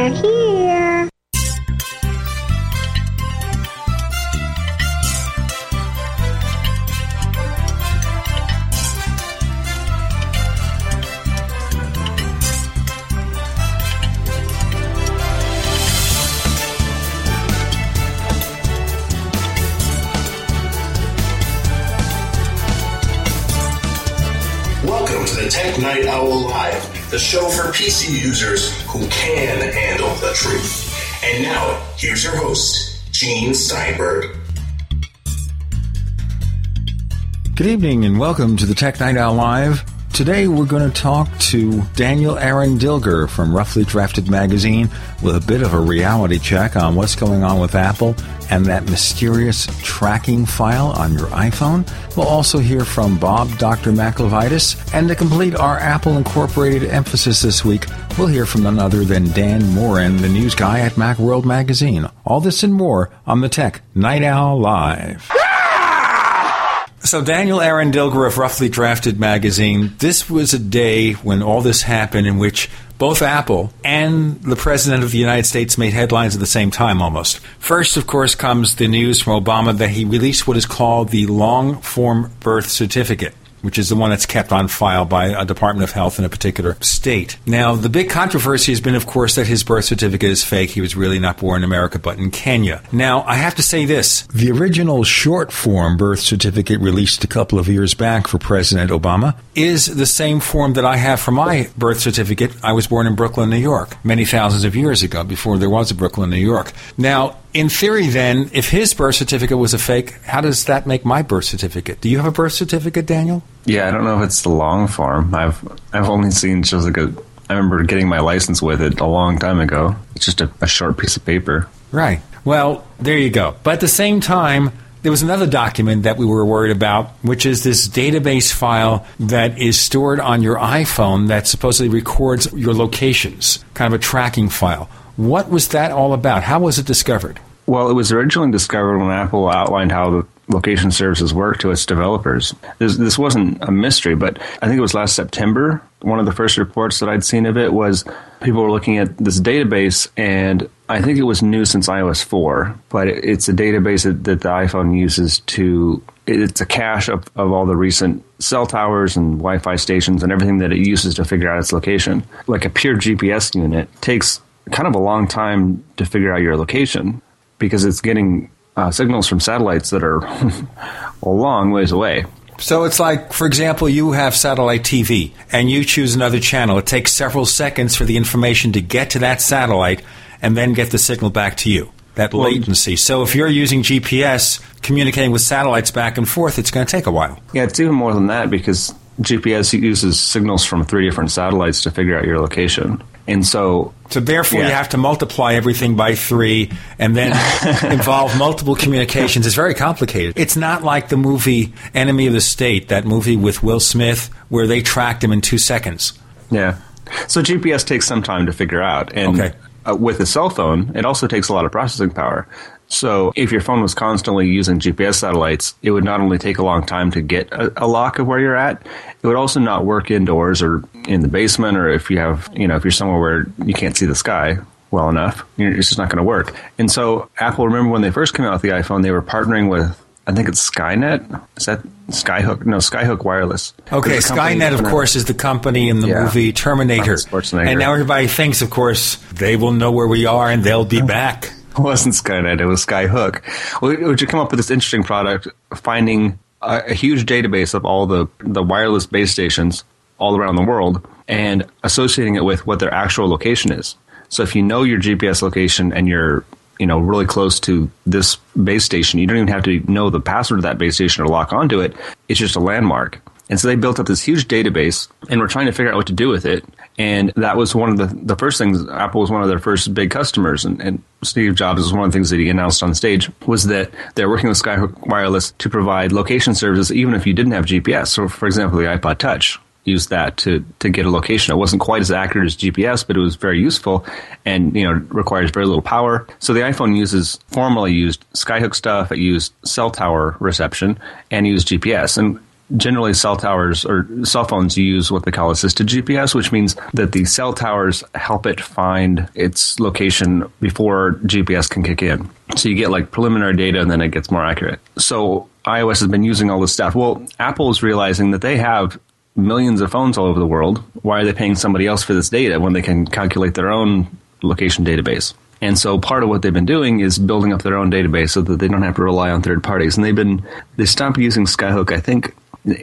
Here. PC users who can handle the truth. And now, here's your host, Gene Steinberg. Good evening and welcome to the Tech Night Owl Live. Today we're going to talk to Daniel Eran Dilger from Roughly Drafted Magazine with a bit of a reality check on what's going on with Apple and that mysterious tracking file on your iPhone. We'll also hear from Bob Dr. Mac LeVitus. And to complete our Apple Incorporated emphasis this week, we'll hear from none other than Dan Moren, the news guy at Macworld Magazine. All this and more on the Tech Night Owl Live. So, Daniel Eran Dilger of Roughly Drafted Magazine, this was a day when all this happened in which both Apple and the President of the United States made headlines at the same time almost. First, of course, comes the news from Obama that he released what is called the long form birth certificate which is the one that's kept on file by a Department of Health in a particular state. Now, the big controversy has been, of course, that his birth certificate is fake. He was really not born in America, but in Kenya. Now, I have to say this the original short form birth certificate released a couple of years back for President Obama is the same form that I have for my birth certificate. I was born in Brooklyn, New York, many thousands of years ago, before there was a Brooklyn, New York. Now, in theory, then, if his birth certificate was a fake, how does that make my birth certificate? Do you have a birth certificate, Daniel? Yeah, I don't know if it's the long form. I've I've only seen just like a. I remember getting my license with it a long time ago. It's just a, a short piece of paper. Right. Well, there you go. But at the same time, there was another document that we were worried about, which is this database file that is stored on your iPhone that supposedly records your locations, kind of a tracking file. What was that all about? How was it discovered? Well, it was originally discovered when Apple outlined how the location services work to its developers. This, this wasn't a mystery, but I think it was last September. One of the first reports that I'd seen of it was people were looking at this database, and I think it was new since iOS 4, but it, it's a database that, that the iPhone uses to. It's a cache of, of all the recent cell towers and Wi Fi stations and everything that it uses to figure out its location. Like a pure GPS unit takes kind of a long time to figure out your location because it's getting uh, signals from satellites that are a long ways away. So it's like, for example, you have satellite TV and you choose another channel. It takes several seconds for the information to get to that satellite and then get the signal back to you. That Well- latency. So if you're using GPS communicating with satellites back and forth, it's going to take a while. Yeah, it's even more than that because GPS uses signals from three different satellites to figure out your location. And so, So therefore, you have to multiply everything by three and then involve multiple communications. It's very complicated. It's not like the movie Enemy of the State, that movie with Will Smith, where they tracked him in two seconds. yeah. So GPS takes some time to figure out. And Okay. uh, with a cell phone, it also takes a lot of processing power. So if your phone was constantly using GPS satellites, it would not only take a long time to get a, a lock of where you're at, it would also not work indoors or in the basement or if you have, you know, if you're somewhere where you can't see the sky well enough, you're, it's just not going to work. And so Apple, remember when they first came out with the iPhone, they were partnering with, I think it's Skynet. Is that Skyhook? No, Skyhook Wireless. Okay, There's a company Skynet, of course, is the company in the Yeah. movie Terminator. And now everybody thinks, of course, they will know where we are and they'll be back. It wasn't Skynet, it was Skyhook. Would you come up with this interesting product, finding a, a huge database of all the, the wireless base stations all around the world and associating it with what their actual location is. So if you know your GPS location and you're you know really close to this base station, you don't even have to know the password of that base station or lock onto it. It's just a landmark. And so they built up this huge database and we're trying to figure out what to do with it. And that was one of the, the first things, Apple was one of their first big customers. And, and Steve Jobs was one of the things that he announced on stage was that they're working with Skyhook Wireless to provide location services even if you didn't have GPS. So, for example, the iPod Touch used that to, to get a location. It wasn't quite as accurate as GPS, but it was very useful and, you know, requires very little power. So the iPhone uses, formerly used Skyhook stuff. It used cell tower reception and used GPS. And generally cell towers or cell phones use what they call assisted GPS, which means that the cell towers help it find its location before GPS can kick in. So you get like preliminary data and then it gets more accurate. So iOS has been using all this stuff. Well, Apple is realizing that they have millions of phones all over the world. Why are they paying somebody else for this data when they can calculate their own location database? And so part of what they've been doing is building up their own database so that they don't have to rely on third parties. And they've been they stopped using Skyhook, I think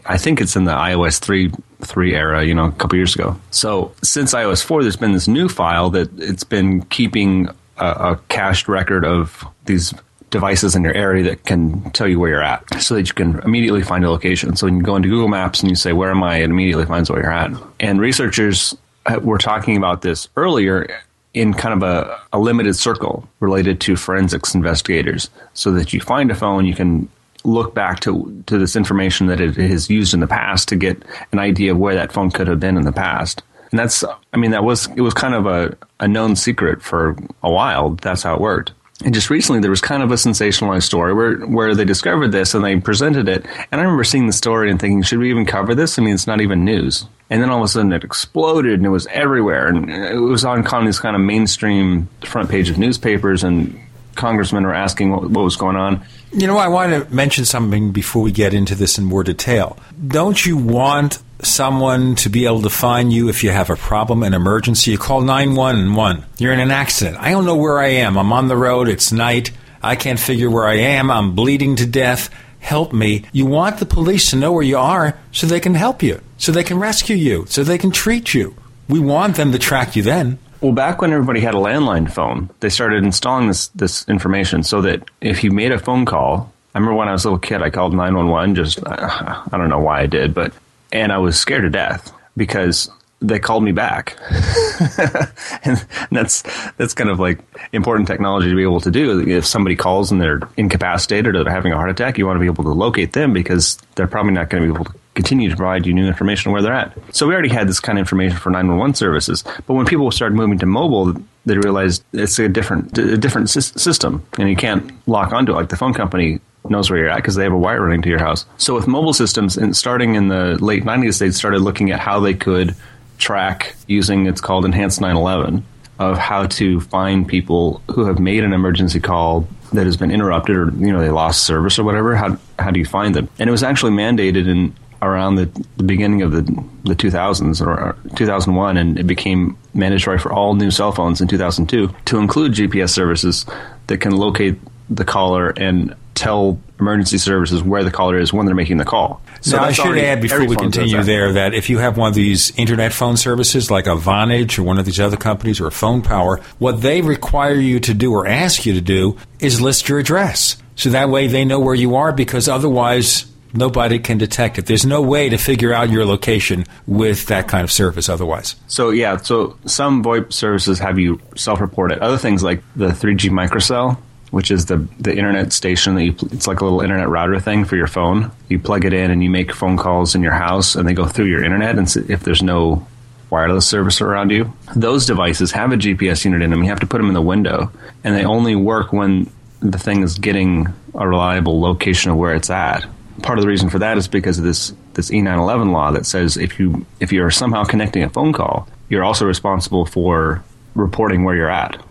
I think it's in the iOS 3 3 era, you know, a couple years ago. So since iOS 4, there's been this new file that it's been keeping a, a cached record of these devices in your area that can tell you where you're at so that you can immediately find a location. So when you go into Google Maps and you say, Where am I? It immediately finds where you're at. And researchers uh, were talking about this earlier in kind of a, a limited circle related to forensics investigators so that you find a phone, you can look back to to this information that it has used in the past to get an idea of where that phone could have been in the past. And that's, I mean, that was it was kind of a, a known secret for a while. That's how it worked. And just recently, there was kind of a sensationalized story where where they discovered this and they presented it. And I remember seeing the story and thinking, should we even cover this? I mean, it's not even news. And then all of a sudden, it exploded and it was everywhere, and it was on these kind of mainstream front page of newspapers, and congressmen were asking what, what was going on. You know, I want to mention something before we get into this in more detail. Don't you want someone to be able to find you if you have a problem, an emergency. You call 911. You're in an accident. I don't know where I am. I'm on the road. It's night. I can't figure where I am. I'm bleeding to death. Help me. You want the police to know where you are so they can help you, so they can rescue you, so they can treat you. We want them to track you then. Well, back when everybody had a landline phone, they started installing this this information so that if you made a phone call, I remember when I was a little kid, I called 911. Just uh, I don't know why I did, but and I was scared to death because they called me back. and that's that's kind of like important technology to be able to do. If somebody calls and they're incapacitated or they're having a heart attack, you want to be able to locate them because they're probably not going to be able to continue to provide you new information where they're at. So we already had this kind of information for 911 services, but when people started moving to mobile, they realized it's a different a different system, and you can't lock onto it like the phone company knows where you're at because they have a wire running to your house. So with mobile systems, and starting in the late 90s, they started looking at how they could track using it's called enhanced 911 of how to find people who have made an emergency call that has been interrupted or you know they lost service or whatever how how do you find them and it was actually mandated in around the, the beginning of the the 2000s or 2001 and it became mandatory for all new cell phones in 2002 to include GPS services that can locate the caller and tell emergency services where the caller is when they're making the call. So now, I should add before we continue there that if you have one of these internet phone services like a Vonage or one of these other companies or Phone Power, what they require you to do or ask you to do is list your address. So that way they know where you are because otherwise nobody can detect it. There's no way to figure out your location with that kind of service otherwise. So yeah, so some VoIP services have you self-report it. Other things like the 3G microcell which is the the internet station that you it's like a little internet router thing for your phone. You plug it in and you make phone calls in your house and they go through your internet and if there's no wireless service around you. Those devices have a GPS unit in them. You have to put them in the window and they only work when the thing is getting a reliable location of where it's at. Part of the reason for that is because of this this E911 law that says if you if you're somehow connecting a phone call, you're also responsible for reporting where you're at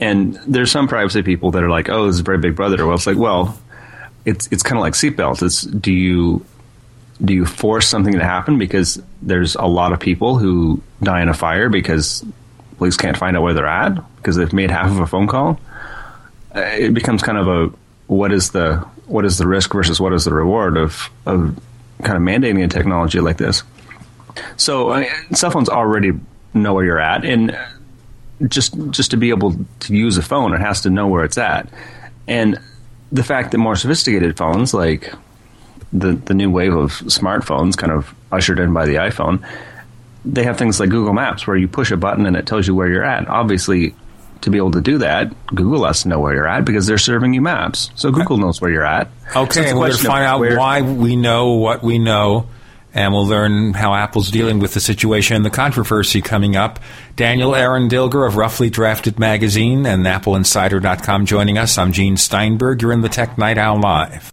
and there's some privacy people that are like, oh, this is very big brother. Well, it's like, well, it's it's kind of like seatbelts. It's do you do you force something to happen because there's a lot of people who die in a fire because police can't find out where they're at because they've made half of a phone call. Uh, it becomes kind of a what is the what is the risk versus what is the reward of of kind of mandating a technology like this. So I mean, cell phones already know where you're at, and just just to be able to use a phone, it has to know where it's at. And the fact that more sophisticated phones, like the the new wave of smartphones, kind of ushered in by the iPhone, they have things like Google Maps, where you push a button and it tells you where you're at. Obviously, to be able to do that, Google has to know where you're at because they're serving you maps. So Google knows where you're at. Okay, so we're going to find out why we know what we know and we'll learn how Apple's dealing with the situation and the controversy coming up. Daniel Eran Dilger of Roughly Drafted Magazine and AppleInsider.com joining us. I'm Gene Steinberg. You're in the Tech Night Owl Live.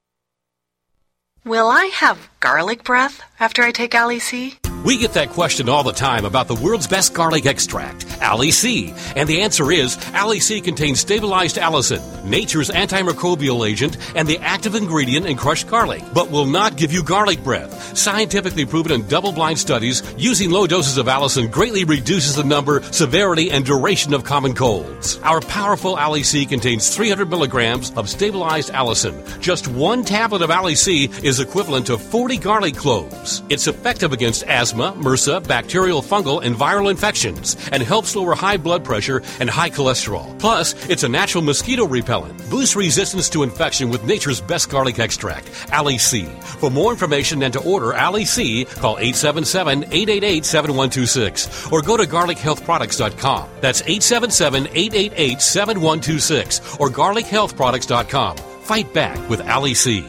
Will I have garlic breath after I take Ali C? We get that question all the time about the world's best garlic extract, Ali C. And the answer is Ali C contains stabilized allicin, nature's antimicrobial agent, and the active ingredient in crushed garlic, but will not give you garlic breath. Scientifically proven in double blind studies, using low doses of allicin greatly reduces the number, severity, and duration of common colds. Our powerful Ali C contains 300 milligrams of stabilized allicin. Just one tablet of Ali C is equivalent to 40 garlic cloves. It's effective against asthma asthma, MRSA, bacterial, fungal, and viral infections, and helps lower high blood pressure and high cholesterol. Plus, it's a natural mosquito repellent. Boosts resistance to infection with nature's best garlic extract, Ali C. For more information and to order Ali C, call 877-888-7126 or go to garlichealthproducts.com. That's 877-888-7126 or garlichealthproducts.com. Fight back with Ali C.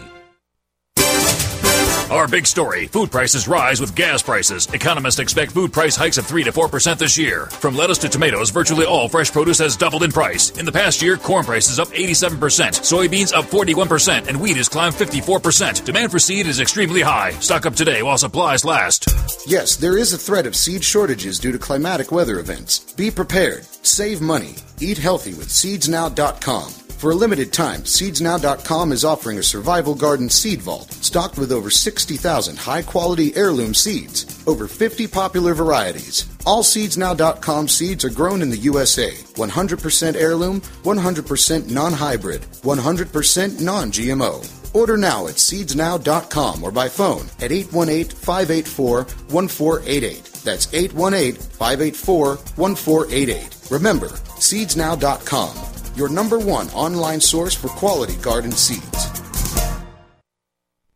Our big story food prices rise with gas prices. Economists expect food price hikes of 3 to 4% this year. From lettuce to tomatoes, virtually all fresh produce has doubled in price. In the past year, corn prices up 87%, soybeans up 41%, and wheat has climbed 54%. Demand for seed is extremely high. Stock up today while supplies last. Yes, there is a threat of seed shortages due to climatic weather events. Be prepared. Save money. Eat healthy with seedsnow.com. For a limited time, seedsnow.com is offering a survival garden seed vault stocked with over 60,000 high quality heirloom seeds, over 50 popular varieties. All seedsnow.com seeds are grown in the USA, 100% heirloom, 100% non hybrid, 100% non GMO. Order now at seedsnow.com or by phone at 818 584 1488. That's 818 584 1488. Remember, seedsnow.com your number one online source for quality garden seeds.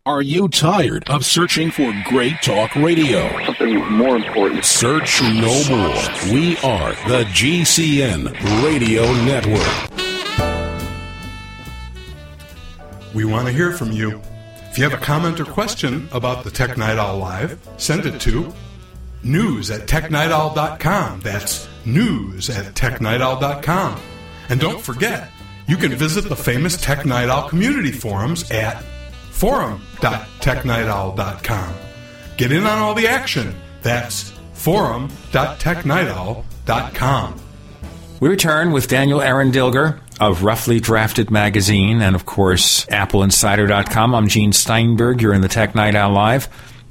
Are you tired of searching for great talk radio? Something more important. Search no more. We are the GCN Radio Network. We want to hear from you. If you have a comment or question about the Tech Night Owl Live, send it to news at technightowl.com. That's news at technightowl.com. And don't forget, you can visit the famous Tech Night Owl community forums at forum.technightowl.com. Get in on all the action. That's forum.technightowl.com. We return with Daniel Eran Dilger of Roughly Drafted Magazine and, of course, AppleInsider.com. I'm Gene Steinberg. You're in the Tech Night Owl Live.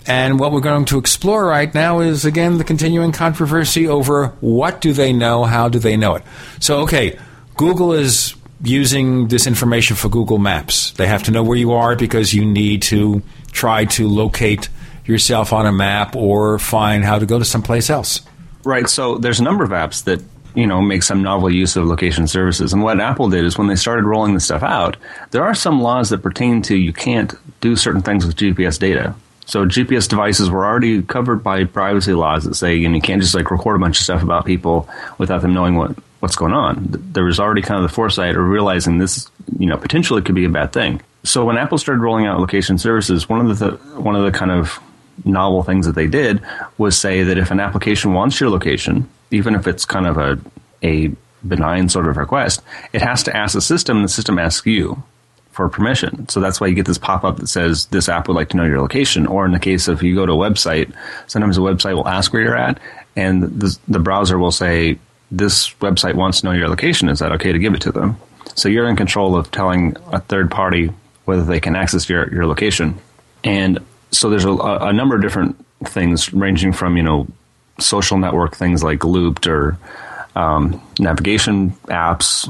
And what we're going to explore right now is, again, the continuing controversy over what do they know, how do they know it. So, okay, Google is using this information for Google Maps. They have to know where you are because you need to try to locate yourself on a map or find how to go to someplace else. Right. So there's a number of apps that you know make some novel use of location services. And what Apple did is when they started rolling this stuff out, there are some laws that pertain to you can't do certain things with GPS data. So GPS devices were already covered by privacy laws that say you, know, you can't just like record a bunch of stuff about people without them knowing what what's going on. There was already kind of the foresight of realizing this, you know, potentially could be a bad thing. So when Apple started rolling out location services, one of the one of the kind of novel things that they did was say that if an application wants your location, even if it's kind of a a benign sort of request, it has to ask the system, and the system asks you for permission. So that's why you get this pop up that says this app would like to know your location. Or in the case of you go to a website, sometimes the website will ask where you're at, and the, the browser will say this website wants to know your location. Is that okay to give it to them? So you're in control of telling a third party whether they can access your, your location. And so there's a, a number of different things ranging from, you know, social network things like Loopt or um, navigation apps,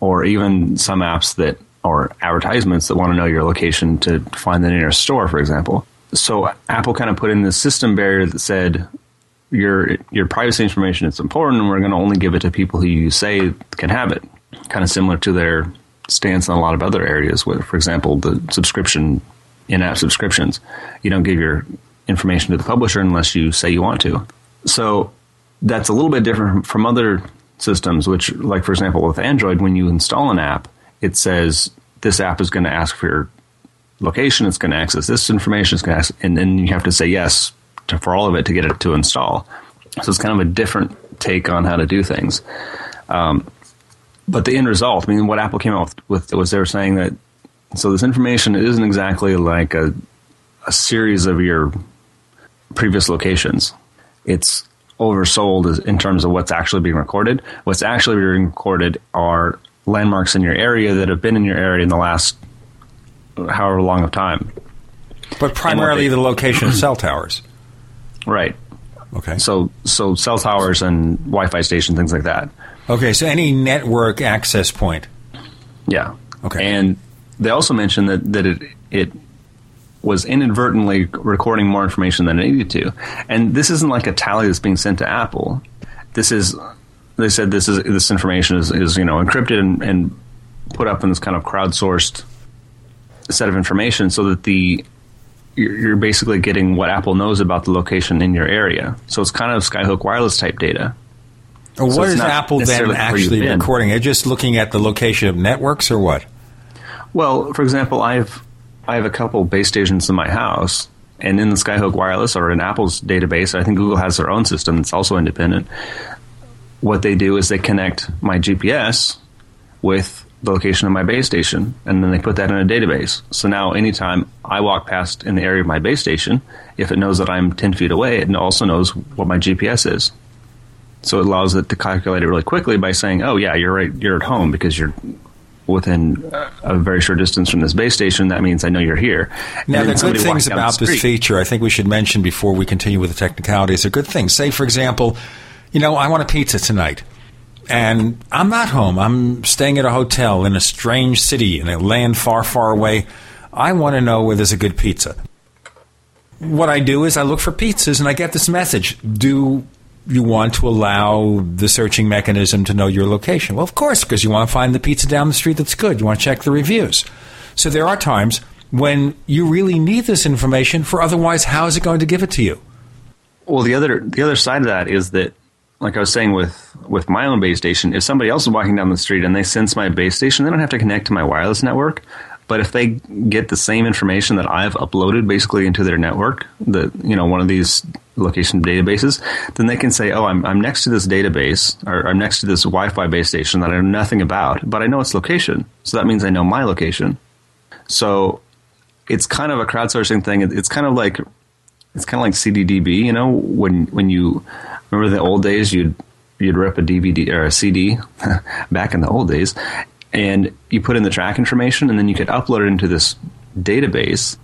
or even some apps that or advertisements that want to know your location to find the nearest store, for example. So Apple kind of put in this system barrier that said your your privacy information is important, and we're going to only give it to people who you say can have it. Kind of similar to their stance in a lot of other areas, where, for example, the subscription in-app subscriptions, you don't give your information to the publisher unless you say you want to. So that's a little bit different from other systems, which, like for example, with Android, when you install an app, it says this app is going to ask for your location, it's going to access this information, it's going to ask, and then you have to say yes to, for all of it to get it to install. So it's kind of a different take on how to do things. Um, but the end result, I mean, what Apple came out with, with was they were saying that so this information isn't exactly like a, a series of your previous locations. It's oversold in terms of what's actually being recorded. What's actually being recorded are landmarks in your area that have been in your area in the last however long of time. But primarily they, the location of cell towers. Right. Okay. So so cell towers and Wi-Fi stations, things like that. Okay. So any network access point. Yeah. Okay. And they also mentioned that that it it was inadvertently recording more information than it needed to, and this isn't like a tally that's being sent to Apple. This is they said this is this information is, is you know encrypted and, and put up in this kind of crowdsourced set of information so that the you're basically getting what Apple knows about the location in your area. So it's kind of Skyhook wireless type data. What so is Apple then actually recording? Are just looking at the location of networks or what? Well, for example, I have I have a couple base stations in my house, and in the Skyhook Wireless or in Apple's database, I think Google has their own system that's also independent what they do is they connect my GPS with the location of my base station, and then they put that in a database. So now, anytime I walk past in the area of my base station, if it knows that I'm 10 feet away, it also knows what my GPS is. So it allows it to calculate it really quickly by saying, "Oh yeah, you're right, you're at home because you're within a very short distance from this base station. That means I know you're here." Now, the good things about this feature, I think we should mention before we continue with the technicalities, are good things. Say, for example you know, I want a pizza tonight. And I'm not home. I'm staying at a hotel in a strange city in a land far, far away. I want to know where there's a good pizza. What I do is I look for pizzas and I get this message Do you want to allow the searching mechanism to know your location? Well, of course, because you want to find the pizza down the street that's good. You want to check the reviews. So there are times when you really need this information for otherwise how is it going to give it to you? Well, the other the other side of that is that like I was saying with with my own base station, if somebody else is walking down the street and they sense my base station, they don't have to connect to my wireless network. But if they get the same information that I've uploaded basically into their network, the you know one of these location databases, then they can say, "Oh, I'm I'm next to this database, or I'm next to this Wi-Fi base station that I know nothing about, but I know its location. So that means I know my location." So it's kind of a crowdsourcing thing. It's kind of like it's kind of like CDDB, you know, when when you remember the old days, you'd you'd rip a DVD or a CD back in the old days, and you put in the track information, and then you could upload it into this database,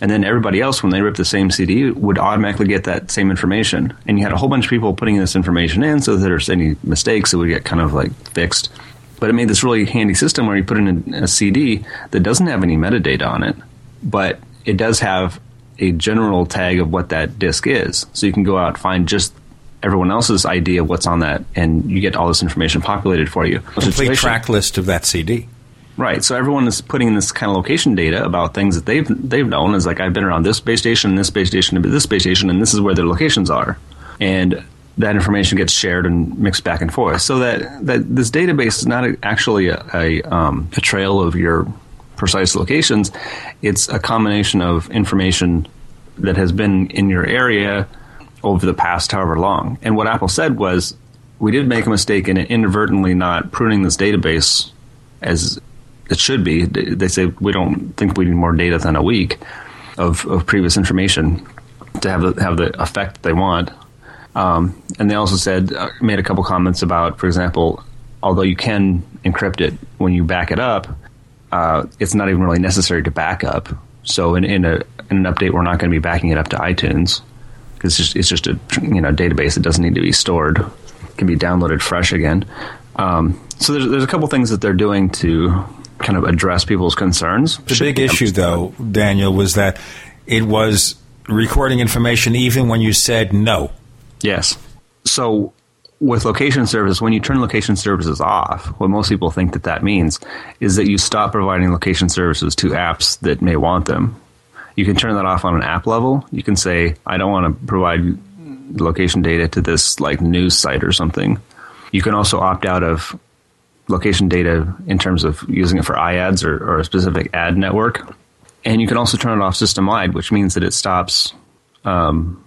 and then everybody else, when they rip the same CD, would automatically get that same information. And you had a whole bunch of people putting this information in, so that if there's any mistakes, it would get kind of like fixed. But it made this really handy system where you put in a, a CD that doesn't have any metadata on it, but it does have a general tag of what that disk is. So you can go out find just everyone else's idea of what's on that, and you get all this information populated for you. A complete track list of that CD. Right. So everyone is putting in this kind of location data about things that they've they've known. Is like I've been around this space station, this space station, this space station, and this is where their locations are. And that information gets shared and mixed back and forth. So that, that this database is not actually a, a, um, a trail of your precise locations. It's a combination of information that has been in your area over the past however long. And what Apple said was, we did make a mistake in inadvertently not pruning this database as it should be. They say we don't think we need more data than a week of, of previous information to have the, have the effect they want. Um, and they also said, uh, made a couple comments about, for example, although you can encrypt it when you back it up, uh, it's not even really necessary to back up. So in, in, a, in an update, we're not going to be backing it up to iTunes because it's just, it's just a you know database that doesn't need to be stored. It can be downloaded fresh again. Um, so there's, there's a couple things that they're doing to kind of address people's concerns. The big issue, though, Daniel, was that it was recording information even when you said no. Yes. So with location services, when you turn location services off, what most people think that that means is that you stop providing location services to apps that may want them. You can turn that off on an app level. You can say, I don't want to provide location data to this like news site or something. You can also opt out of location data in terms of using it for iAds or, or a specific ad network. And you can also turn it off system wide, which means that it stops um,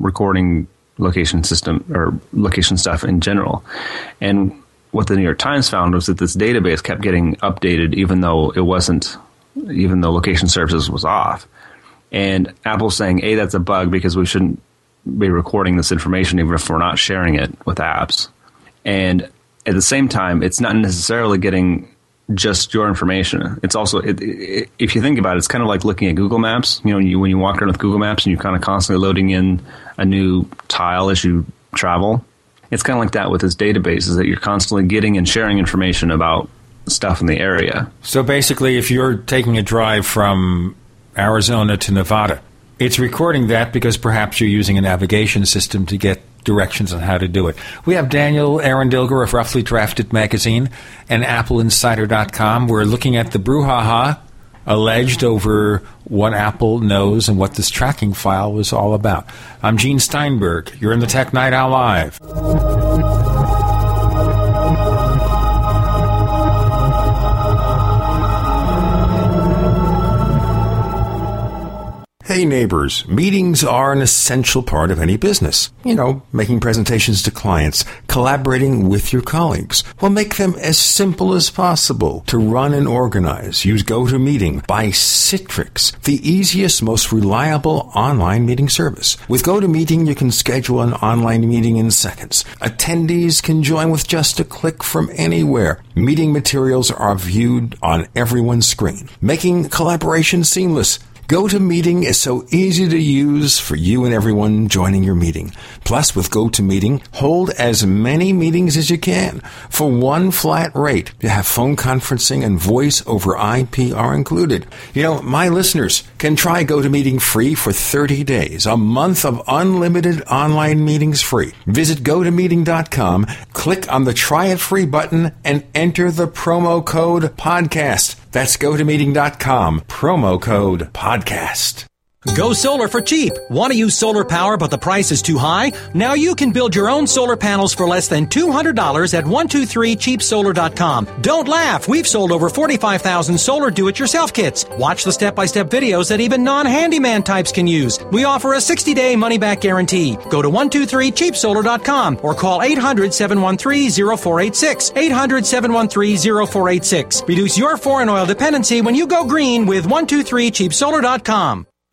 recording location system or location stuff in general. And what the New York Times found was that this database kept getting updated even though it wasn't, even though location services was off. And Apple's saying, A, that's a bug because we shouldn't be recording this information even if we're not sharing it with apps. And at the same time, it's not necessarily getting just your information. It's also, it, it, if you think about it, it's kind of like looking at Google Maps. You know, you, when you walk around with Google Maps and you're kind of constantly loading in a new tile as you travel. It's kind of like that with this database, is that you're constantly getting and sharing information about stuff in the area. So basically, if you're taking a drive from Arizona to Nevada, it's recording that because perhaps you're using a navigation system to get directions on how to do it. We have Daniel Eran Dilger of Roughly Drafted Magazine and AppleInsider.com. We're looking at the brouhaha alleged over what Apple knows and what this tracking file was all about. I'm Gene Steinberg. You're in the Tech Night Owl Live. Hey neighbors, meetings are an essential part of any business. You know, making presentations to clients, collaborating with your colleagues. Well, make them as simple as possible to run and organize. Use GoToMeeting by Citrix, the easiest, most reliable online meeting service. With GoToMeeting, you can schedule an online meeting in seconds. Attendees can join with just a click from anywhere. Meeting materials are viewed on everyone's screen, making collaboration seamless. GoToMeeting is so easy to use for you and everyone joining your meeting. Plus, with GoToMeeting, hold as many meetings as you can. For one flat rate, you have phone conferencing and voice over IP are included. You know, my listeners can try GoToMeeting free for 30 days, a month of unlimited online meetings free. Visit GoToMeeting.com, click on the try it free button, and enter the promo code podcast. That's gotomeeting.com, promo code podcast. Go solar for cheap. Want to use solar power but the price is too high? Now you can build your own solar panels for less than $200 at 123cheapsolar.com. Don't laugh. We've sold over 45,000 solar do-it-yourself kits. Watch the step-by-step videos that even non-handyman types can use. We offer a 60-day money-back guarantee. Go to 123cheapsolar.com or call 800-713-0486. 800-713-0486. Reduce your foreign oil dependency when you go green with 123cheapsolar.com.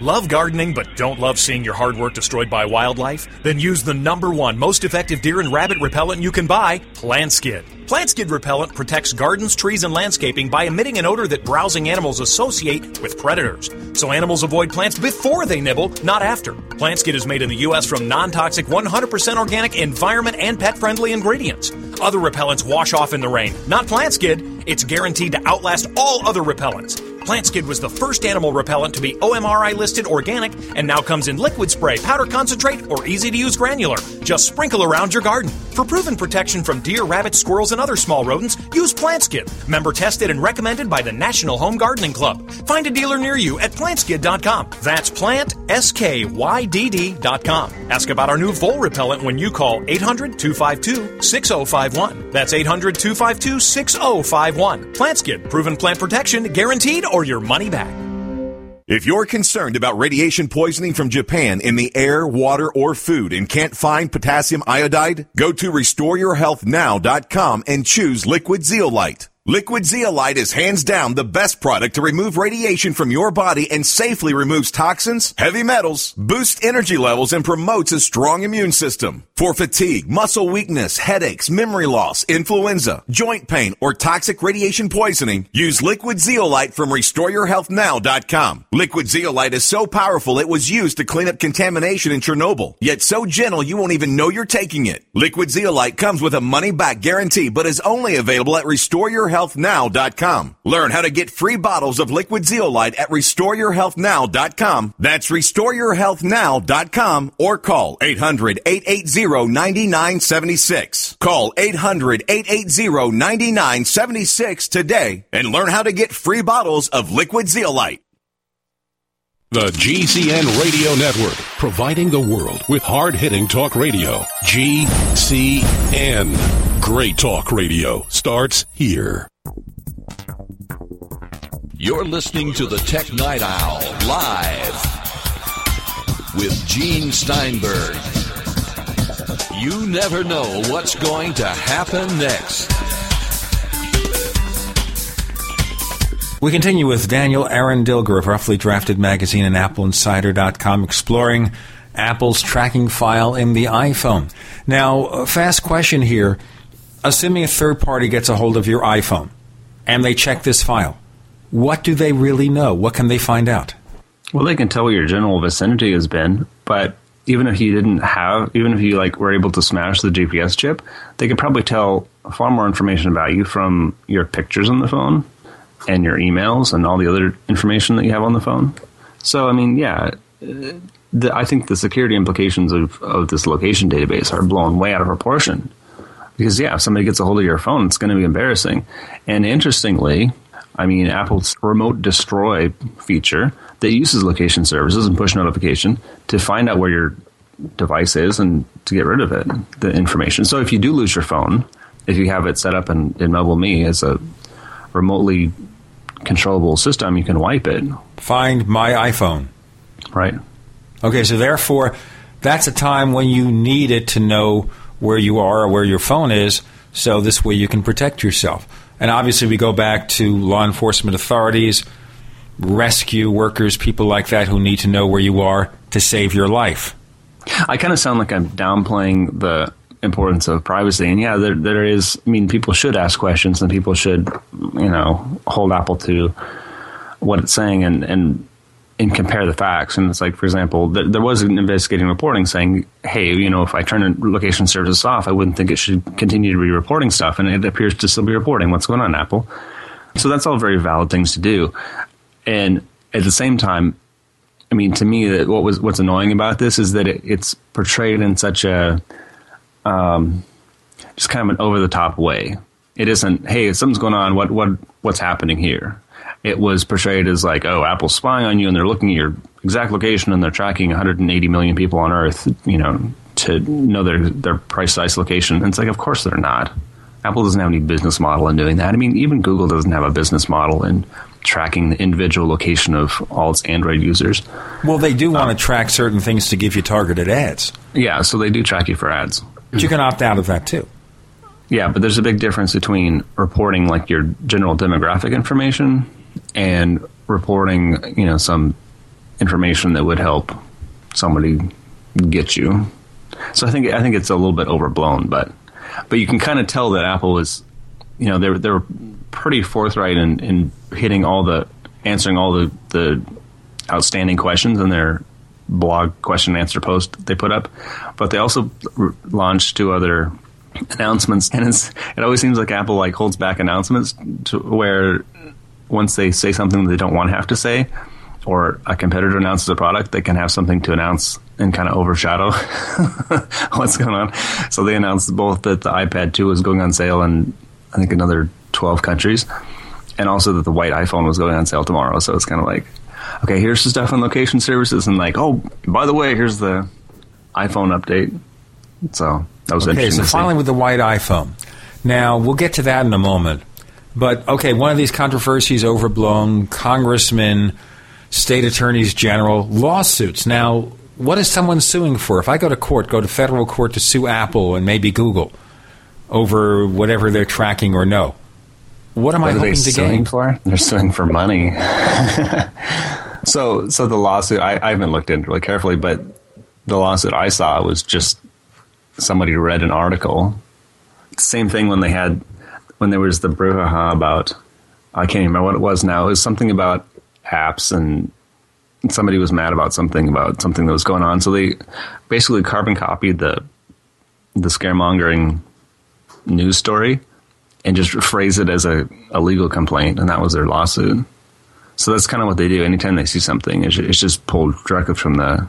Love gardening but don't love seeing your hard work destroyed by wildlife? Then use the number one most effective deer and rabbit repellent you can buy, Plantskydd. Plantskydd repellent protects gardens, trees, and landscaping by emitting an odor that browsing animals associate with predators. So animals avoid plants before they nibble, not after. Plantskydd is made in the U.S. from non toxic, 100% organic, environment, and pet friendly ingredients. Other repellents wash off in the rain. Not Plantskydd. It's guaranteed to outlast all other repellents. Plantskydd was the first animal repellent to be OMRI listed organic and now comes in liquid spray, powder concentrate, or easy to use granular. Just sprinkle around your garden. For proven protection from deer, rabbits, squirrels, and other small rodents, use Plantskydd. Member tested and recommended by the National Home Gardening Club. Find a dealer near you at plantskydd.com. That's plant, S-K-Y-D-D.com. Ask about our new vole repellent when you call 800-252-6051. That's 800-252-6051. Plantskydd, proven plant protection, guaranteed or your money back. If you're concerned about radiation poisoning from Japan in the air, water, or food and can't find potassium iodide, go to restoreyourhealthnow.com and choose liquid zeolite. Liquid zeolite is hands down the best product to remove radiation from your body and safely removes toxins, heavy metals, boosts energy levels, and promotes a strong immune system. For fatigue, muscle weakness, headaches, memory loss, influenza, joint pain, or toxic radiation poisoning, use liquid zeolite from restoreyourhealthnow.com. Liquid zeolite is so powerful it was used to clean up contamination in Chernobyl, yet so gentle you won't even know you're taking it. Liquid zeolite comes with a money back guarantee, but is only available at restoreyourhealth restoreyourhealthnow.com. Learn how to get free bottles of liquid zeolite at restoreyourhealthnow.com. That's restoreyourhealthnow.com or call 800-880-9976. Call 800-880-9976 today and learn how to get free bottles of liquid zeolite. The GCN Radio Network, providing the world with hard hitting talk radio. GCN. Great talk radio starts here. You're listening to the Tech Night Owl live with Gene Steinberg. You never know what's going to happen next. We continue with Daniel Eran Dilger of Roughly Drafted Magazine and AppleInsider.com exploring Apple's tracking file in the iPhone. Now, fast question here. Assuming a third party gets a hold of your iPhone and they check this file, what do they really know? What can they find out? Well, they can tell where your general vicinity has been, but even if you didn't have, even if you like were able to smash the GPS chip, they could probably tell far more information about you from your pictures on the phone and your emails and all the other information that you have on the phone. So, I mean, yeah, uh, the, I think the security implications of, of this location database are blown way out of proportion. Because, yeah, if somebody gets a hold of your phone, it's going to be embarrassing. And interestingly, I mean, Apple's remote destroy feature that uses location services and push notification to find out where your device is and to get rid of it, the information. So if you do lose your phone, if you have it set up in, in MobileMe as a remotely controllable system, you can wipe it. Find my iPhone. Right. Okay, so therefore, that's a time when you need it to know where you are or where your phone is, so this way you can protect yourself. And obviously, we go back to law enforcement authorities, rescue workers, people like that who need to know where you are to save your life. I kind of sound like I'm downplaying the importance of privacy. And yeah, there, there is, I mean, people should ask questions and people should, you know, hold Apple to what it's saying and, and, and compare the facts. And it's like, for example, th- there was an investigating reporting saying, hey, you know, if I turn location services off, I wouldn't think it should continue to be reporting stuff. And it appears to still be reporting what's going on, Apple. So that's all very valid things to do. And at the same time, I mean, to me, that what was what's annoying about this is that it, it's portrayed in such a um, just kind of an over the top way. It isn't, hey, something's going on. What what what's happening here? it was portrayed as like, oh, Apple's spying on you and they're looking at your exact location and they're tracking 180 million people on Earth, you know, to know their their precise location. And it's like, of course they're not. Apple doesn't have any business model in doing that. I mean, even Google doesn't have a business model in tracking the individual location of all its Android users. Well, they do want to track certain things to give you targeted ads. Yeah, so they do track you for ads. But you can opt out of that too. Yeah, but there's a big difference between reporting like your general demographic information and reporting, you know, some information that would help somebody get you. So I think I think it's a little bit overblown, but but you can kind of tell that Apple was, you know, they're they're pretty forthright in, in hitting all the answering all the the outstanding questions in their blog question and answer post they put up, but they also r- launched two other announcements, and it always seems like Apple like holds back announcements to where once they say something they don't want to have to say, or a competitor announces a product, they can have something to announce and kind of overshadow what's going on. So they announced both that the iPad 2 was going on sale in I think another 12 countries, and also that the white iPhone was going on sale tomorrow. So it's kind of like, okay, here's the stuff on location services, and like, oh, by the way, here's the iPhone update. So that was interesting. okay, so finally with the white iPhone. Now we'll get to that in a moment. But okay, one of these controversies overblown. Congressmen, state attorneys general, lawsuits. Now, what is someone suing for? If I go to court, go to federal court to sue Apple and maybe Google over whatever they're tracking or no, what am What I are they hoping to suing gain? for? They're suing for money. so, so the lawsuit I, I haven't looked into it really carefully, but the lawsuit I saw was just somebody read an article. Same thing when they had when there was the brouhaha about I can't even remember what it was now. It was something about apps and somebody was mad about something about something that was going on. So they basically carbon copied the the scaremongering news story and just phrase it as a, a legal complaint, and that was their lawsuit. So that's kind of what they do. Anytime they see something, it's, it's just pulled directly from the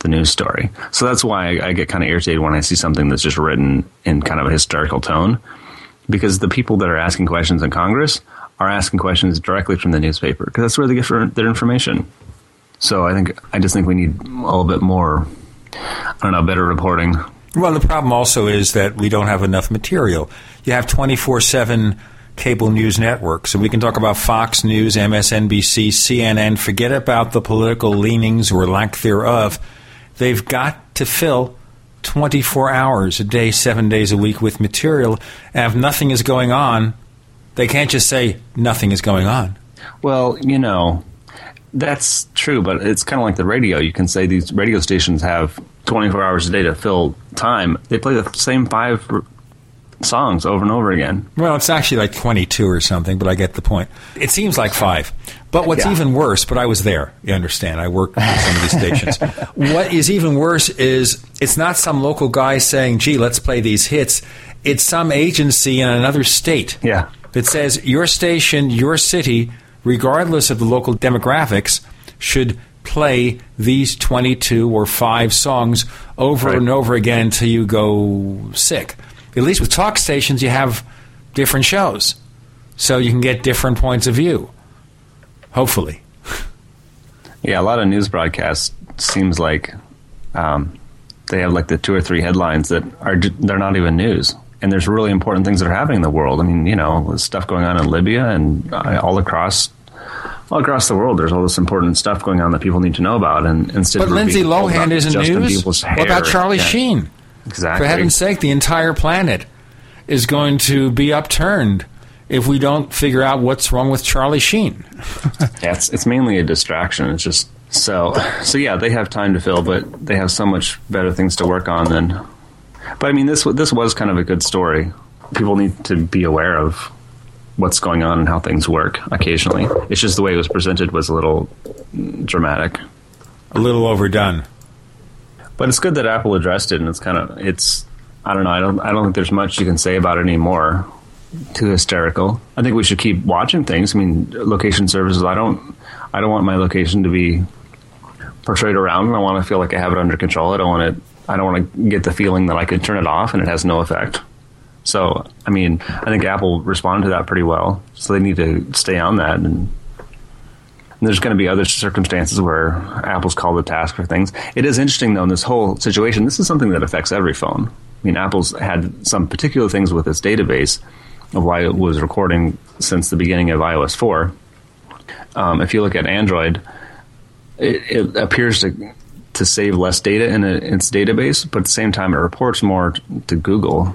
the news story. So that's why I, I get kind of irritated when I see something that's just written in kind of a hysterical tone, because the people that are asking questions in Congress are asking questions directly from the newspaper, because that's where they get their information. So I think I just think we need a little bit more, I don't know, better reporting. Well, the problem also is that we don't have enough material. You have 24 7 cable news networks, and we can talk about Fox News, MSNBC, CNN. Forget about the political leanings or lack thereof. They've got to fill 24 hours a day, seven days a week with material. And if nothing is going on, they can't just say nothing is going on. Well, you know, that's true, but it's kind of like the radio. You can say these radio stations have 24 hours a day to fill time. They play the same five r- songs over and over again. Well, it's actually like 22 or something, but I get the point. It seems like five. But what's Yeah. even worse, but I was there, you understand, I worked on some of these stations. what is even worse is it's not some local guy saying, gee, let's play these hits. It's some agency in another state Yeah. that says your station, your city, regardless of the local demographics, should play these 22 or 5 songs over and over again until you go sick. At least with talk stations, you have different shows. So you can get different points of view. Hopefully. Yeah, a lot of news broadcasts seems like um, they have like the two or three headlines that are they're not even news. And there's really important things that are happening in the world. I mean, you know, stuff going on in Libya and uh, all across all across the world. There's all this important stuff going on that people need to know about. And instead, But of Lindsay Lohan isn't Justin news. What about. Charlie Yeah, Sheen? Exactly. For heaven's sake, the entire planet is going to be upturned if we don't figure out what's wrong with Charlie Sheen. Yeah, it's it's mainly a distraction. It's just so so. Yeah, they have time to fill, but they have so much better things to work on than. But I mean, this this was kind of a good story. People need to be aware of what's going on and how things work. Occasionally, it's just the way it was presented was a little dramatic, a little overdone. But it's good that Apple addressed it, and it's kind of it's. I don't know. I don't. I don't think there's much you can say about it anymore. Too hysterical. I think we should keep watching things. I mean, location services. I don't. I don't want my location to be portrayed around. I want to feel like I have it under control. I don't want it. I don't want to get the feeling that I could turn it off and it has no effect. So, I mean, I think Apple responded to that pretty well. So they need to stay on that and And there's going to be other circumstances where Apple's called the task for things. It is interesting, though, in this whole situation, this is something that affects every phone. I mean, Apple's had some particular things with its database of why it was recording since the beginning of iOS 4. Um, if you look at Android, it, it, appears to to save less data in a, its database, but at the same time, it reports more to Google.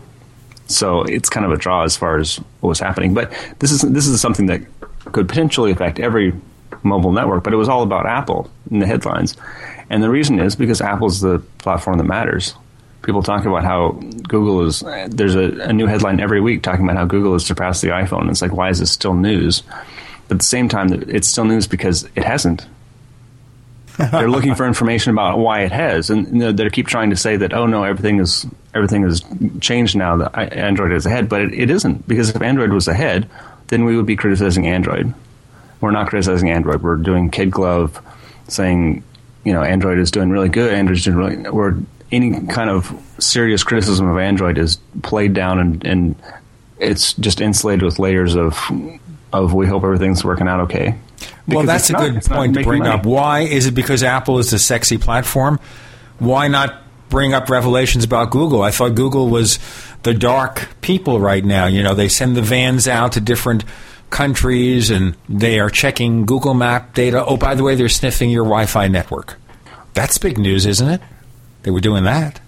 So it's kind of a draw as far as what was happening. But this is this is something that could potentially affect every mobile network. But it was all about Apple in the headlines, and the reason is because Apple's the platform that matters. People talk about how Google is. There's a, a new headline every week talking about how Google has surpassed the iPhone. It's like, why is this still news? But at the same time, it's still news because it hasn't. They're looking for information about why it has, and they keep trying to say that, oh no, everything is everything has changed now that Android is ahead, but it, it isn't because if Android was ahead, then we would be criticizing Android. We're not criticizing Android. We're doing kid glove, saying you know Android is doing really good. Android's doing really. We're any kind of serious criticism of Android is played down and, and it's just insulated with layers of of we hope everything's working out okay. Well, that's a not, good point to bring money. up. Why is it because Apple is a sexy platform? Why not bring up revelations about Google? I thought Google was the dark people right now. You know, they send the vans out to different countries and they are checking Google Map data. Oh, by the way, they're sniffing your Wi-Fi network. That's big news, isn't it? They were doing that.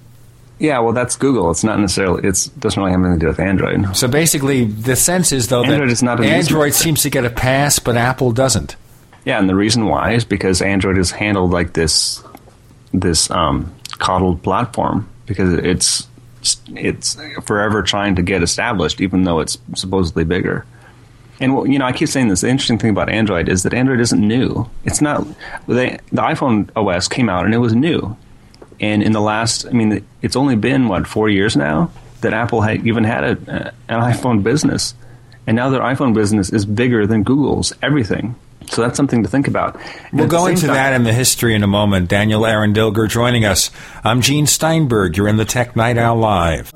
Yeah, well, that's Google. It's not necessarily. It doesn't really have anything to do with Android. So basically, the sense is though Android that is not Android seems to get a pass, but Apple doesn't. Yeah, and the reason why is because Android is handled like this, this um, coddled platform because it's it's forever trying to get established, even though it's supposedly bigger. And you know, I keep saying this. The interesting thing about Android is that Android isn't new. It's not. The iPhone OS came out and it was new. And in the last, I mean, it's only been what four years now that Apple had even had a, an iPhone business, and now their iPhone business is bigger than Google's everything. So that's something to think about. we'll go into time, that in the history in a moment. Daniel Eran Dilger joining us. I'm Gene Steinberg. You're in the Tech Night Owl Live.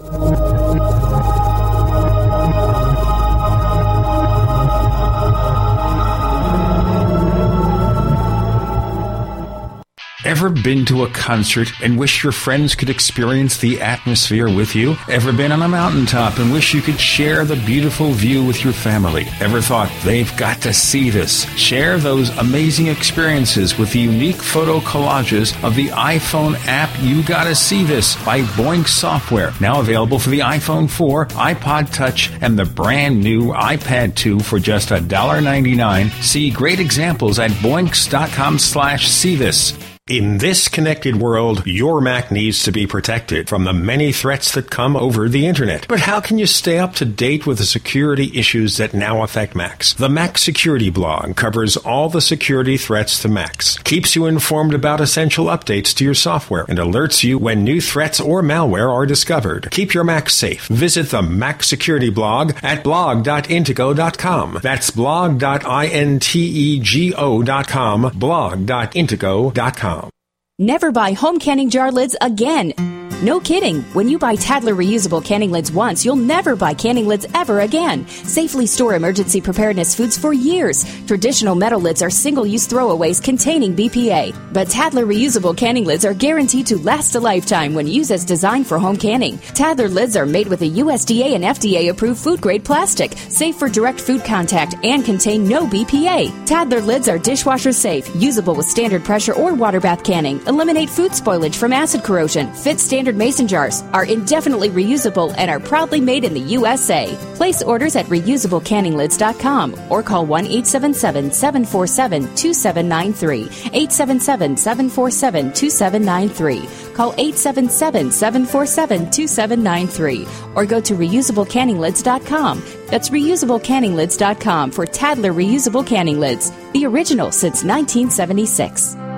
Ever been to a concert and wish your friends could experience the atmosphere with you? Ever been on a mountaintop and wish you could share the beautiful view with your family? Ever thought they've got to see this? Share those amazing experiences with the unique photo collages of the iPhone app You Gotta See This by Boinx Software, now available for the iPhone 4, iPod Touch, and the brand new iPad 2 for just $1.99. See great examples at boinx.com slash see this. In this connected world, your Mac needs to be protected from the many threats that come over the internet. But how can you stay up to date with the security issues that now affect Macs? The Mac Security blog covers all the security threats to Macs, keeps you informed about essential updates to your software, and alerts you when new threats or malware are discovered. Keep your Mac safe. Visit the Mac Security blog at blog.intego.com. That's blog.intego.com, blog.intego.com. Never buy home canning jar lids again. No kidding. When you buy Tattler reusable canning lids once, you'll never buy canning lids ever again. Safely store emergency preparedness foods for years. Traditional metal lids are single use throwaways containing BPA. But Tattler reusable canning lids are guaranteed to last a lifetime when used as designed for home canning. Tattler lids are made with a USDA and FDA approved food grade plastic, safe for direct food contact, and contain no BPA. Tattler lids are dishwasher safe, usable with standard pressure or water bath canning, eliminate food spoilage from acid corrosion, fit standard standard mason jars, are indefinitely reusable, and are proudly made in the USA. Place orders at reusablecanninglids.com or call 1 877 747 2793. 877 747 2793. Call 877 747 2793 or go to reusablecanninglids.com. That's reusablecanninglids.com for Tattler reusable canning lids, the original since 1976.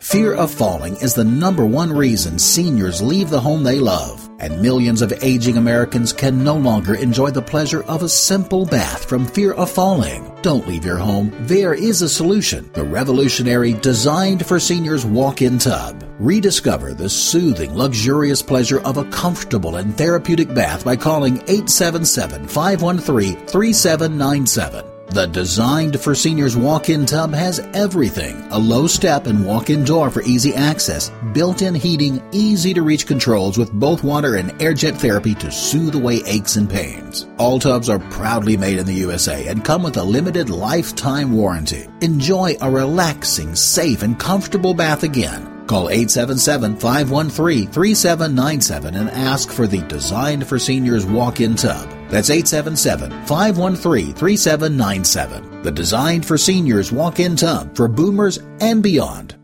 Fear of falling is the number one reason seniors leave the home they love, and millions of aging Americans can no longer enjoy the pleasure of a simple bath from fear of falling. Don't leave your home. There is a solution. The revolutionary designed for seniors walk-in tub. Rediscover the soothing, luxurious pleasure of a comfortable and therapeutic bath by calling 877-513-3797. The designed for seniors walk-in tub has everything. A low step and walk-in door for easy access, built-in heating, easy to reach controls with both water and air jet therapy to soothe away aches and pains. All tubs are proudly made in the USA and come with a limited lifetime warranty. Enjoy a relaxing, safe, and comfortable bath again. Call 877-513-3797 and ask for the Designed for Seniors walk-in tub. That's 877-513-3797. The Designed for Seniors walk-in tub for boomers and beyond.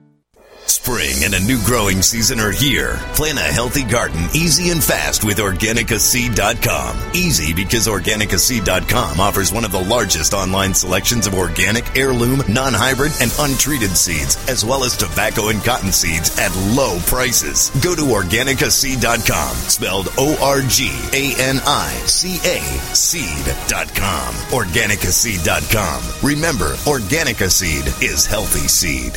Spring and a new growing season are here. Plan a healthy garden easy and fast with OrganicaSeed.com. Easy because OrganicaSeed.com offers one of the largest online selections of organic, heirloom, non-hybrid, and untreated seeds, as well as tobacco and cotton seeds at low prices. Go to OrganicaSeed.com, spelled O-R-G-A-N-I-C-A, seed.com. OrganicaSeed.com. Remember, Organica Seed is healthy seed.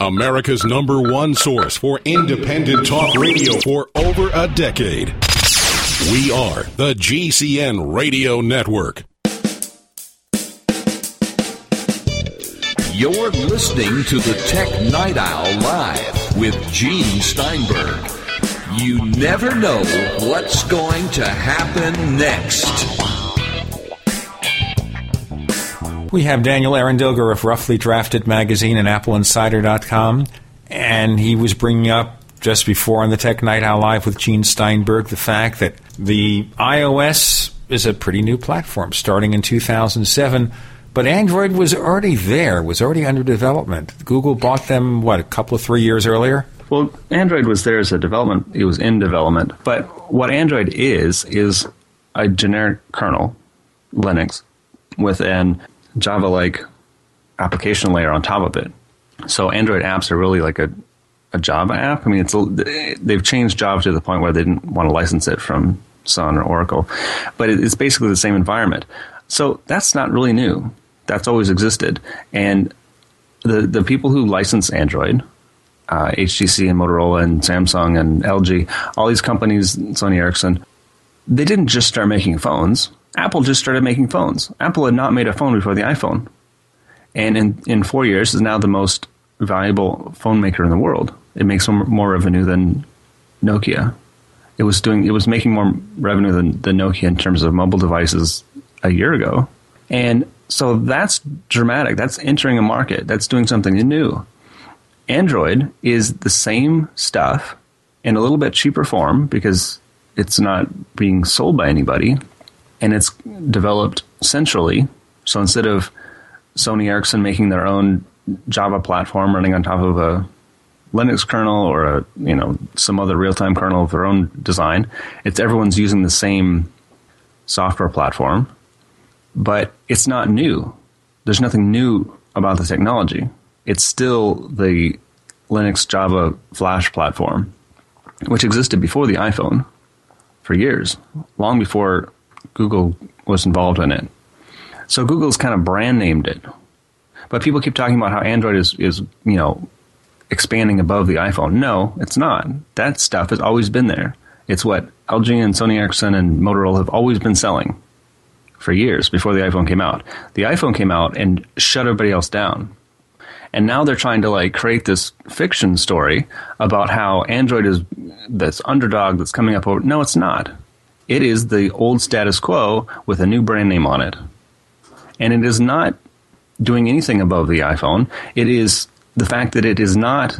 America's number one source for independent talk radio for over a decade. We are the GCN Radio Network. You're listening to the Tech Night Owl Live with Gene Steinberg. You never know what's going to happen next. We have Daniel Dilger of Roughly Drafted Magazine and AppleInsider.com, and he was bringing up just before on the Tech Night Owl Live with Gene Steinberg the fact that the iOS is a pretty new platform starting in 2007, but Android was already there, was already under development. Google bought them, what, a couple of three years earlier? Well, Android was there as a development, it was in development. But what Android is, is a generic kernel, Linux, with an Java like application layer on top of it. So Android apps are really like a, a Java app. I mean, it's they've changed Java to the point where they didn't want to license it from Sun or Oracle, but it's basically the same environment. So that's not really new. That's always existed, and the the people who license Android, uh, HTC and Motorola and Samsung and LG, all these companies, Sony Ericsson, they didn't just start making phones. Apple just started making phones. Apple had not made a phone before the iPhone, and in in four years is now the most valuable phone maker in the world. It makes more revenue than Nokia. It was doing it was making more revenue than, than Nokia in terms of mobile devices a year ago, and so that's dramatic. That's entering a market. That's doing something new. Android is the same stuff in a little bit cheaper form because it's not being sold by anybody and it's developed centrally. So instead of Sony Ericsson making their own Java platform running on top of a Linux kernel or a you know some other real time kernel of their own design, it's everyone's using the same software platform, but it's not new. There's nothing new about the technology. It's still the Linux Java Flash platform, which existed before the iPhone for years, long before Google was involved in it. So Google's kind of brand named it. But people keep talking about how Android is, is you know, expanding above the iPhone. No, it's not. That stuff has always been there. It's what LG and Sony Ericsson and Motorola have always been selling for years before the iPhone came out. The iPhone came out and shut everybody else down. And now they're trying to like create this fiction story about how Android is this underdog that's coming up over. No, it's not. It is the old status quo with a new brand name on it. And it is not doing anything above the iPhone. It is the fact that it is not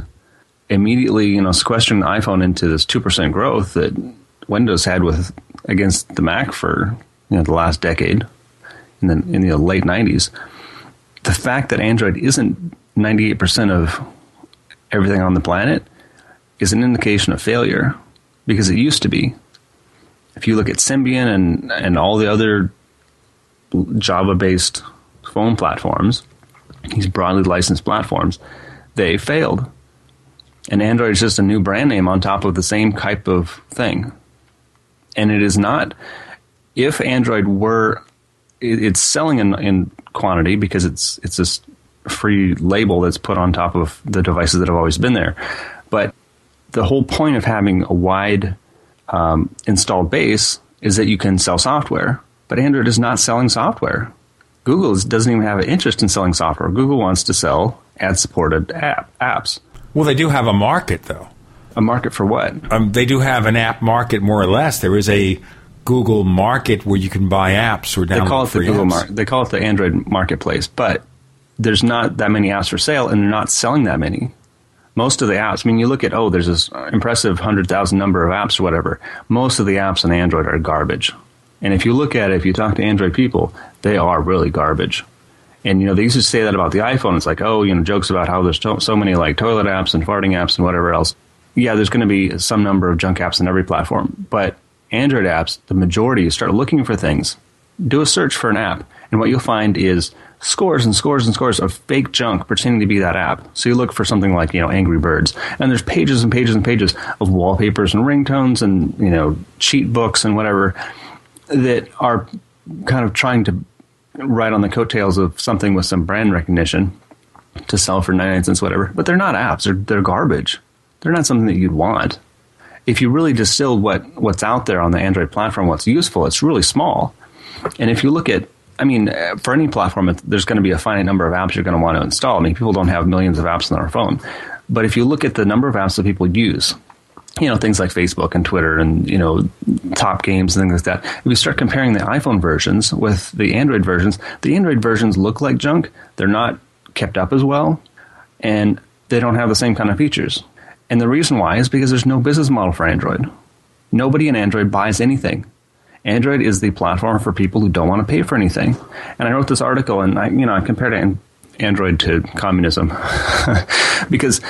immediately, you know, sequestering the iPhone into this 2% growth that Windows had with against the Mac for, you know, the last decade in the, in the late 90s. The fact that Android isn't 98% of everything on the planet is an indication of failure because it used to be if you look at Symbian and and all the other Java based phone platforms, these broadly licensed platforms, they failed. And Android is just a new brand name on top of the same type of thing. And it is not, if Android were, it's selling in, in quantity because it's, it's this free label that's put on top of the devices that have always been there. But the whole point of having a wide um, installed base is that you can sell software. But Android is not selling software. Google doesn't even have an interest in selling software. Google wants to sell ad supported app, apps. Well, they do have a market, though. A market for what? Um, they do have an app market, more or less. There is a Google market where you can buy apps or download They call it the Google market. They call it the Android marketplace, but there's not that many apps for sale, and they're not selling that many. Most of the apps, I mean, you look at oh, there's this impressive hundred thousand number of apps or whatever. Most of the apps on Android are garbage, and if you look at it, if you talk to Android people, they are really garbage. And you know, they used to say that about the iPhone. It's like, oh, you know, jokes about how there's to- so many like toilet apps and farting apps and whatever else. Yeah, there's going to be some number of junk apps on every platform, but Android apps, the majority, start looking for things. Do a search for an app, and what you'll find is scores and scores and scores of fake junk pretending to be that app. So you look for something like, you know, Angry Birds, and there's pages and pages and pages of wallpapers and ringtones and, you know, cheat books and whatever that are kind of trying to ride on the coattails of something with some brand recognition to sell for 99 cents, whatever. But they're not apps. They're, they're garbage. They're not something that you'd want. If you really distill what, what's out there on the Android platform, what's useful, it's really small. And if you look at, I mean, uh, for any platform, there's going to be a finite number of apps you're going to want to install. I mean, people don't have millions of apps on their phone. But if you look at the number of apps that people use, you know, things like Facebook and Twitter and, you know, top games and things like that. If you start comparing the iPhone versions with the Android versions, the Android versions look like junk. They're not kept up as well, and they don't have the same kind of features. And the reason why is because there's no business model for Android. Nobody in Android buys anything. Android is the platform for people who don't want to pay for anything. And I wrote this article, and I, you know, I compared Android to communism because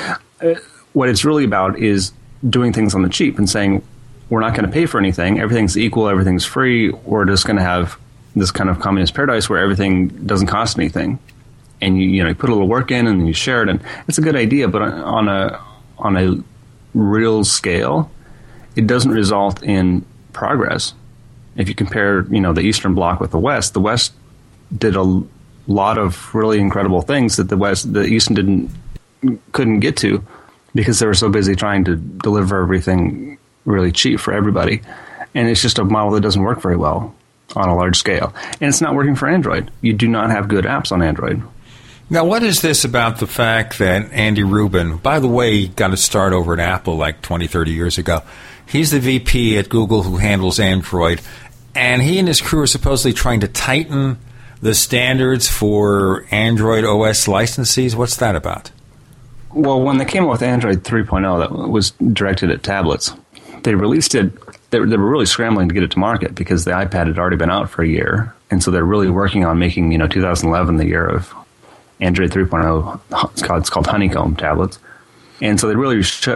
uh, what it's really about is doing things on the cheap and saying we're not going to pay for anything. Everything's equal. Everything's free. We're just going to have this kind of communist paradise where everything doesn't cost anything, and you you know you put a little work in and you share it, and it's a good idea. But on a on a real scale, it doesn't result in progress. If you compare, you know, the Eastern Bloc with the West, the West did a lot of really incredible things that the West, the Eastern didn't couldn't get to because they were so busy trying to deliver everything really cheap for everybody. And it's just a model that doesn't work very well on a large scale. And it's not working for Android. You do not have good apps on Android. Now, what is this about the fact that Andy Rubin, by the way, got a start over at Apple like 20, 30 years ago? He's the VP at Google who handles Android, and he and his crew are supposedly trying to tighten the standards for Android OS licensees. What's that about? Well, when they came out with Android 3.0, that was directed at tablets. They released it. They, they were really scrambling to get it to market because the iPad had already been out for a year, and so they're really working on making you know 2011 the year of Android 3.0. It's called, it's called Honeycomb tablets, and so they really sh-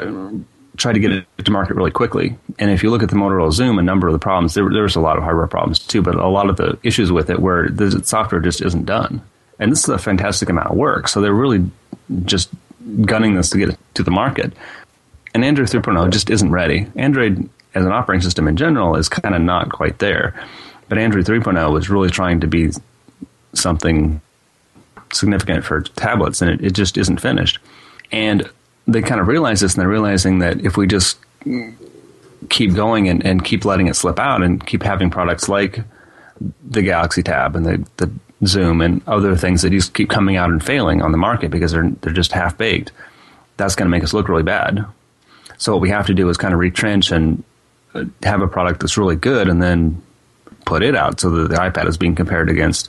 tried to get it to market really quickly. And if you look at the Motorola Xoom, a number of the problems there, there was a lot of hardware problems too, but a lot of the issues with it where the software just isn't done. And this is a fantastic amount of work, so they're really just gunning this to get it to the market. And Android 3.0 just isn't ready. Android, as an operating system in general, is kind of not quite there. But Android 3.0 was really trying to be something significant for tablets, and it, it just isn't finished. And they kind of realize this, and they're realizing that if we just keep going and, and keep letting it slip out and keep having products like the Galaxy Tab and the, the Xoom and other things that just keep coming out and failing on the market because they're they're just half baked. That's going to make us look really bad. So what we have to do is kind of retrench and uh, have a product that's really good, and then put it out so that the iPad is being compared against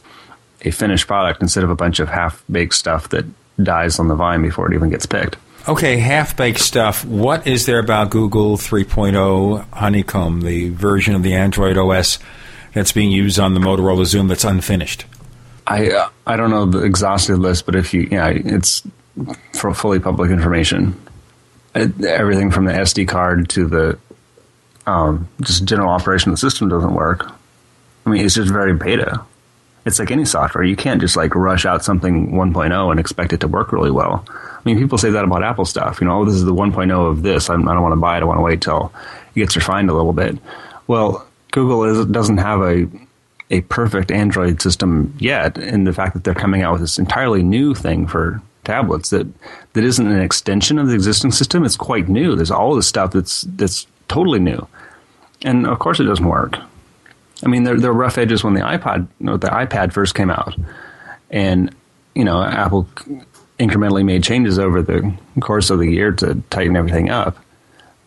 a finished product instead of a bunch of half baked stuff that dies on the vine before it even gets picked. Okay, half baked stuff. What is there about Google 3.0 Honeycomb, the version of the Android OS that's being used on the Motorola Xoom that's unfinished? I uh, I don't know the exhaustive list, but if you yeah, it's for fully public information. It, everything from the SD card to the um, just general operation of the system doesn't work. I mean, it's just very beta. it's like any software. You can't just like rush out something 1.0 and expect it to work really well. I mean, people say that about Apple stuff. You know, oh, this is the 1.0 of this. I'm, I do not want to buy it. I want to wait till it gets refined a little bit. Well, Google is, doesn't have a a perfect Android system yet, in the fact that they're coming out with this entirely new thing for tablets that that isn't an extension of the existing system. It's quite new. There's all this stuff that's that's totally new, and of course it doesn't work. I mean, there there are rough edges when the iPod, you know, the iPad first came out, and you know, Apple incrementally made changes over the course of the year to tighten everything up,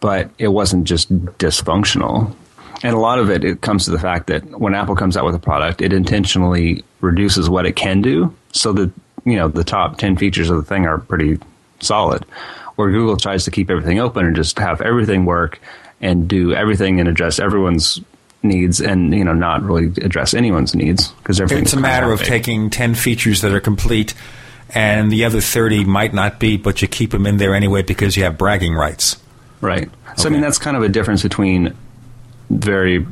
but it wasn't just dysfunctional. And a lot of it, it comes to the fact that when Apple comes out with a product, it intentionally reduces what it can do so that, you know, the top 10 features of the thing are pretty solid. Where Google tries to keep everything open and just have everything work and do everything and address everyone's needs and you know not really address anyone's needs because it's a matter of taking 10 features that are complete and the other 30 might not be but you keep them in there anyway because you have bragging rights right so okay. i mean that's kind of a difference between very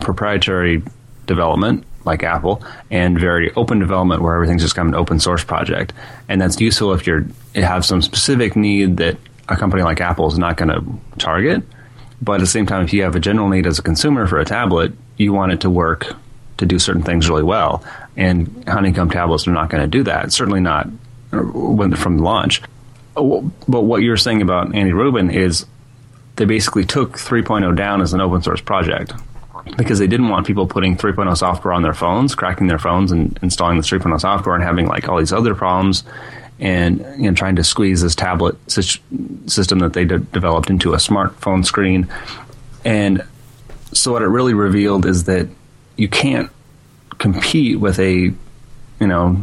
proprietary development like Apple and very open development where everything's just kind of an open source project. And that's useful if you're you have some specific need that a company like Apple is not going to target. But at the same time, if you have a general need as a consumer for a tablet, you want it to work to do certain things really well. And Honeycomb tablets are not going to do that. Certainly not uh, when from launch. Uh, but what you're saying about Andy Rubin is they basically took 3.0 down as an open source project because they didn't want people putting 3.0 software on their phones, cracking their phones and installing the 3.0 software and having like all these other problems and you know, trying to squeeze this tablet system that they de- developed into a smartphone screen. And so what it really revealed is that you can't compete with a, you know,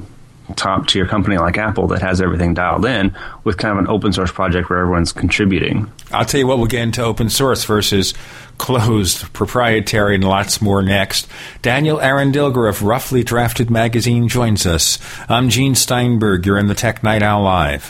top tier company like Apple that has everything dialed in with kind of an open source project where everyone's contributing. I'll tell you what, we'll get into open source versus closed, proprietary, and lots more next. Daniel Eran Dilger of Roughly Drafted Magazine joins us. I'm Gene Steinberg. You're in the Tech Night Owl Live.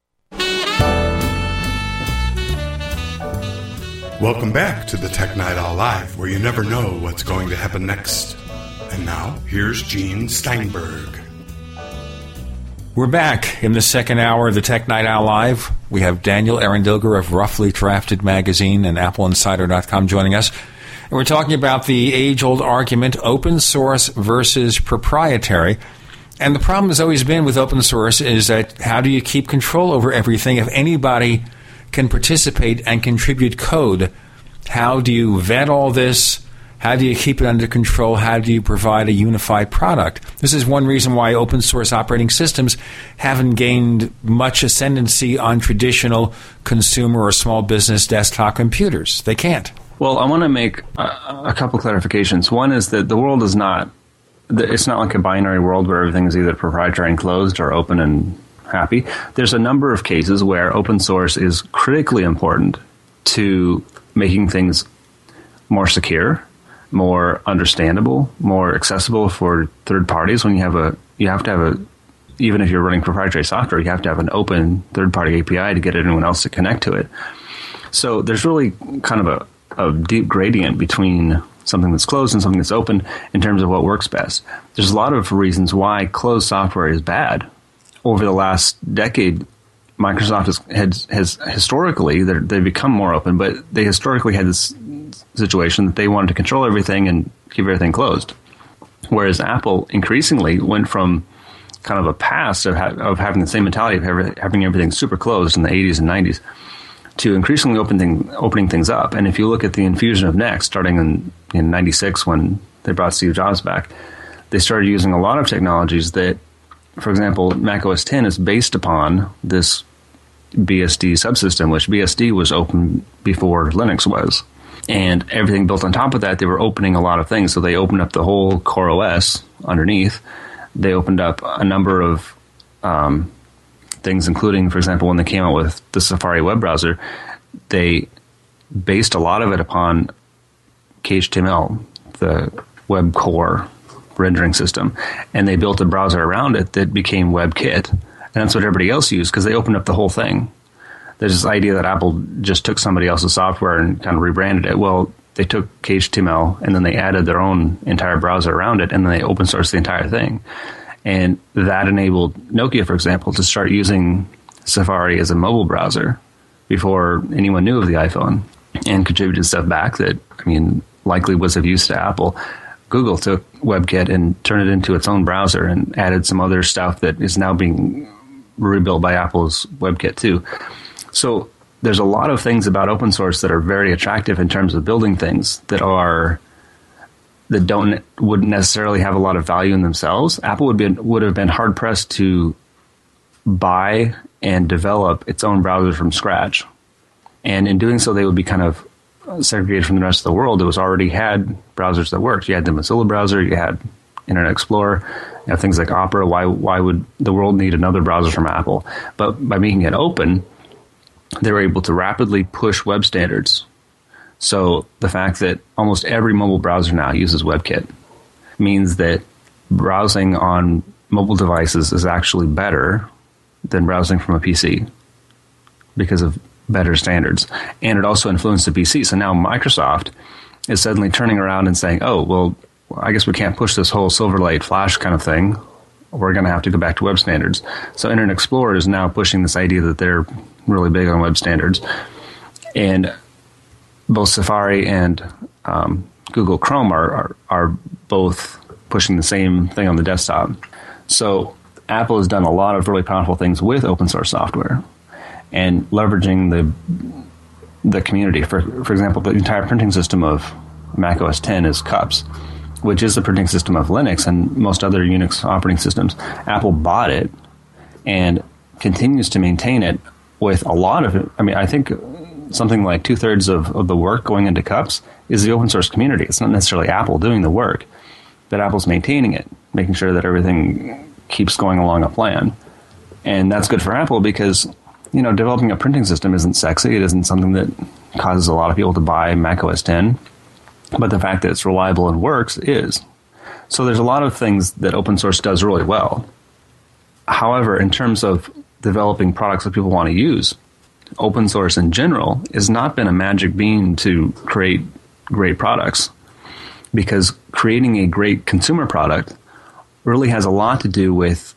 Welcome back to the Tech Night Owl Live, where you never know what's going to happen next. And now, here's Gene Steinberg. We're back in the second hour of the Tech Night Owl Live. We have Daniel Eran Dilger of Roughly Drafted Magazine and AppleInsider.com joining us. And we're talking about the age old argument open source versus proprietary. And the problem has always been with open source is that how do you keep control over everything if anybody can participate and contribute code. How do you vet all this? How do you keep it under control? How do you provide a unified product? This is one reason why open source operating systems haven't gained much ascendancy on traditional consumer or small business desktop computers. They can't. Well, I want to make a, a couple clarifications. One is that the world is not it's not like a binary world where everything is either proprietary and closed or open and happy. There's a number of cases where open source is critically important to making things more secure, more understandable, more accessible for third parties. When you have a, you have to have a, even if you're running proprietary software, you have to have an open third party API to get anyone else to connect to it. So there's really kind of a, a deep gradient between something that's closed and something that's open in terms of what works best. There's a lot of reasons why closed software is bad over the last decade, Microsoft has, has, has historically they've become more open, but they historically had this situation that they wanted to control everything and keep everything closed. Whereas Apple increasingly went from kind of a past of, ha- of having the same mentality of having everything super closed in the 80s and 90s to increasingly opening opening things up. And if you look at the infusion of NeXT, starting in in '96 when they brought Steve Jobs back, they started using a lot of technologies that, for example, Mac OS 10 is based upon this BSD subsystem, which BSD was open before Linux was. And everything built on top of that, they were opening a lot of things. So they opened up the whole Core OS underneath. They opened up a number of um, things, including, for example, when they came out with the Safari web browser, they based a lot of it upon KHTML, the web core rendering system, and they built a browser around it that became WebKit, and that's what everybody else used because they opened up the whole thing. There's this idea that Apple just took somebody else's software and kind of rebranded it. Well, they took KHTML and then they added their own entire browser around it, and then they open sourced the entire thing. And that enabled Nokia, for example, to start using Safari as a mobile browser before anyone knew of the iPhone and contributed stuff back that, I mean, likely was of use to Apple. Google took WebKit and turned it into its own browser and added some other stuff that is now being rebuilt by Apple's WebKit too. So there's a lot of things about open source that are very attractive in terms of building things that are that don't wouldn't necessarily have a lot of value in themselves, Apple would be would have been hard pressed to buy and develop its own browser from scratch. And in doing so, they would be kind of segregated from the rest of the world. It was already had browsers that worked. You had the Mozilla browser, you had Internet Explorer, you have things like Opera. Why why would the world need another browser from Apple? But by making it open, they were able to rapidly push web standards so the fact that almost every mobile browser now uses WebKit means that browsing on mobile devices is actually better than browsing from a PC because of better standards. And it also influenced the PC. So now Microsoft is suddenly turning around and saying, oh, well, I guess we can't push this whole Silverlight Flash kind of thing. We're going to have to go back to web standards. So Internet Explorer is now pushing this idea that they're really big on web standards. And both Safari and um, Google Chrome are, are, are both pushing the same thing on the desktop. So Apple has done a lot of really powerful things with open source software and leveraging the the community. For for example, the entire printing system of Mac OS 10 is CUPS, which is the printing system of Linux and most other Unix operating systems. Apple bought it and continues to maintain it with a lot of. I mean, I think something like two thirds of, of the work going into CUPS is the open source community. It's not necessarily Apple doing the work, but Apple's maintaining it, making sure that everything keeps going along a plan. And that's good for Apple because, you know, developing a printing system isn't sexy. It isn't something that causes a lot of people to buy Mac OS 10. But the fact that it's reliable and works is. So there's a lot of things that open source does really well. However, in terms of developing products that people want to use, open source in general has not been a magic bean to create great products because creating a great consumer product really has a lot to do with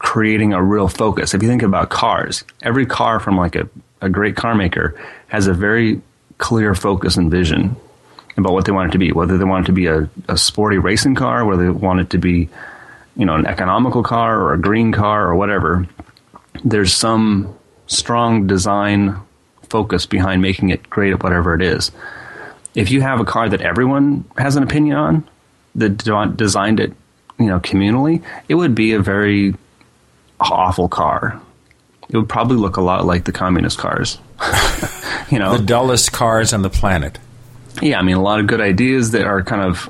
creating a real focus. If you think about cars, every car from like a, a great car maker has a very clear focus and vision about what they want it to be, whether they want it to be a, a sporty racing car, whether they want it to be, you know, an economical car or a green car or whatever. There's some strong design focus behind making it great at whatever it is. If you have a car that everyone has an opinion on, that designed it, you know, communally, it would be a very awful car. It would probably look a lot like the communist cars. you know, the dullest cars on the planet. Yeah, I mean, a lot of good ideas that are kind of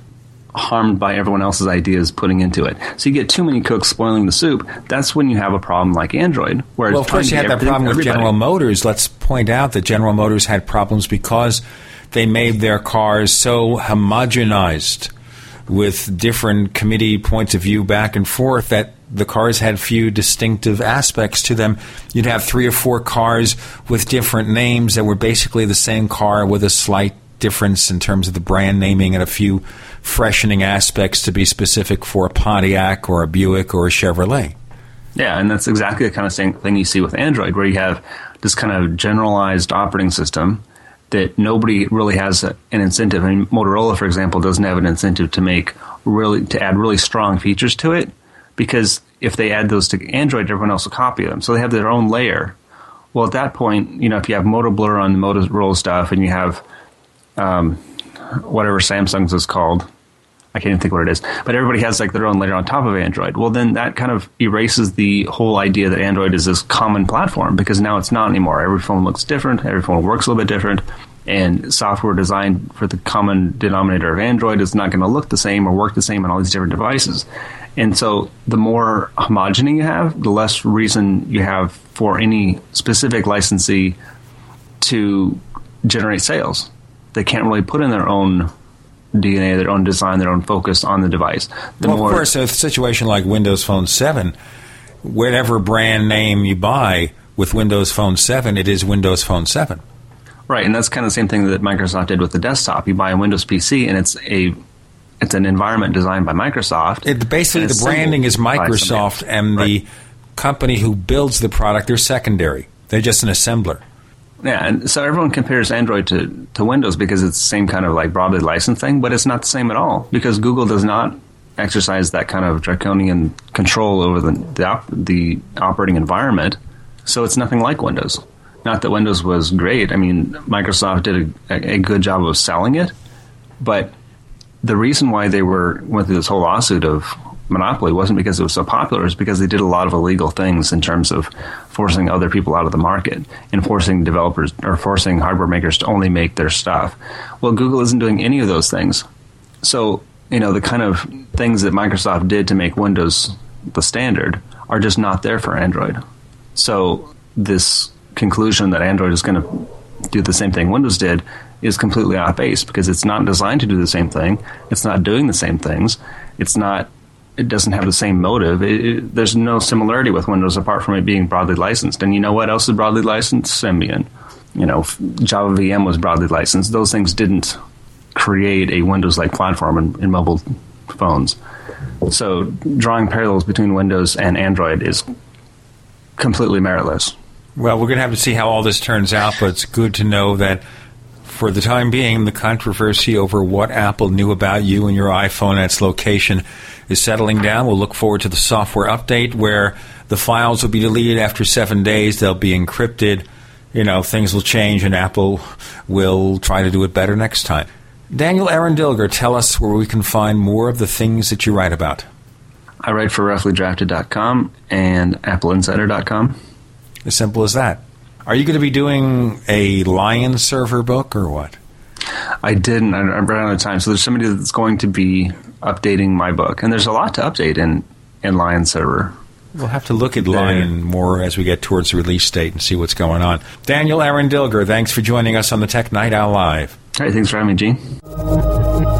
harmed by everyone else's ideas putting into it. So you get too many cooks spoiling the soup. That's when you have a problem like Android. Where well, of course, you had that problem with General Motors. Let's point out that General Motors had problems because they made their cars so homogenized with different committee points of view back and forth that the cars had few distinctive aspects to them. You'd have three or four cars with different names that were basically the same car with a slight difference in terms of the brand naming and a few freshening aspects to be specific for a Pontiac or a Buick or a Chevrolet. Yeah, and that's exactly the kind of same thing you see with Android, where you have this kind of generalized operating system that nobody really has an incentive. I mean, Motorola, for example, doesn't have an incentive to make really to add really strong features to it because if they add those to Android, everyone else will copy them. So they have their own layer. Well, at that point, you know, if you have Moto Blur on the Motorola stuff and you have um, whatever Samsung's is called, I can't even think what it is, but everybody has like their own layer on top of Android. Well, then that kind of erases the whole idea that Android is this common platform because now it's not anymore. Every phone looks different, every phone works a little bit different, and software designed for the common denominator of Android is not going to look the same or work the same on all these different devices. And so the more homogeny you have, the less reason you have for any specific licensee to generate sales. They can't really put in their own DNA, their own design, their own focus on the device. The well, more, of course, a situation like Windows Phone 7, whatever brand name you buy with Windows Phone 7, it is Windows Phone 7. Right, and that's kind of the same thing that Microsoft did with the desktop. You buy a Windows PC, and it's a it's an environment designed by Microsoft. It, basically, the branding is Microsoft, and right. the company who builds the product they're secondary. They're just an assembler. Yeah, and so everyone compares Android to, to Windows because it's the same kind of like broadly licensed thing, but it's not the same at all because Google does not exercise that kind of draconian control over the the, op- the operating environment. So it's nothing like Windows. Not that Windows was great. I mean, Microsoft did a, a good job of selling it, but the reason why they were went through this whole lawsuit of monopoly wasn't because it was so popular, it's because they did a lot of illegal things in terms of forcing other people out of the market and forcing developers or forcing hardware makers to only make their stuff. Well, Google isn't doing any of those things. So, you know, the kind of things that Microsoft did to make Windows the standard are just not there for Android. So, this conclusion that Android is going to do the same thing Windows did is completely off base because it's not designed to do the same thing. It's not doing the same things. It's not it doesn't have the same motive. It, it, there's no similarity with Windows apart from it being broadly licensed. And you know what else is broadly licensed? Symbian. You know, Java VM was broadly licensed. Those things didn't create a Windows-like platform in, in mobile phones. So drawing parallels between Windows and Android is completely meritless. Well, we're going to have to see how all this turns out, but it's good to know that for the time being, the controversy over what Apple knew about you and your iPhone and its location is settling down. We'll look forward to the software update where the files will be deleted after seven days. They'll be encrypted. You know, things will change, and Apple will try to do it better next time. Daniel Eran Dilger, tell us where we can find more of the things that you write about. I write for roughlydrafted.com and appleinsider.com. As simple as that. Are you going to be doing a Lion server book or what? I didn't. I, ran out of time. So there's somebody that's going to be updating my book, and there's a lot to update in in Lion Server. We'll have to look at Lion more as we get towards the release date and see what's going on. Daniel Eran Dilger, thanks for joining us on the Tech Night Owl Live. Hey, thanks for having me, Gene.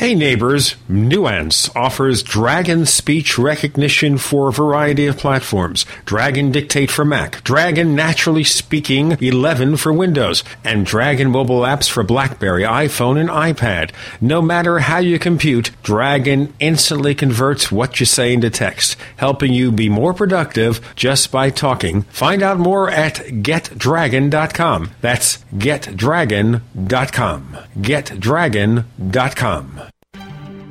Hey neighbors, Nuance offers Dragon speech recognition for a variety of platforms. Dragon Dictate for Mac, Dragon Naturally Speaking 11 for Windows, and Dragon mobile apps for BlackBerry, iPhone, and iPad. No matter how you compute, Dragon instantly converts what you say into text, helping you be more productive just by talking. Find out more at getdragon.com. That's getdragon.com. Getdragon.com.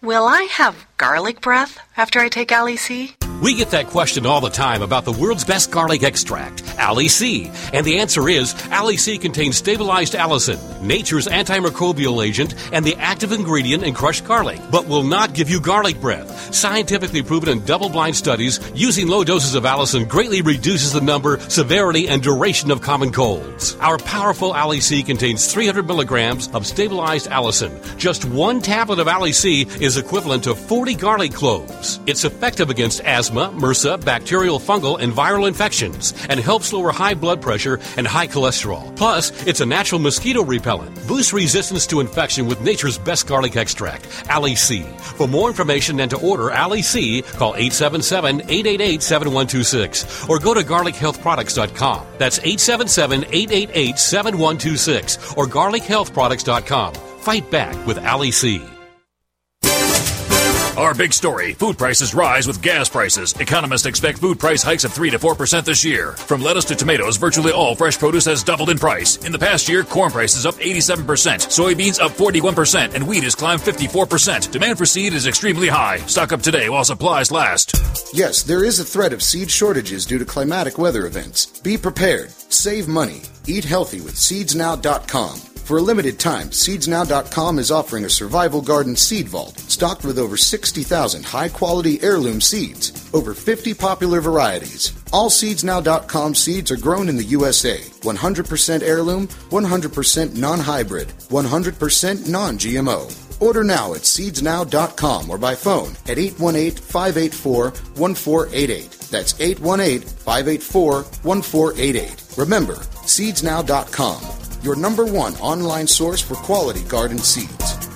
Will I have garlic breath after I take Ali C? We get that question all the time about the world's best garlic extract, Ali C. And the answer is Ali C contains stabilized allicin, nature's antimicrobial agent, and the active ingredient in crushed garlic, but will not give you garlic breath. Scientifically proven in double blind studies, using low doses of allicin greatly reduces the number, severity, and duration of common colds. Our powerful Ali C contains 300 milligrams of stabilized allicin. Just one tablet of Ali C is equivalent to 40 garlic cloves. It's effective against asthma asthma, MRSA, bacterial, fungal, and viral infections, and helps lower high blood pressure and high cholesterol. Plus, it's a natural mosquito repellent. Boosts resistance to infection with nature's best garlic extract, Ali C. For more information and to order Ali C, call 877-888-7126 or go to garlichealthproducts.com. That's 877-888-7126 or garlichealthproducts.com. Fight back with Ali C. Our big story food prices rise with gas prices. Economists expect food price hikes of 3 to 4% this year. From lettuce to tomatoes, virtually all fresh produce has doubled in price. In the past year, corn prices up 87%, soybeans up 41%, and wheat has climbed 54%. Demand for seed is extremely high. Stock up today while supplies last. Yes, there is a threat of seed shortages due to climatic weather events. Be prepared. Save money. Eat healthy with seedsnow.com. For a limited time, seedsnow.com is offering a survival garden seed vault stocked with over 60,000 high quality heirloom seeds, over 50 popular varieties. All seedsnow.com seeds are grown in the USA, 100% heirloom, 100% non hybrid, 100% non GMO. Order now at seedsnow.com or by phone at 818 584 1488. That's 818 584 1488. Remember, seedsnow.com your number one online source for quality garden seeds.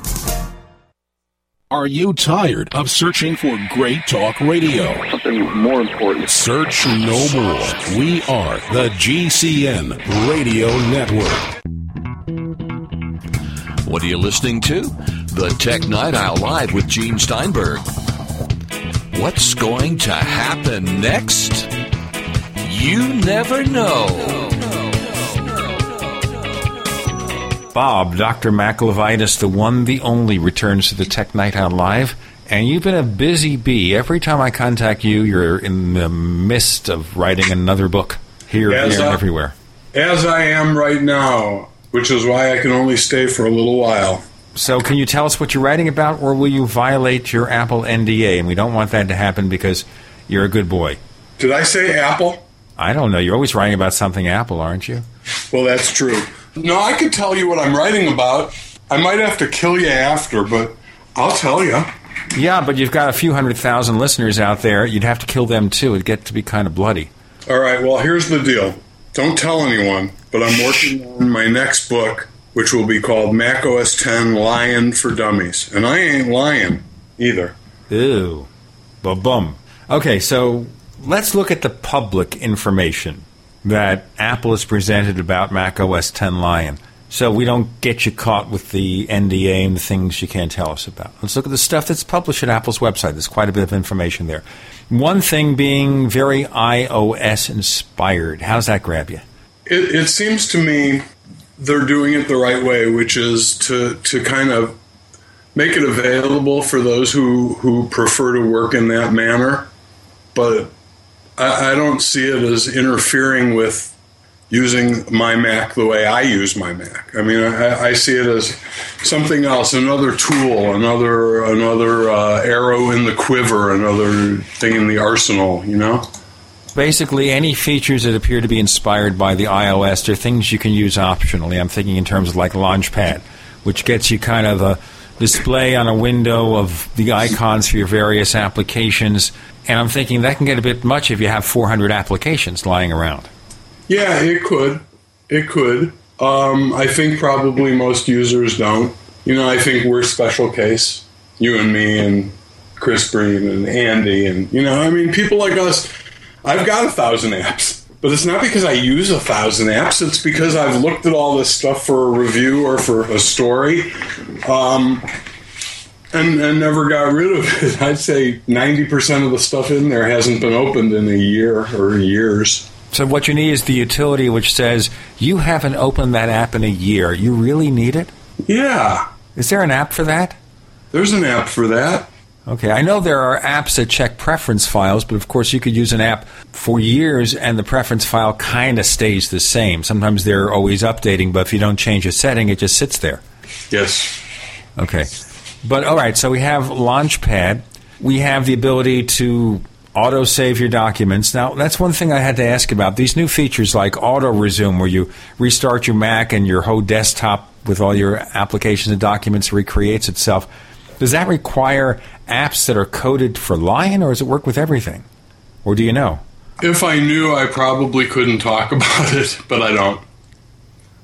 Are you tired of searching for great talk radio? Something more important. Search no more. We are the GCN Radio Network. What are you listening to? The Tech Night Owl Live with Gene Steinberg. What's going to happen next? You never know. Bob, Dr. Mac LeVitus, the one, the only, returns to the Tech Night Owl Live. And you've been a busy bee. Every time I contact you, you're in the midst of writing another book here, As here, and everywhere. As I am right now, which is why I can only stay for a little while. So, can you tell us what you're writing about, or will you violate your Apple NDA? And we don't want that to happen because you're a good boy. Did I say Apple? I don't know. You're always writing about something Apple, aren't you? Well, that's true. No, I could tell you what I'm writing about. I might have to kill you after, but I'll tell you. Yeah, but you've got a few hundred thousand listeners out there. You'd have to kill them too. It'd get to be kind of bloody. All right, well, here's the deal. Don't tell anyone, but I'm working on my next book, which will be called Mac OS 10 Lion for Dummies. And I ain't lying either. Ew. Ba bum. Okay, so let's look at the public information that Apple has presented about Mac OS 10 Lion. So we don't get you caught with the NDA and the things you can't tell us about. Let's look at the stuff that's published at Apple's website. There's quite a bit of information there. One thing being very iOS inspired. How's that grab you? It, it seems to me they're doing it the right way, which is to, to kind of make it available for those who, who prefer to work in that manner. But I, I don't see it as interfering with using my Mac the way I use my Mac. I mean, I, I see it as something else, another tool, another another uh, arrow in the quiver, another thing in the arsenal. You know. Basically, any features that appear to be inspired by the iOS are things you can use optionally. I'm thinking in terms of like Launchpad, which gets you kind of a display on a window of the icons for your various applications. And I'm thinking that can get a bit much if you have 400 applications lying around. Yeah, it could. It could. Um, I think probably most users don't. You know, I think we're special case. You and me and Chris Breen and Andy and you know, I mean, people like us I've got a thousand apps, but it's not because I use a thousand apps. It's because I've looked at all this stuff for a review or for a story, um, and, and never got rid of it. I'd say ninety percent of the stuff in there hasn't been opened in a year or years. So what you need is the utility which says you haven't opened that app in a year. You really need it? Yeah. Is there an app for that? There's an app for that. Okay, I know there are apps that check preference files, but of course you could use an app for years and the preference file kind of stays the same. Sometimes they're always updating, but if you don't change a setting, it just sits there. Yes. Okay. But all right, so we have Launchpad. We have the ability to auto save your documents. Now, that's one thing I had to ask about. These new features like auto resume, where you restart your Mac and your whole desktop with all your applications and documents recreates itself. Does that require apps that are coded for Lion, or does it work with everything? Or do you know? If I knew, I probably couldn't talk about it, but I don't.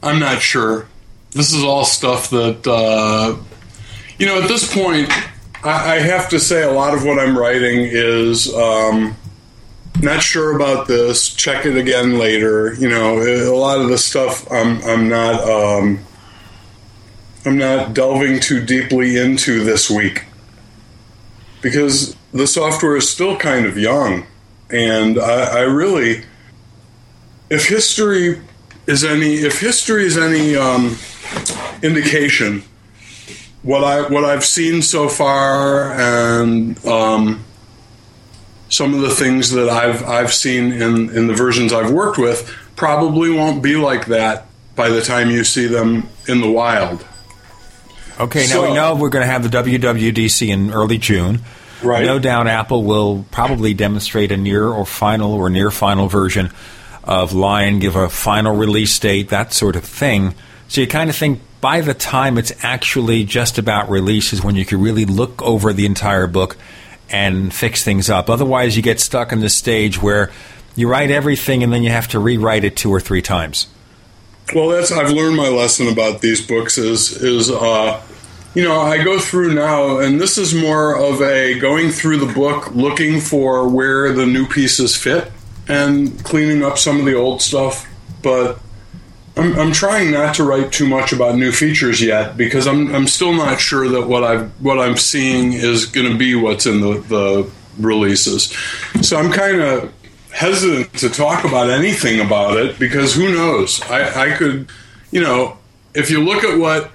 I'm not sure. This is all stuff that, uh, you know, at this point, I, I, have to say a lot of what I'm writing is um, not sure about this, check it again later. You know, a lot of the stuff I'm, I'm not. Um, I'm not delving too deeply into this week because the software is still kind of young. And I, I really, if history is any, if history is any um, indication, what I what I've seen so far, and um, some of the things that I've I've seen in in the versions I've worked with, probably won't be like that by the time you see them in the wild. Okay, now so, we know we're going to have the WWDC in early June. Right. No doubt Apple will probably demonstrate a near or final or near final version of Lion, give a final release date, that sort of thing. So you kind of think by the time it's actually just about release is when you can really look over the entire book and fix things up. Otherwise, you get stuck in the stage where you write everything and then you have to rewrite it two or three times. Well, that's I've learned my lesson about these books is is uh, you know I go through now, and this is more of a going through the book, looking for where the new pieces fit, and cleaning up some of the old stuff. But I'm, I'm trying not to write too much about new features yet because I'm I'm still not sure that what I've what I'm seeing is going to be what's in the the releases. So I'm kind of hesitant to talk about anything about it because who knows? I, I could, you know, if you look at what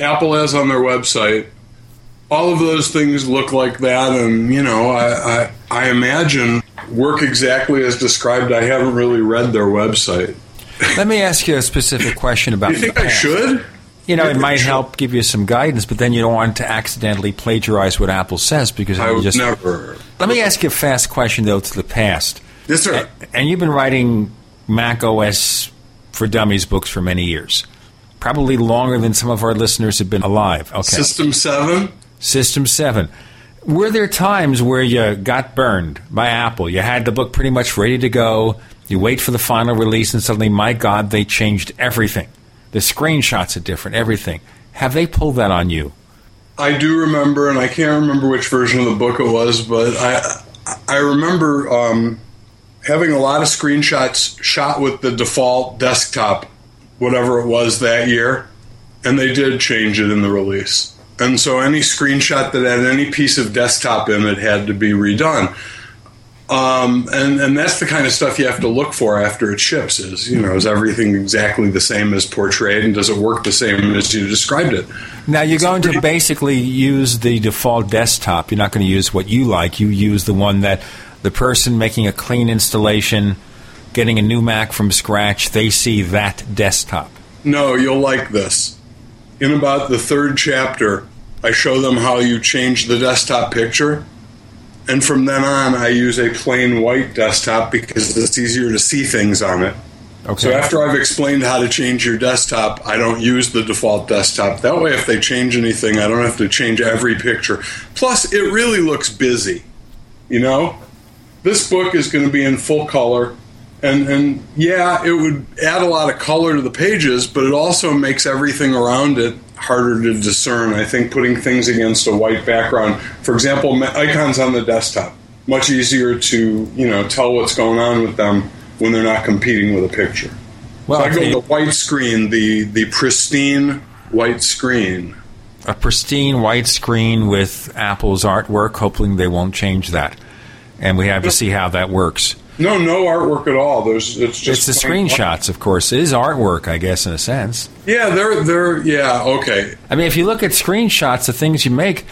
Apple has on their website, all of those things look like that, and you know, I, I, I imagine work exactly as described. I haven't really read their website. Let me ask you a specific question about. you think I should? You know, it might help give you some guidance, but then you don't want to accidentally plagiarize what Apple says because I would just never. Let me ask you a fast question though to the past. Yes, sir. And you've been writing Mac OS for Dummies books for many years, probably longer than some of our listeners have been alive. Okay. System seven. System seven. Were there times where you got burned by Apple? You had the book pretty much ready to go. You wait for the final release, and suddenly, my God, they changed everything. The screenshots are different, everything. Have they pulled that on you? I do remember, and I can't remember which version of the book it was, but I I remember um, having a lot of screenshots shot with the default desktop, whatever it was that year, and they did change it in the release. And so any screenshot that had any piece of desktop in it had to be redone. Um, and and that's the kind of stuff you have to look for after it ships. Is you know is everything exactly the same as portrayed, and does it work the same as you described it? Now you're going to basically use the default desktop. You're not going to use what you like. You use the one that the person making a clean installation getting a new Mac from scratch, they see that desktop. No, you'll like this. In about the third chapter, I show them how you change the desktop picture. And from then on, I use a plain white desktop because it's easier to see things on it. Okay. So after I've explained how to change your desktop, I don't use the default desktop. That way, if they change anything, I don't have to change every picture. Plus, it really looks busy. You know, this book is going to be in full color, and and yeah, it would add a lot of color to the pages, but it also makes everything around it harder to discern. I think putting things against a white background, for example, icons on the desktop, much easier to you know tell what's going on with them when they're not competing with a picture. Well, so I go the white screen, the the pristine white screen. A pristine white screen with Apple's artwork, hoping they won't change that. And we have to see how that works. No, no artwork at all. There's it's just it's the screenshots, of course. It is artwork, I guess, in a sense. Yeah, they're they're yeah okay. I mean, if you look at screenshots, the things you make,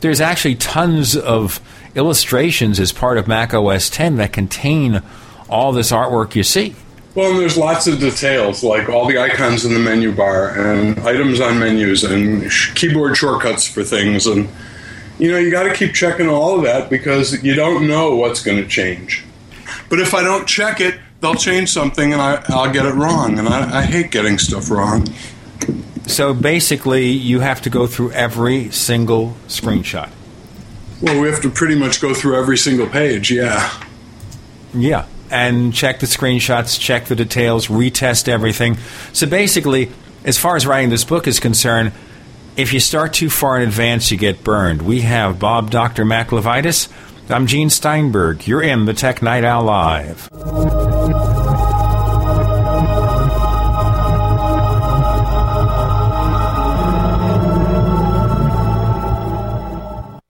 there's actually tons of illustrations as part of Mac OS 10 that contain all this artwork you see. Well, and there's lots of details like all the icons in the menu bar and items on menus and sh- keyboard shortcuts for things and you know you got to keep checking all of that because you don't know what's going to change. But if I don't check it, they'll change something and I, I'll get it wrong, and I, I hate getting stuff wrong. So basically, you have to go through every single screenshot. Well, we have to pretty much go through every single page. Yeah. Yeah. And check the screenshots, check the details, retest everything. So basically, as far as writing this book is concerned, if you start too far in advance, you get burned. We have Bob Dr. Mac LeVitus. I'm Gene Steinberg. You're in the Tech Night Owl Live.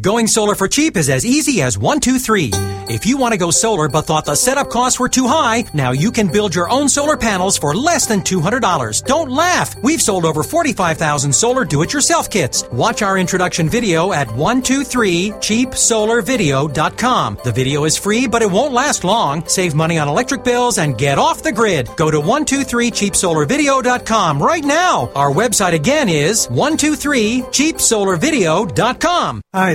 Going solar for cheap is as easy as one, two, three. If you want to go solar but thought the setup costs were too high, now you can build your own solar panels for less than $200. Don't laugh! We've sold over 45,000 solar do-it-yourself kits. Watch our introduction video at 123cheapsolarvideo.com. The video is free, but it won't last long. Save money on electric bills and get off the grid. Go to 123cheapsolarvideo.com right now. Our website again is 123cheapsolarvideo.com. Hi,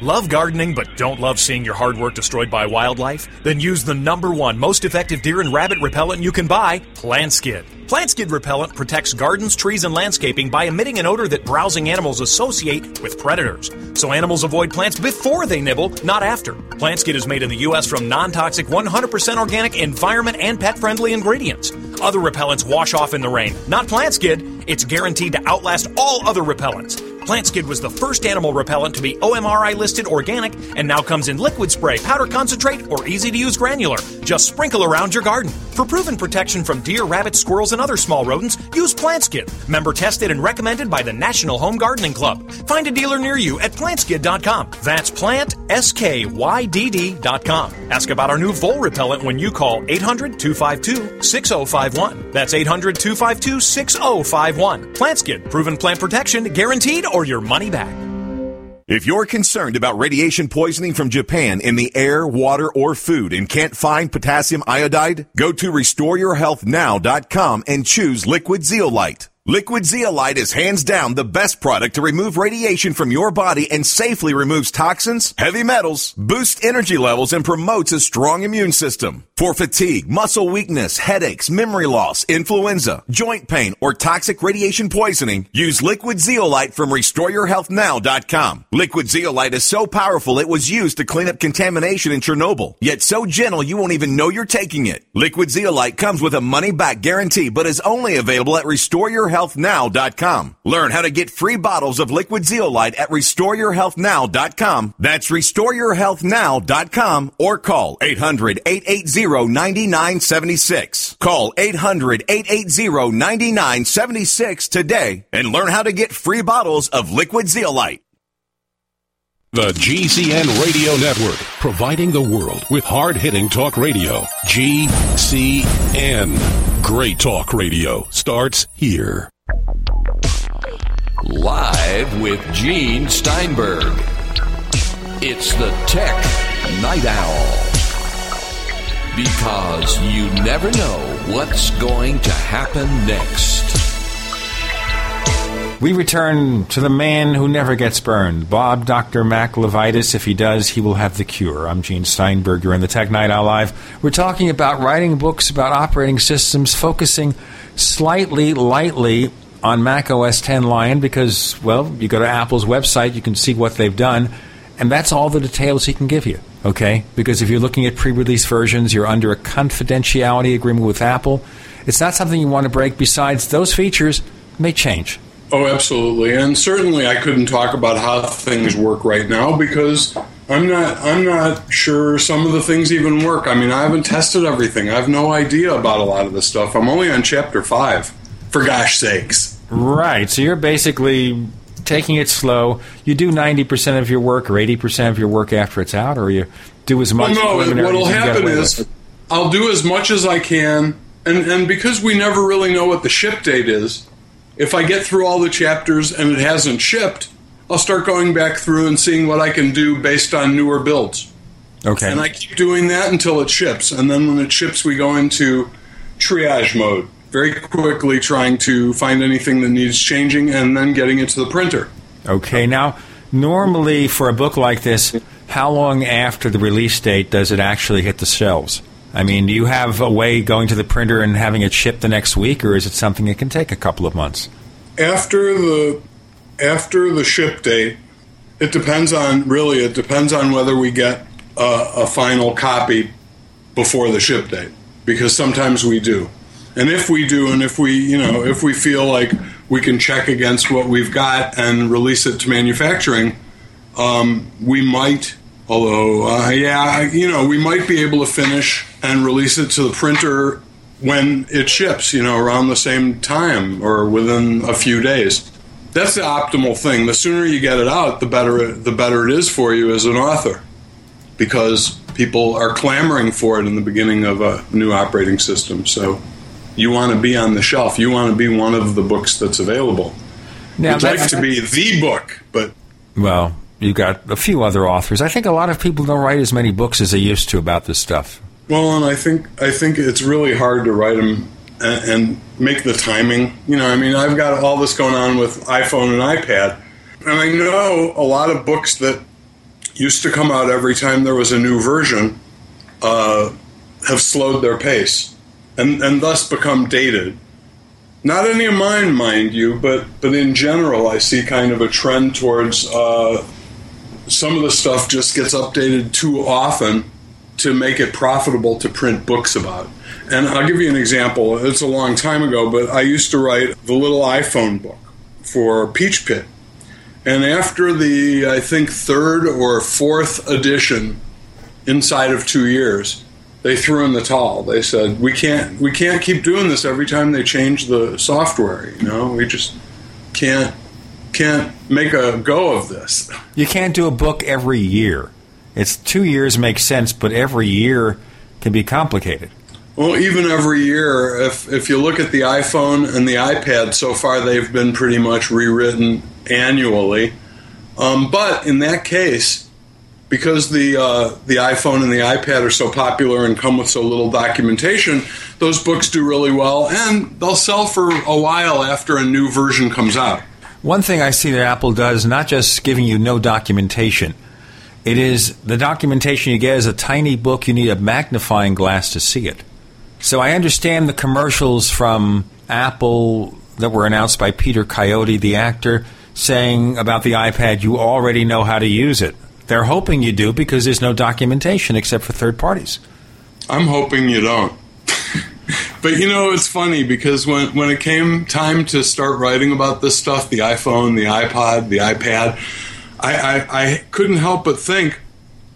Love gardening but don't love seeing your hard work destroyed by wildlife? Then use the number one most effective deer and rabbit repellent you can buy, Plantskydd. Plant Skid repellent protects gardens, trees, and landscaping by emitting an odor that browsing animals associate with predators. So animals avoid plants before they nibble, not after. Plantskydd is made in the U.S. from non toxic, 100% organic, environment, and pet friendly ingredients. Other repellents wash off in the rain. Not Plantskydd. It's guaranteed to outlast all other repellents. Plantskydd was the first animal repellent to be OMRI listed organic and now comes in liquid spray, powder concentrate, or easy to use granular. Just sprinkle around your garden. For proven protection from deer, rabbits, squirrels, and other small rodents, use Plantskydd. Member tested and recommended by the National Home Gardening Club. Find a dealer near you at plantskydd.com. That's plant, S-K-Y-D-D.com. Ask about our new vole repellent when you call 800-252-6051. That's 800-252-6051. Plantskydd, proven plant protection, guaranteed, or your money back. If you're concerned about radiation poisoning from Japan in the air, water, or food and can't find potassium iodide, go to restoreyourhealthnow.com and choose liquid zeolite. Liquid zeolite is hands down the best product to remove radiation from your body and safely removes toxins, heavy metals, boosts energy levels, and promotes a strong immune system. For fatigue, muscle weakness, headaches, memory loss, influenza, joint pain, or toxic radiation poisoning, use liquid zeolite from restoreyourhealthnow.com. Liquid zeolite is so powerful it was used to clean up contamination in Chernobyl, yet so gentle you won't even know you're taking it. Liquid zeolite comes with a money back guarantee, but is only available at restoreyourhealthnow.com. Learn how to get free bottles of liquid zeolite at restoreyourhealthnow.com. That's restoreyourhealthnow.com or call 800 880 9976. Call 800 880 9976 today and learn how to get free bottles of liquid zeolite. The GCN Radio Network, providing the world with hard hitting talk radio. GCN. Great talk radio starts here. Live with Gene Steinberg. It's the Tech Night Owl. Because you never know what's going to happen next. We return to the man who never gets burned, Bob Dr. Mac LeVitus. If he does, he will have the cure. I'm Gene Steinberg. You're in the Tech Night Owl Live. We're talking about writing books about operating systems, focusing slightly, lightly on Mac OS 10 Lion because, well, you go to Apple's website, you can see what they've done, and that's all the details he can give you, okay? Because if you're looking at pre release versions, you're under a confidentiality agreement with Apple. It's not something you want to break. Besides, those features may change. Oh, absolutely, and certainly I couldn't talk about how things work right now because I'm not I'm not sure some of the things even work. I mean, I haven't tested everything. I have no idea about a lot of this stuff. I'm only on chapter five, for gosh sakes. Right. So you're basically taking it slow. You do 90% of your work or 80% of your work after it's out, or you do as much. Well, no, what'll as you get happen is. I'll do as much as I can, and and because we never really know what the ship date is, if I get through all the chapters and it hasn't shipped, I'll start going back through and seeing what I can do based on newer builds. Okay. And I keep doing that until it ships, and then when it ships, we go into triage mode, very quickly trying to find anything that needs changing, and then getting it to the printer. Okay. Now, normally for a book like this, how long after the release date does it actually hit the shelves? I mean, do you have a way going to the printer and having it shipped the next week, or is it something that can take a couple of months? after the after the ship date, it depends on really it depends on whether we get a, a final copy before the ship date because sometimes we do, and if we do, and if we you know if we feel like we can check against what we've got and release it to manufacturing, um, we might. Although, uh, yeah, you know, we might be able to finish and release it to the printer when it ships, you know, around the same time or within a few days. That's the optimal thing. The sooner you get it out, the better the better it is for you as an author, because people are clamoring for it in the beginning of a new operating system. So you want to be on the shelf. You want to be one of the books that's available. Now, You'd like that's- to be the book, but Well, you've got a few other authors. I think a lot of people don't write as many books as they used to about this stuff. Well, and I think I think it's really hard to write them and, and make the timing. You know, I mean, I've got all this going on with iPhone and iPad, and I know a lot of books that used to come out every time there was a new version uh, have slowed their pace and and thus become dated. Not any of mine, mind you, but but in general, I see kind of a trend towards uh, some of the stuff just gets updated too often to make it profitable to print books about. And I'll give you an example. It's a long time ago, but I used to write the little iPhone book for Peachpit. And after the, I think, third or fourth edition, inside of two years, they threw in the towel. They said, "We can't, we can't keep doing this every time they change the software. You know, we just can't, can't make a go of this." You can't do a book every year. It's two years makes sense, but every year can be complicated. Well, even every year, if if you look at the iPhone and the iPad, so far they've been pretty much rewritten annually. Um, but in that case, because the uh, the iPhone and the iPad are so popular and come with so little documentation, those books do really well, and they'll sell for a while after a new version comes out. One thing I see that Apple does, not just giving you no documentation, it is the documentation you get is a tiny book. You need a magnifying glass to see it. So I understand the commercials from Apple that were announced by Peter Coyote, the actor, saying about the iPad, you already know how to use it. They're hoping you do because there's no documentation except for third parties. I'm hoping you don't. but you know, it's funny because when, when it came time to start writing about this stuff the iPhone, the iPod, the iPad I, I, I couldn't help but think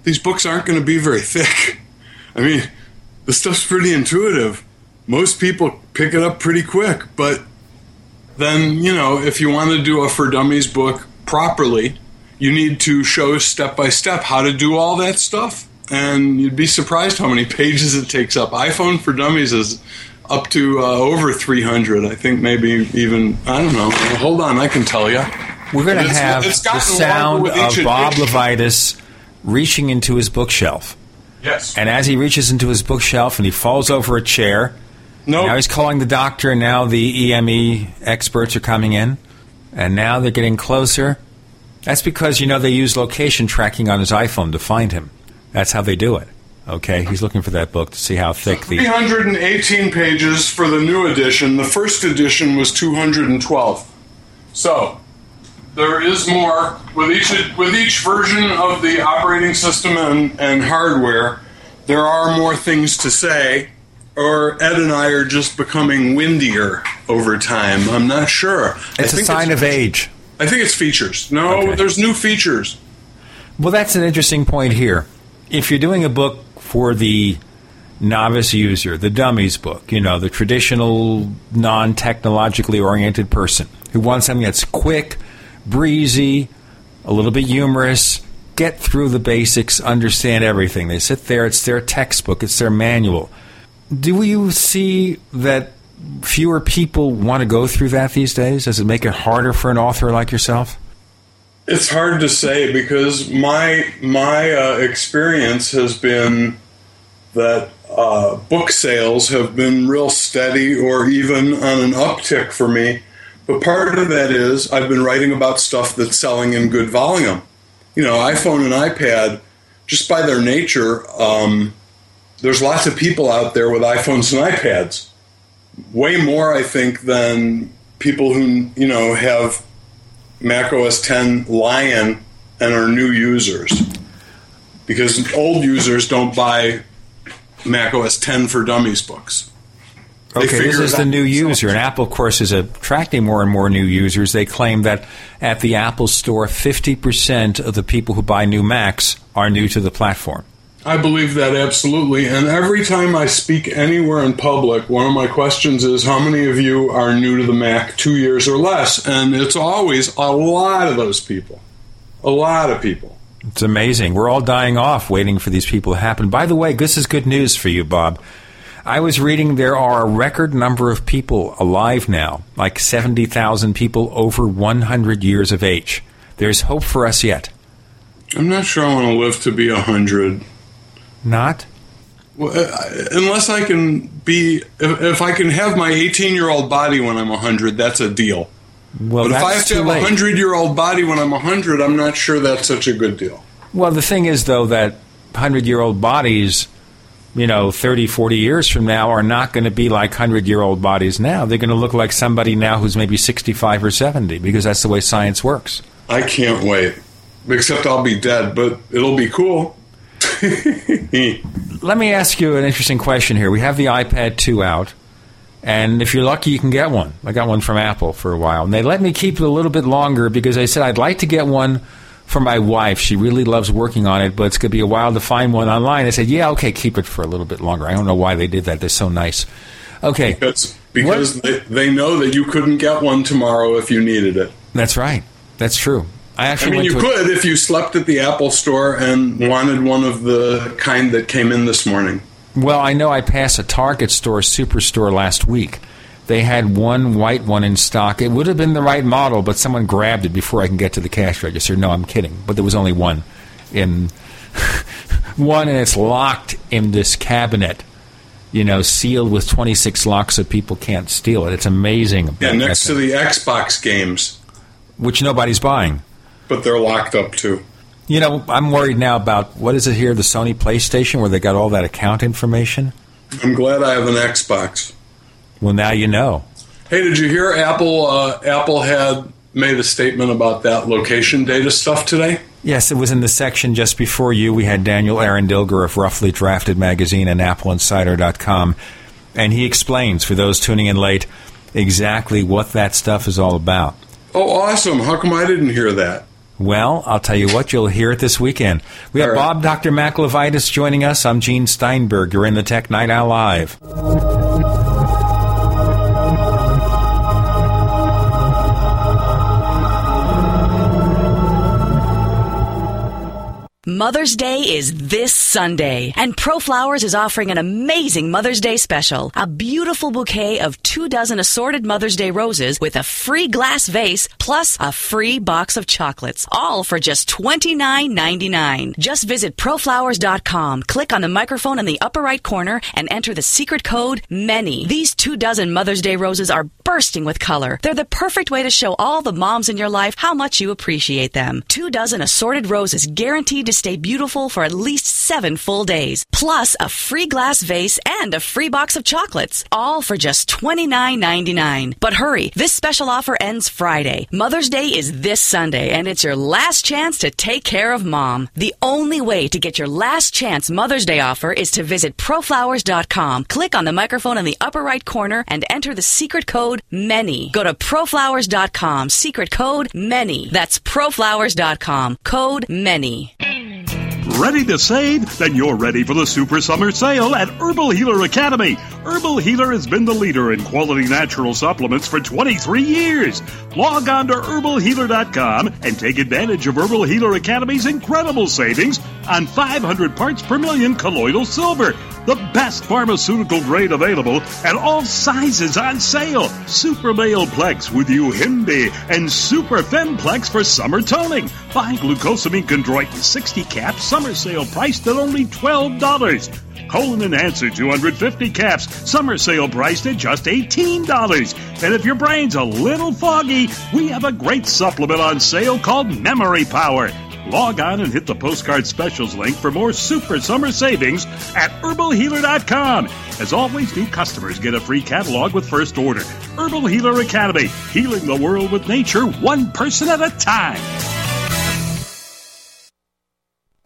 these books aren't going to be very thick. I mean, the stuff's pretty intuitive. Most people pick it up pretty quick, but then, you know, if you want to do a For Dummies book properly, you need to show step by step how to do all that stuff. And you'd be surprised how many pages it takes up. iPhone for Dummies is up to uh, over 300. I think maybe even, I don't know. Hold on, I can tell you. We're going to have it's the sound of Bob edition. LeVitus reaching into his bookshelf. Yes. And as he reaches into his bookshelf and he falls over a chair, Nope. now he's calling the doctor, and now the EME experts are coming in, and now they're getting closer. That's because, you know, they use location tracking on his iPhone to find him. That's how they do it. Okay? He's looking for that book to see how thick the. 318 pages for the new edition. The first edition was 212. So there is more with each with each version of the operating system and, and hardware. There are more things to say, or Ed and I are just becoming windier over time. I'm not sure. It's a sign of age. I think it's features. No, there's new features. Well, that's an interesting point here. If you're doing a book for the novice user, the dummies book, you know, the traditional non technologically oriented person who wants something that's quick, breezy, a little bit humorous, get through the basics, understand everything. They sit there, it's their textbook, it's their manual. Do you see that fewer people want to go through that these days? Does it make it harder for an author like yourself? It's hard to say because my my uh, experience has been that uh, book sales have been real steady or even on an uptick for me. But part of that is I've been writing about stuff that's selling in good volume. You know, iPhone and iPad, just by their nature, um, there's lots of people out there with iPhones and iPads. Way more, I think, than people who you know have Mac OS 10 Lion and are new users. Because old users don't buy Mac OS 10 for Dummies books. They Okay, this is the new user, and Apple, of course, is attracting more and more new users. They claim that at the Apple Store, 50% of the people who buy new Macs are new to the platform. I believe that absolutely. And every time I speak anywhere in public, one of my questions is how many of you are new to the Mac two years or less? And it's always a lot of those people. A lot of people. It's amazing. We're all dying off waiting for these people to happen. By the way, this is good news for you, Bob. I was reading there are a record number of people alive now, like 70,000 people over 100 years of age. There's hope for us yet. I'm not sure I want to live to be 100. Not? Well, uh, unless I can be, if, if I can have my 18 year old body when I'm 100, that's a deal. Well, but if I have to have a 100 year old body when I'm 100, I'm not sure that's such a good deal. Well, the thing is, though, that 100 year old bodies, you know, 30, 40 years from now are not going to be like 100 year old bodies now. They're going to look like somebody now who's maybe 65 or 70 because that's the way science works. I can't wait. Except I'll be dead, but it'll be cool. Let me ask you an interesting question here. We have the iPad 2 out. And if you're lucky, you can get one. I got one from Apple for a while. And they let me keep it a little bit longer because I said I'd like to get one for my wife. She really loves working on it, but it's going to be a while to find one online. I said, yeah, okay, keep it for a little bit longer. I don't know why they did that. They're so nice. Okay. Because, because they, they know that you couldn't get one tomorrow if you needed it. That's right. That's true. I actually I mean, you could a- if you slept at the Apple store and wanted one of the kind that came in this morning. Well, I know I passed a Target store superstore last week. They had one white one in stock. It would have been the right model, but someone grabbed it before I can get to the cash register. No, I'm kidding. But there was only one in one, and it's locked in this cabinet. You know, sealed with 26 locks so people can't steal it. It's amazing. Yeah, next to the Xbox games, which nobody's buying, but they're locked up too. You know, I'm worried now about what is it here, the Sony PlayStation, where they got all that account information. I'm glad I have an Xbox. Well, now you know. Hey, did you hear Apple? Uh, Apple had made a statement about that location data stuff today. Yes, it was in the section just before you. We had Daniel Eran Dilger of Roughly Drafted Magazine and AppleInsider.com, and he explains for those tuning in late exactly what that stuff is all about. Oh, awesome! How come I didn't hear that? Well, I'll tell you what, you'll hear it this weekend. We have right. Bob Dr. Mac LeVitus joining us. I'm Gene Steinberg. You're in the Tech Night Owl Live. Mother's Day is this Sunday, and ProFlowers is offering an amazing Mother's Day special. A beautiful bouquet of two dozen assorted Mother's Day roses with a free glass vase plus a free box of chocolates, all for just $29.99. Just visit proflowers.com, click on the microphone in the upper right corner, and enter the secret code MANY. These two dozen Mother's Day roses are bursting with color. They're the perfect way to show all the moms in your life how much you appreciate them. Two dozen assorted roses guaranteed to to stay beautiful for at least seven full days, plus a free glass vase and a free box of chocolates, all for just $29.99. But hurry, this special offer ends Friday. Mother's Day is this Sunday, and it's your last chance to take care of mom. The only way to get your last chance Mother's Day offer is to visit proflowers.com, click on the microphone in the upper right corner, and enter the secret code MANY. Go to proflowers.com, secret code MANY. That's proflowers.com, code MANY. Ready to save? Then you're ready for the Super Summer Sale at Herbal Healer Academy. Herbal Healer has been the leader in quality natural supplements for 23 years. Log on to herbalhealer.com and take advantage of Herbal Healer Academy's incredible savings on 500 parts per million colloidal silver the best pharmaceutical grade available and all sizes on sale. Super Male Plex with Yohimbe and Super Femplex for summer toning. Buy glucosamine chondroitin 60 caps, summer sale priced at only $12. Colon Enhancer 250 caps, summer sale priced at just $18. And if your brain's a little foggy, we have a great supplement on sale called Memory Power. Log on and hit the postcard specials link for more super summer savings at herbalhealer.com. As always, new customers get a free catalog with first order. Herbal Healer Academy, healing the world with nature one person at a time.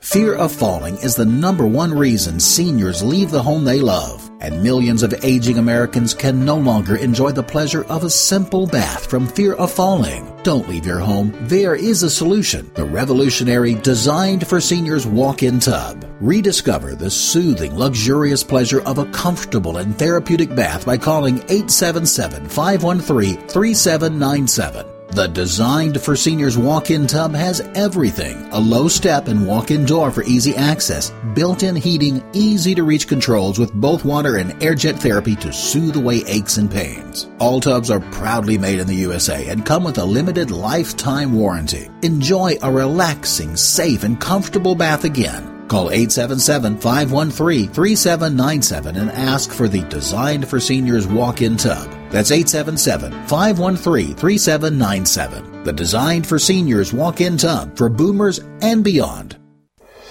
Fear of falling is the number one reason seniors leave the home they love, and millions of aging Americans can no longer enjoy the pleasure of a simple bath from fear of falling. Don't leave your home. There is a solution. The revolutionary Designed for Seniors Walk-In Tub. Rediscover the soothing, luxurious pleasure of a comfortable and therapeutic bath by calling 877-513-3797. The Designed for Seniors walk-in tub has everything. A low step and walk-in door for easy access, built-in heating, easy to reach controls with both water and air jet therapy to soothe away aches and pains. All tubs are proudly made in the USA and come with a limited lifetime warranty. Enjoy a relaxing, safe, and comfortable bath again. Call 877-513-3797 and ask for the Designed for Seniors walk-in tub. That's 877-513-3797. The Designed for Seniors walk-in tub for boomers and beyond.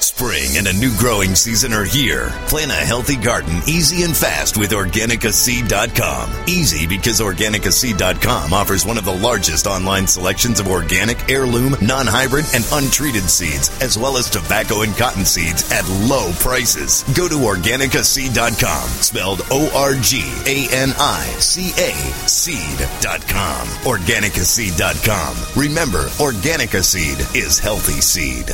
Spring and a new growing season are here. Plan a healthy garden easy and fast with OrganicaSeed.com. Easy because OrganicaSeed.com offers one of the largest online selections of organic, heirloom, non-hybrid, and untreated seeds, as well as tobacco and cotton seeds at low prices. Go to OrganicaSeed.com, spelled O-R-G-A-N-I-C-A, seed.com. OrganicaSeed.com. Remember, Organica Seed is healthy seed.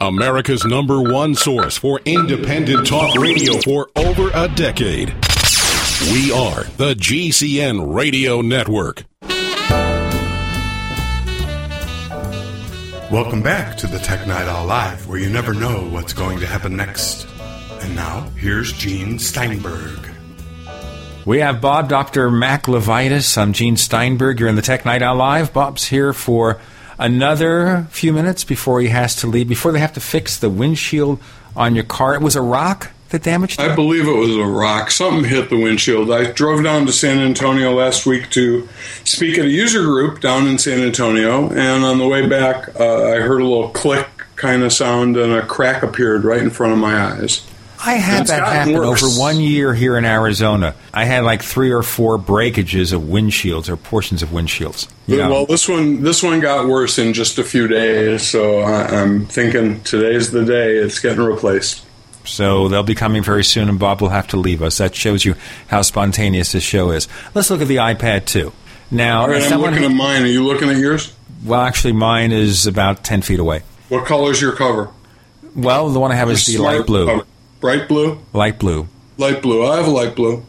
America's number one source for independent talk radio for over a decade. We are the GCN Radio Network. Welcome back to the Tech Night Owl Live, where you never know what's going to happen next. And now, here's Gene Steinberg. We have Bob, Dr. Mac LeVitus. I'm Gene Steinberg. You're in the Tech Night Owl Live. Bob's here for another few minutes before he has to leave, before they have to fix the windshield on your car. It was a rock that damaged it? I believe it was a rock. Something hit the windshield. I drove down to San Antonio last week to speak at a user group down in San Antonio, and on the way back, uh, I heard a little click kind of sound, and a crack appeared right in front of my eyes. I had It's that happen worse. over one year here in Arizona. I had like three or four breakages of windshields or portions of windshields. Know? Well, this one this one got worse in just a few days, so I, I'm thinking today's the day it's getting replaced. So they'll be coming very soon, and Bob will have to leave us. That shows you how spontaneous this show is. Let's look at the iPad 2. Now, All right, I'm looking at mine. Are you looking at yours? well, actually, mine is about 10 feet away. What color is your cover? Well, the one I have is the light blue. cover. Bright blue? Light blue. Light blue. I have a light blue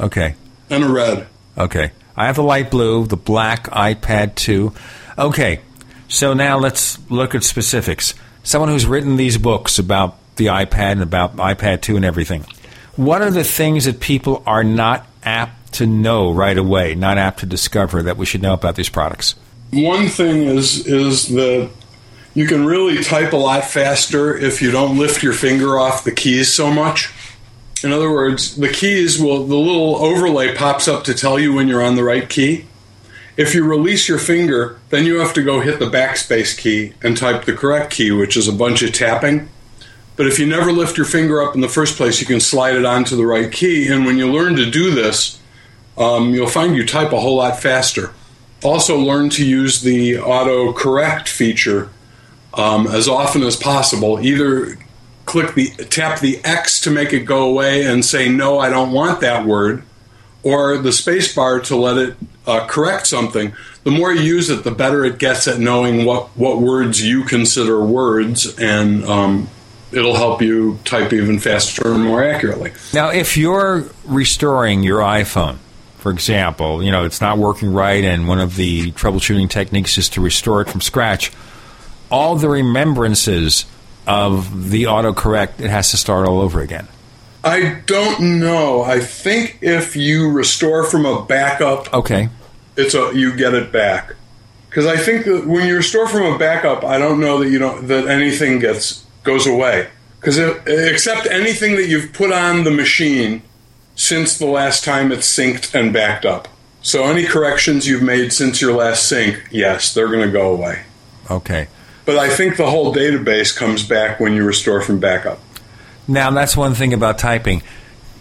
Okay. and a red. Okay. I have the light blue, the black iPad 2. Okay. So now let's look at specifics. Someone who's written these books about the iPad and about iPad 2 and everything. What are the things that people are not apt to know right away, not apt to discover that we should know about these products? One thing is is that you can really type a lot faster if you don't lift your finger off the keys so much. In other words, the keys will the little overlay pops up to tell you when you're on the right key. If you release your finger, then you have to go hit the backspace key and type the correct key, which is a bunch of tapping. But if you never lift your finger up in the first place, you can slide it onto the right key. And when you learn to do this, um, you'll find you type a whole lot faster. Also, learn to use the auto correct feature um, as often as possible. Either click the tap the X to make it go away and say no, I don't want that word, or the space bar to let it uh, correct something. The more you use it, the better it gets at knowing what what words you consider words, and um, it'll help you type even faster and more accurately. Now, if you're restoring your iPhone, for example, you know, it's not working right and one of the troubleshooting techniques is to restore it from scratch, all the remembrances of the autocorrect, it has to start all over again. I don't know. I think if you restore from a backup, Okay. it's a you get it back. Because I think that when you restore from a backup, I don't know that you don't that anything gets goes away. Because except anything that you've put on the machine since the last time it's synced and backed up. So any corrections you've made since your last sync, yes, they're going to go away. Okay. But I think the whole database comes back when you restore from backup. Now, that's one thing about typing.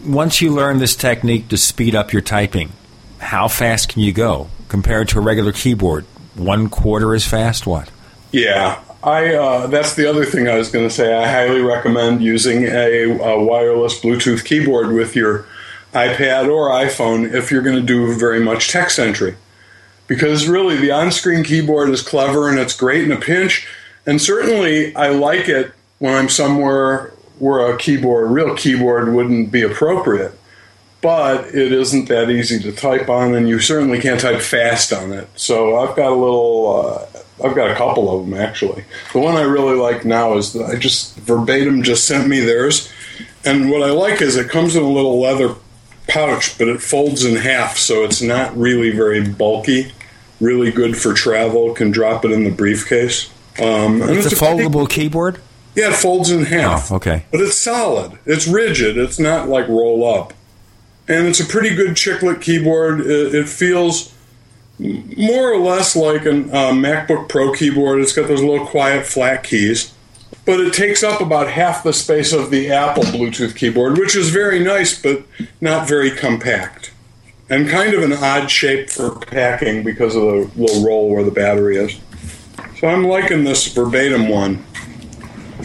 Once you learn this technique to speed up your typing, how fast can you go compared to a regular keyboard? One quarter as fast? What? Yeah, I. Uh, that's the other thing I was going to say. I highly recommend using a, a wireless Bluetooth keyboard with your iPad or iPhone if you're going to do very much text entry, because really the on-screen keyboard is clever and it's great in a pinch, and certainly I like it when I'm somewhere where a keyboard, a real keyboard, wouldn't be appropriate. but it isn't that easy to type on, and you certainly can't type fast on it. So I've got a little, uh, I've got a couple of them actually. The one I really like now is that I just verbatim just sent me theirs, and what I like is it comes in a little leather pouch, but it folds in half, so it's not really very bulky. Really good for travel. Can drop it in the briefcase. Um, and It's, it's a pretty- foldable keyboard. yeah, it folds in half. Oh, okay. But it's solid. It's rigid. It's not like roll up. And it's a pretty good chiclet keyboard. It, it feels more or less like a uh, MacBook Pro keyboard. It's got those little quiet flat keys. But it takes up about half the space of the Apple Bluetooth keyboard, which is very nice, but not very compact. And kind of an odd shape for packing because of the little roll where the battery is. So I'm liking this verbatim one.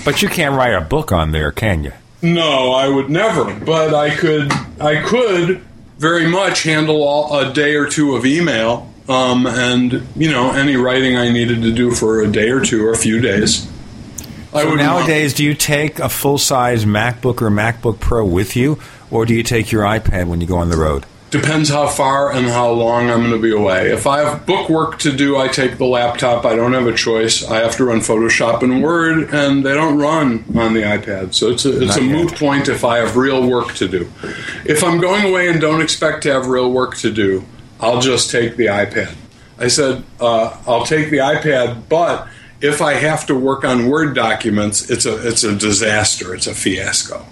But you can't write a book on there, can you? No, I would never. But I could. I could very much handle all, a day or two of email, um, and you know any writing I needed to do for a day or two or a few days. I So nowadays, do you take a full size MacBook or MacBook Pro with you, or do you take your iPad when you go on the road? Depends how far and how long I'm going to be away. If I have book work to do, I take the laptop. I don't have a choice. I have to run Photoshop and Word, and they don't run on the iPad. So it's a, it's Not a yet. moot point if I have real work to do. If I'm going away and don't expect to have real work to do, I'll just take the iPad. I said uh, I'll take the iPad, but if I have to work on Word documents, it's a it's a disaster. It's a fiasco.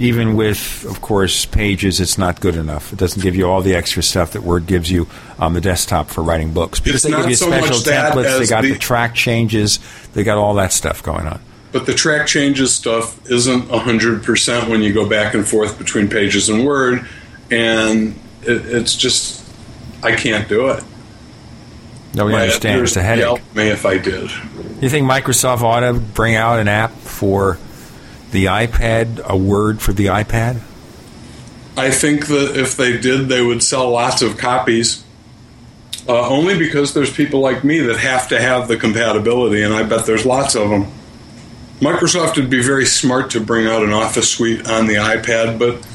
Even with, of course, Pages, it's not good enough. It doesn't give you all the extra stuff that Word gives you on the desktop for writing books. Because It's they give you so special templates, they got the, the- track changes, they got all that stuff going on. But the track changes stuff isn't 100% when you go back and forth between pages and Word, and it, it's just, I can't do it. Nobody My understand. It's a headache. at me if I did. You think Microsoft ought to bring out an app for the iPad, a Word for the iPad? I think that if they did, they would sell lots of copies. Uh, only because there's people like me that have to have the compatibility, and I bet there's lots of them. Microsoft would be very smart to bring out an Office suite on the iPad, but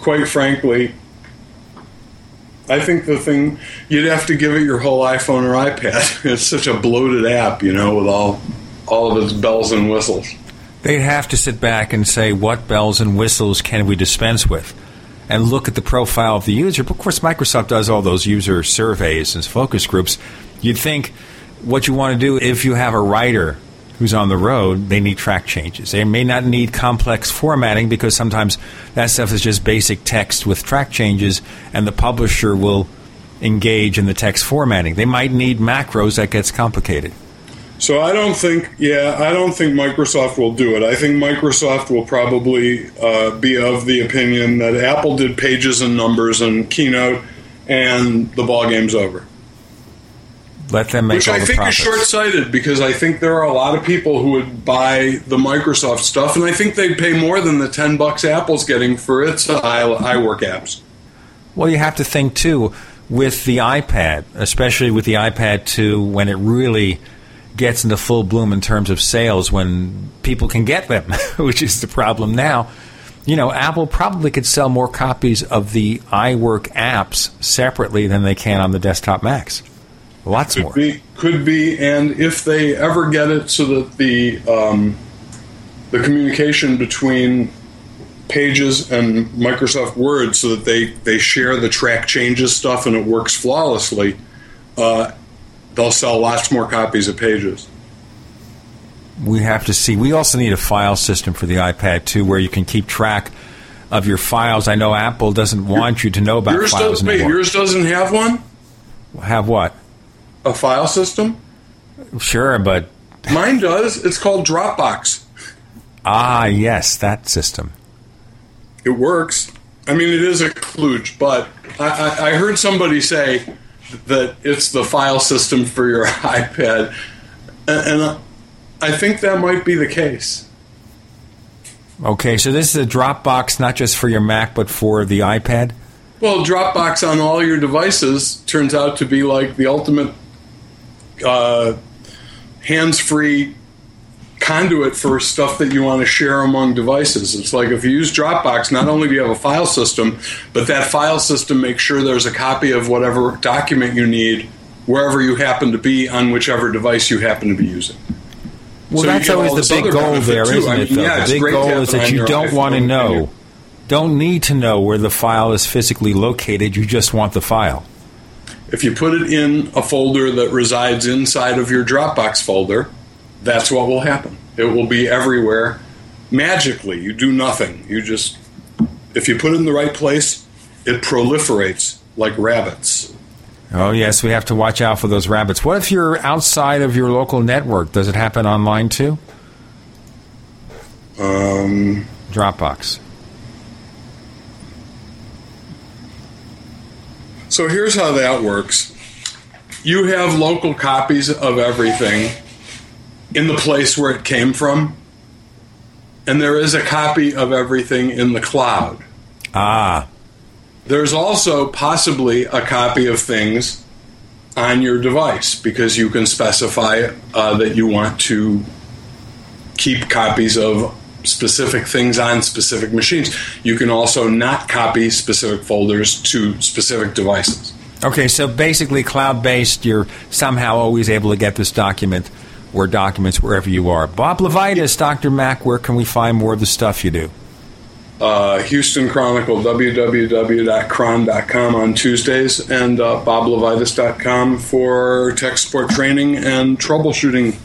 quite frankly, I think the thing you'd have to give it your whole iPhone or iPad. It's such a bloated app, you know, with all all of its bells and whistles. They'd have to sit back and say, what bells and whistles can we dispense with? And look at the profile of the user. But of course, Microsoft does all those user surveys and focus groups. You'd think what you want to do if you have a writer who's on the road, they need track changes. They may not need complex formatting because sometimes that stuff is just basic text with track changes, and the publisher will engage in the text formatting. They might need macros that gets complicated. So I don't think, yeah, I don't think Microsoft will do it. I think Microsoft will probably uh, be of the opinion that Apple did pages and numbers and Keynote, and the ball game's over. Let them make Which I think profits. is short-sighted because I think there are a lot of people who would buy the Microsoft stuff, and I think they'd pay more than the ten bucks Apple's getting for its uh, iWork apps. Well, you have to think too with the iPad, especially with the iPad 2, when it really gets into full bloom in terms of sales, when people can get them, which is the problem now. You know, Apple probably could sell more copies of the iWork apps separately than they can on the desktop Macs. Lots more. Be, could be, and if they ever get it so that the um, the communication between Pages and Microsoft Word, so that they they share the track changes stuff and it works flawlessly, uh, they'll sell lots more copies of Pages. We have to see. We also need a file system for the iPad too, where you can keep track of your files. I know Apple doesn't want you to know about yours files does, wait, anymore. yours doesn't have one. Have what? A file system? Sure, but Mine does. It's called Dropbox. ah, yes, that system. It works. I mean, it is a kludge, but I, I, I heard somebody say that it's the file system for your iPad, and, I think that might be the case. Okay, so this is a Dropbox not just for your Mac but for the iPad. Well, Dropbox on all your devices turns out to be like the ultimate uh, hands-free conduit for stuff that you want to share among devices. It's like if you use Dropbox, not only do you have a file system, but that file system makes sure there's a copy of whatever document you need wherever you happen to be on whichever device you happen to be using. Well, So that's always the big goal there, too. isn't I it? mean, Though yeah, the big goal is that you don't want to know, your- don't need to know where the file is physically located. You just want the file. If you put it in a folder that resides inside of your Dropbox folder, that's what will happen. It will be everywhere magically. You do nothing. You just, if you put it in the right place, it proliferates like rabbits. Oh yes, we have to watch out for those rabbits. What if you're outside of your local network? Does it happen online too? Um, Dropbox. So here's how that works you have local copies of everything in the place where it came from, and there is a copy of everything in the cloud. Ah. There's also possibly a copy of things on your device because you can specify uh, that you want to keep copies of specific things on specific machines. You can also not copy specific folders to specific devices. Okay, so basically, cloud based, you're somehow always able to get this document or documents wherever you are. Bob LeVitus, Dr. Mac, where can we find more of the stuff you do? uh, Houston Chronicle, www.chron.com on Tuesdays, and uh, boblevitus.com for tech support training and troubleshooting.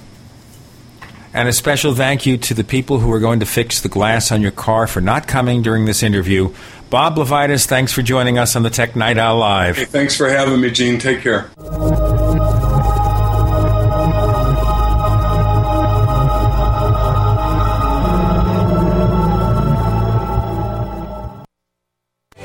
And a special thank you to the people who are going to fix the glass on your car for not coming during this interview. Bob LeVitus, thanks for joining us on the Tech Night Owl Live. Hey, thanks for having me, Gene. Take care.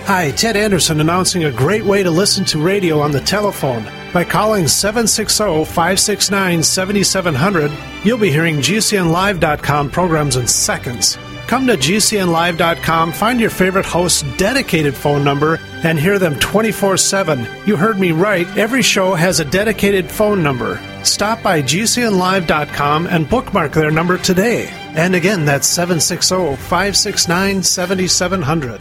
Hi, Ted Anderson announcing a great way to listen to radio on the telephone. By calling 760 569 7700, you'll be hearing GCNLive.com programs in seconds. Come to GCNLive.com, find your favorite host's dedicated phone number, and hear them 24 7. You heard me right, every show has a dedicated phone number. Stop by GCNLive.com and bookmark their number today. And again, that's 760 569 7700.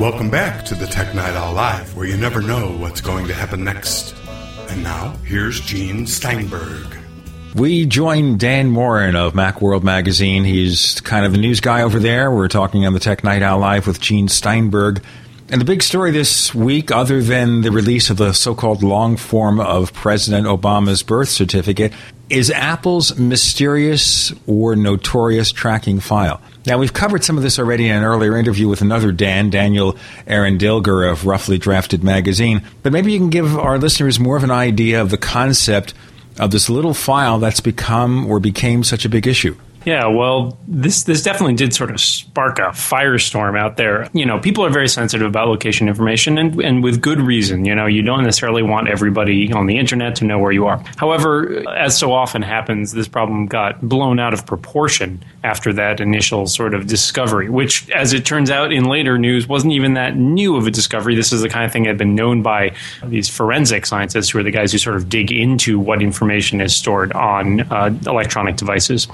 Welcome back to the Tech Night Owl Live, where you never know what's going to happen next. And now, here's Gene Steinberg. We join Dan Moren of Macworld Magazine. He's kind of the news guy over there. We're talking on the Tech Night Owl Live with Gene Steinberg. And the big story this week, other than the release of the so called long form of President Obama's birth certificate, is Apple's mysterious or notorious tracking file. Now, we've covered some of this already in an earlier interview with another Dan, Daniel Eran Dilger of Roughly Drafted Magazine, but maybe you can give our listeners more of an idea of the concept of this little file that's become or became such a big issue. Yeah, well, this this definitely did sort of spark a firestorm out there. You know, people are very sensitive about location information, and and with good reason. You know, you don't necessarily want everybody on the internet to know where you are. However, as so often happens, this problem got blown out of proportion after that initial sort of discovery, which, as it turns out in later news, wasn't even that new of a discovery. This is the kind of thing that had been known by these forensic scientists, who are the guys who sort of dig into what information is stored on uh, electronic devices,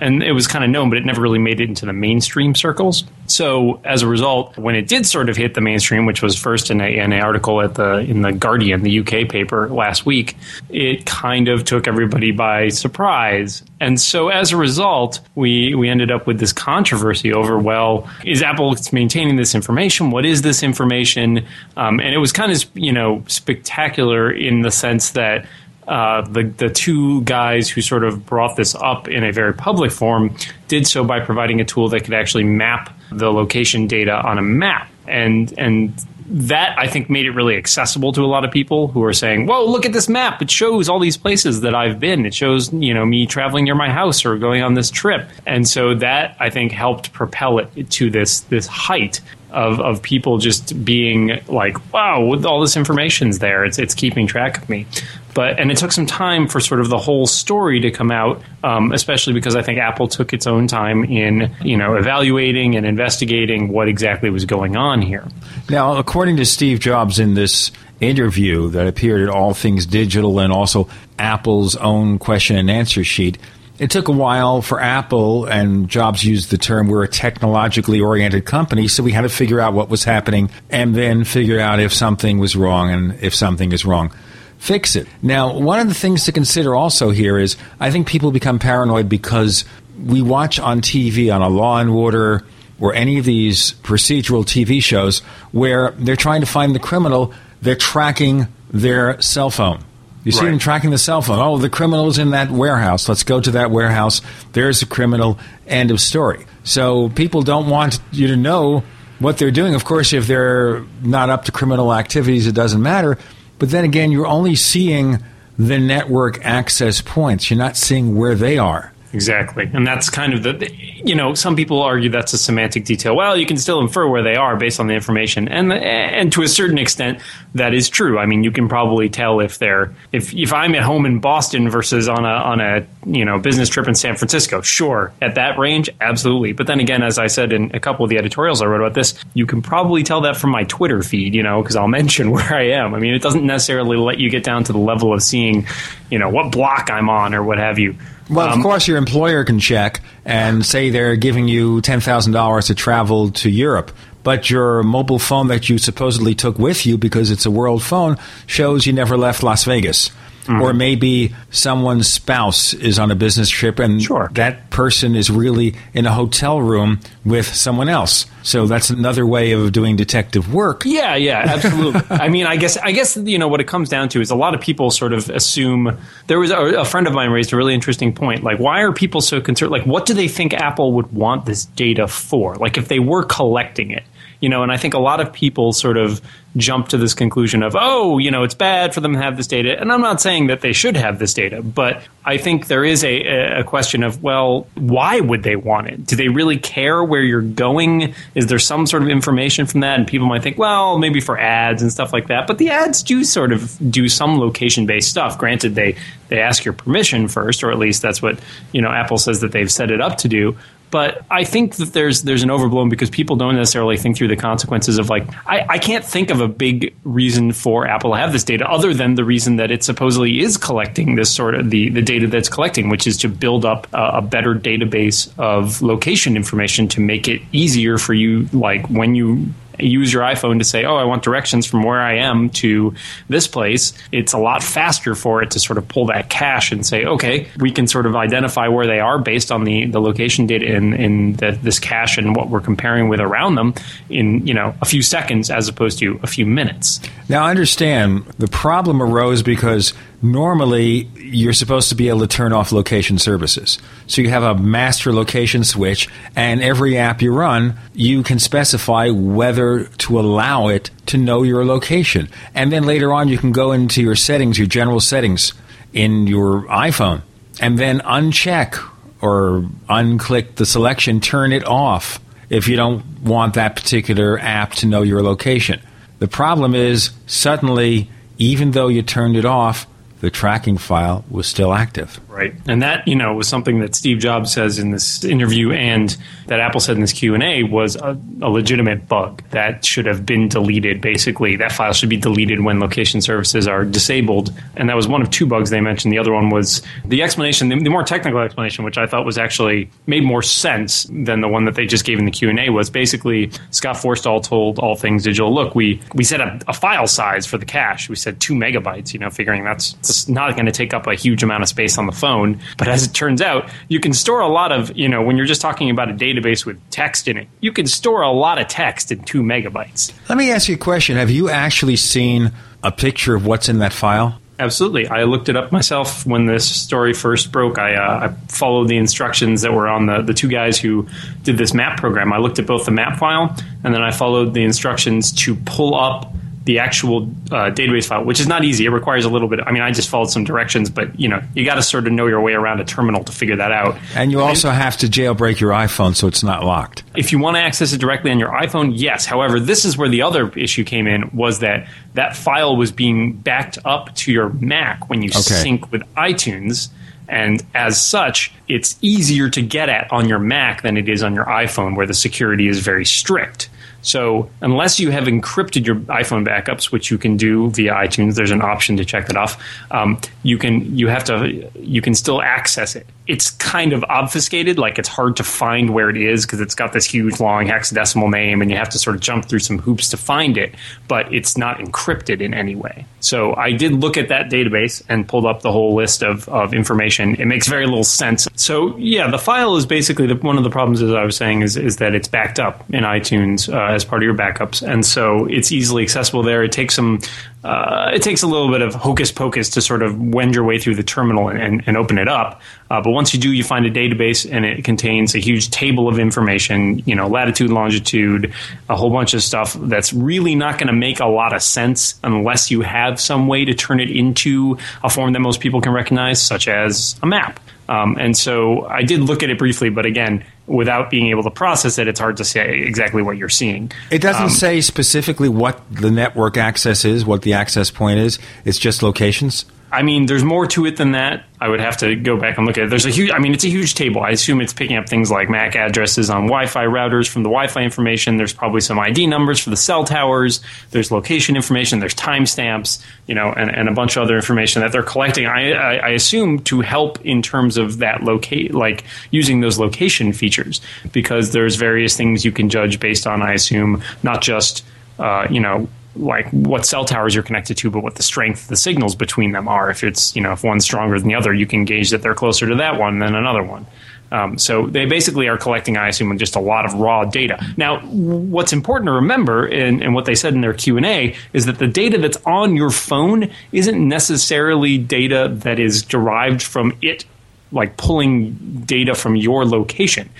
and and it was kind of known, but it never really made it into the mainstream circles. So as a result, when it did sort of hit the mainstream, which was first in, a, an article at the in the Guardian, the UK paper last week, it kind of took everybody by surprise. And so as a result, we we ended up with this controversy over well, is Apple maintaining this information? What is this information? Um, and it was kind of you know spectacular in the sense that uh, the the two guys who sort of brought this up in a very public form did so by providing a tool that could actually map the location data on a map, and and that I think made it really accessible to a lot of people who are saying, "Whoa, look at this map! It shows all these places that I've been. It shows you know me traveling near my house or going on this trip." And so that I think helped propel it to this this height of, of people just being like, "Wow, all this information's there, it's it's keeping track of me." But and it took some time for sort of the whole story to come out, um, especially because I think Apple took its own time in you know evaluating and investigating what exactly was going on here. Now, according to Steve Jobs in this interview that appeared at All Things Digital and also Apple's own question and answer sheet, it took a while for Apple, and Jobs used the term, we're a technologically oriented company, so we had to figure out what was happening and then figure out if something was wrong and if something is wrong fix it. Now, one of the things to consider also here is I think people become paranoid because we watch on TV on a Law and Order or any of these procedural TV shows where they're trying to find the criminal, they're tracking their cell phone. You see Right. them tracking the cell phone. Oh, the criminal's in that warehouse. Let's go to that warehouse. There's the criminal. End of story. So people don't want you to know what they're doing. Of course, if they're not up to criminal activities, it doesn't matter. But then again, you're only seeing the network access points. You're not seeing where they are. Exactly. And that's kind of the, you know, some people argue that's a semantic detail. Well, you can still infer where they are based on the information. And and to a certain extent that is true. I mean, you can probably tell if they're if if I'm at home in Boston versus on a on a, you know, business trip in San Francisco. Sure. At that range, absolutely. But then again, as I said in a couple of the editorials I wrote about this, you can probably tell that from my Twitter feed, you know, because I'll mention where I am. I mean, it doesn't necessarily let you get down to the level of seeing, you know, what block I'm on or what have you. Well, Um, of course, your employer can check and say they're giving you $10,000 to travel to Europe. But your mobile phone that you supposedly took with you because it's a world phone shows you never left Las Vegas. Mm-hmm. Or maybe someone's spouse is on a business trip and that person is really in a hotel room with someone else. So that's another way of doing detective work. Yeah, yeah, absolutely. I mean, I guess, I guess you know what it comes down to is a lot of people sort of assume. There was a, a friend of mine raised a really interesting point. Like, why are people so concerned? Like, what do they think Apple would want this data for? Like, if they were collecting it, you know. And I think a lot of people sort of jump to this conclusion of, oh, you know, it's bad for them to have this data. And I'm not saying that they should have this data, but I think there is a, a question of, well, why would they want it? Do they really care where you're going? Is there some sort of information from that? And people might think, well, maybe for ads and stuff like that. But the ads do sort of do some location based stuff. Granted, they, they ask your permission first, or at least that's what, you know, Apple says that they've set it up to do. But I think that there's there's an overblown because people don't necessarily think through the consequences of like I, I can't think of a big reason for Apple to have this data other than the reason that it supposedly is collecting this sort of the, the data that's collecting, which is to build up a, a better database of location information to make it easier for you like when you use your iPhone to say, "Oh, I want directions from where I am to this place," it's a lot faster for it to sort of pull that cache and say, "Okay, we can sort of identify where they are based on the, the location data in in the, this cache and what we're comparing with around them in you know a few seconds as opposed to a few minutes." Now, I understand the problem arose because normally you're supposed to be able to turn off location services. So you have a master location switch, and every app you run, you can specify whether to allow it to know your location. And then later on, you can go into your settings, your general settings in your iPhone, and then uncheck or unclick the selection, turn it off if you don't want that particular app to know your location. The problem is, suddenly, even though you turned it off, the tracking file was still active. Right, and that you know was something that Steve Jobs says in this interview, and that Apple said in this Q and A was a, a legitimate bug that should have been deleted. Basically, that file should be deleted when location services are disabled, and that was one of two bugs they mentioned. The other one was the explanation, the, the more technical explanation, which I thought was actually made more sense than the one that they just gave in the Q and A. Was basically Scott Forstall told All Things Digital, "Look, we we set a, a file size for the cache. We said two megabytes. You know, figuring that's not going to take up a huge amount of space on the phone. But as it turns out, you can store a lot of, you know, when you're just talking about a database with text in it, you can store a lot of text in two megabytes. Let me ask you a question. Have you actually seen a picture of what's in that file? Absolutely. I looked it up myself when this story first broke. I, uh, I followed the instructions that were on the, the two guys who did this map program. I looked at both the map file and then I followed the instructions to pull up the actual uh, database file, which is not easy. It requires a little bit. I mean, I just followed some directions, but you know, you got to sort of know your way around a terminal to figure that out. And you also and, have to jailbreak your iPhone so it's not locked. If you want to access it directly on your iPhone, yes. However, this is where the other issue came in was that that file was being backed up to your Mac when you okay. sync with iTunes. And as such, it's easier to get at on your Mac than it is on your iPhone, where the security is very strict. So unless you have encrypted your iPhone backups, which you can do via iTunes, there's an option to check that off. Um, you can you have to you can still access it. It's kind of obfuscated, like it's hard to find where it is because it's got this huge long hexadecimal name, and you have to sort of jump through some hoops to find it. But it's not encrypted in any way. So I did look at that database and pulled up the whole list of, of information. It makes very little sense. So yeah, the file is basically the, one of the problems, as I was saying, is is that it's backed up in iTunes. Uh, as part of your backups, and so it's easily accessible there. It takes some, uh, it takes a little bit of hocus pocus to sort of wend your way through the terminal and, and open it up. Uh, but once you do, you find a database, and it contains a huge table of information. You know, latitude, longitude, a whole bunch of stuff that's really not going to make a lot of sense unless you have some way to turn it into a form that most people can recognize, such as a map. Um, and so I did look at it briefly, but again, without being able to process it, it's hard to say exactly what you're seeing. It doesn't um, say specifically what the network access is, what the access point is. It's just locations. I mean, there's more to it than that. I would have to go back and look at it. There's a huge, I mean, it's a huge table. I assume it's picking up things like MAC addresses on Wi Fi routers from the Wi Fi information. There's probably some ID numbers for the cell towers. There's location information. There's timestamps, you know, and, and a bunch of other information that they're collecting. I, I, I assume to help in terms of that locate, like using those location features, because there's various things you can judge based on, I assume, not just, uh, you know, like what cell towers you're connected to, but what the strength the signals between them are. If it's you know if one's stronger than the other, you can gauge that they're closer to that one than another one. Um, so they basically are collecting, I assume, just a lot of raw data. Now, what's important to remember, and, and what they said in their Q and A, is that the data that's on your phone isn't necessarily data that is derived from it, like pulling data from your location.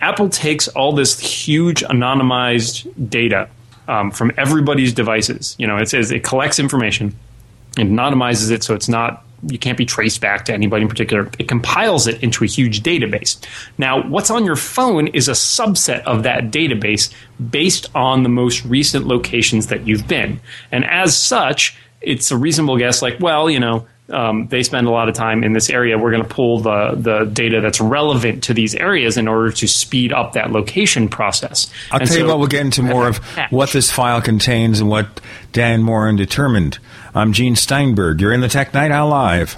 Apple takes all this huge anonymized data um, from everybody's devices. You know, it says it collects information, it anonymizes it so it's not you can't be traced back to anybody in particular. It compiles it into a huge database. Now, what's on your phone is a subset of that database based on the most recent locations that you've been. And as such, it's a reasonable guess like, well, you know, um, they spend a lot of time in this area. We're going to pull the, the data that's relevant to these areas in order to speed up that location process. I'll and tell so, you what, we'll get into more of what this file contains and what Dan Moren determined. I'm Gene Steinberg. You're in the Tech Night Owl Live.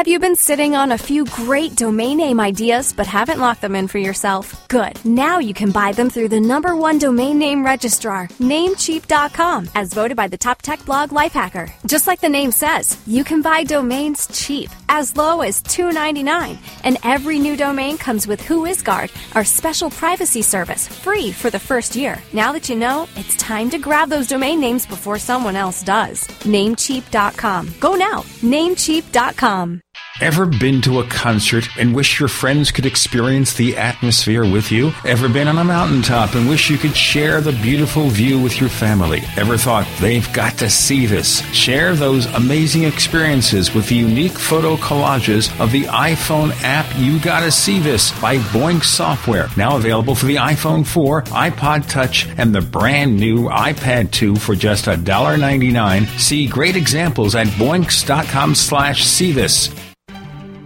Have you been sitting on a few great domain name ideas but haven't locked them in for yourself? Good. Now you can buy them through the number one domain name registrar, Namecheap.com, as voted by the top tech blog Lifehacker. Just like the name says, you can buy domains cheap, as low as $2.99, and every new domain comes with WhoisGuard, our special privacy service, free for the first year. Now that you know, it's time to grab those domain names before someone else does. Namecheap.com. Go now. Namecheap.com. Ever been to a concert and wish your friends could experience the atmosphere with you? Ever been on a mountaintop and wish you could share the beautiful view with your family? Ever thought they've got to see this? Share those amazing experiences with the unique photo collages of the iPhone app You Gotta See This by Boinx Software. Now available for the iPhone 4, iPod Touch, and the brand new iPad 2 for just $1.99. See great examples at boinx.com slash see this.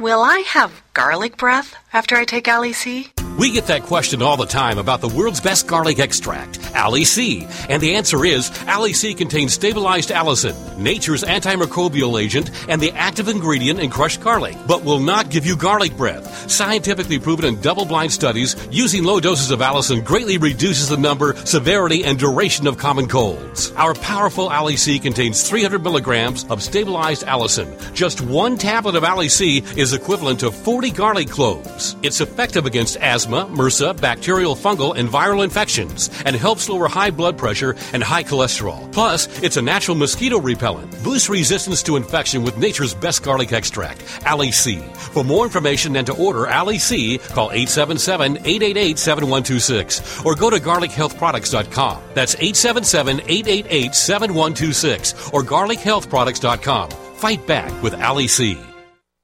Will I have garlic breath after I take Ali C? We get that question all the time about the world's best garlic extract, Ali C. And the answer is Ali C contains stabilized allicin, nature's antimicrobial agent, and the active ingredient in crushed garlic, but will not give you garlic breath. Scientifically proven in double blind studies, using low doses of allicin greatly reduces the number, severity, and duration of common colds. Our powerful Ali C contains 300 milligrams of stabilized allicin. Just one tablet of Ali C is equivalent to 40 garlic cloves. It's effective against asthma asthma, MRSA, bacterial, fungal, and viral infections, and helps lower high blood pressure and high cholesterol. Plus, it's a natural mosquito repellent. Boosts resistance to infection with nature's best garlic extract, Ali C. For more information and to order Ali C, call 877-888-7126 or go to garlichealthproducts.com. That's 877-888-7126 or garlichealthproducts.com. Fight back with Ali C.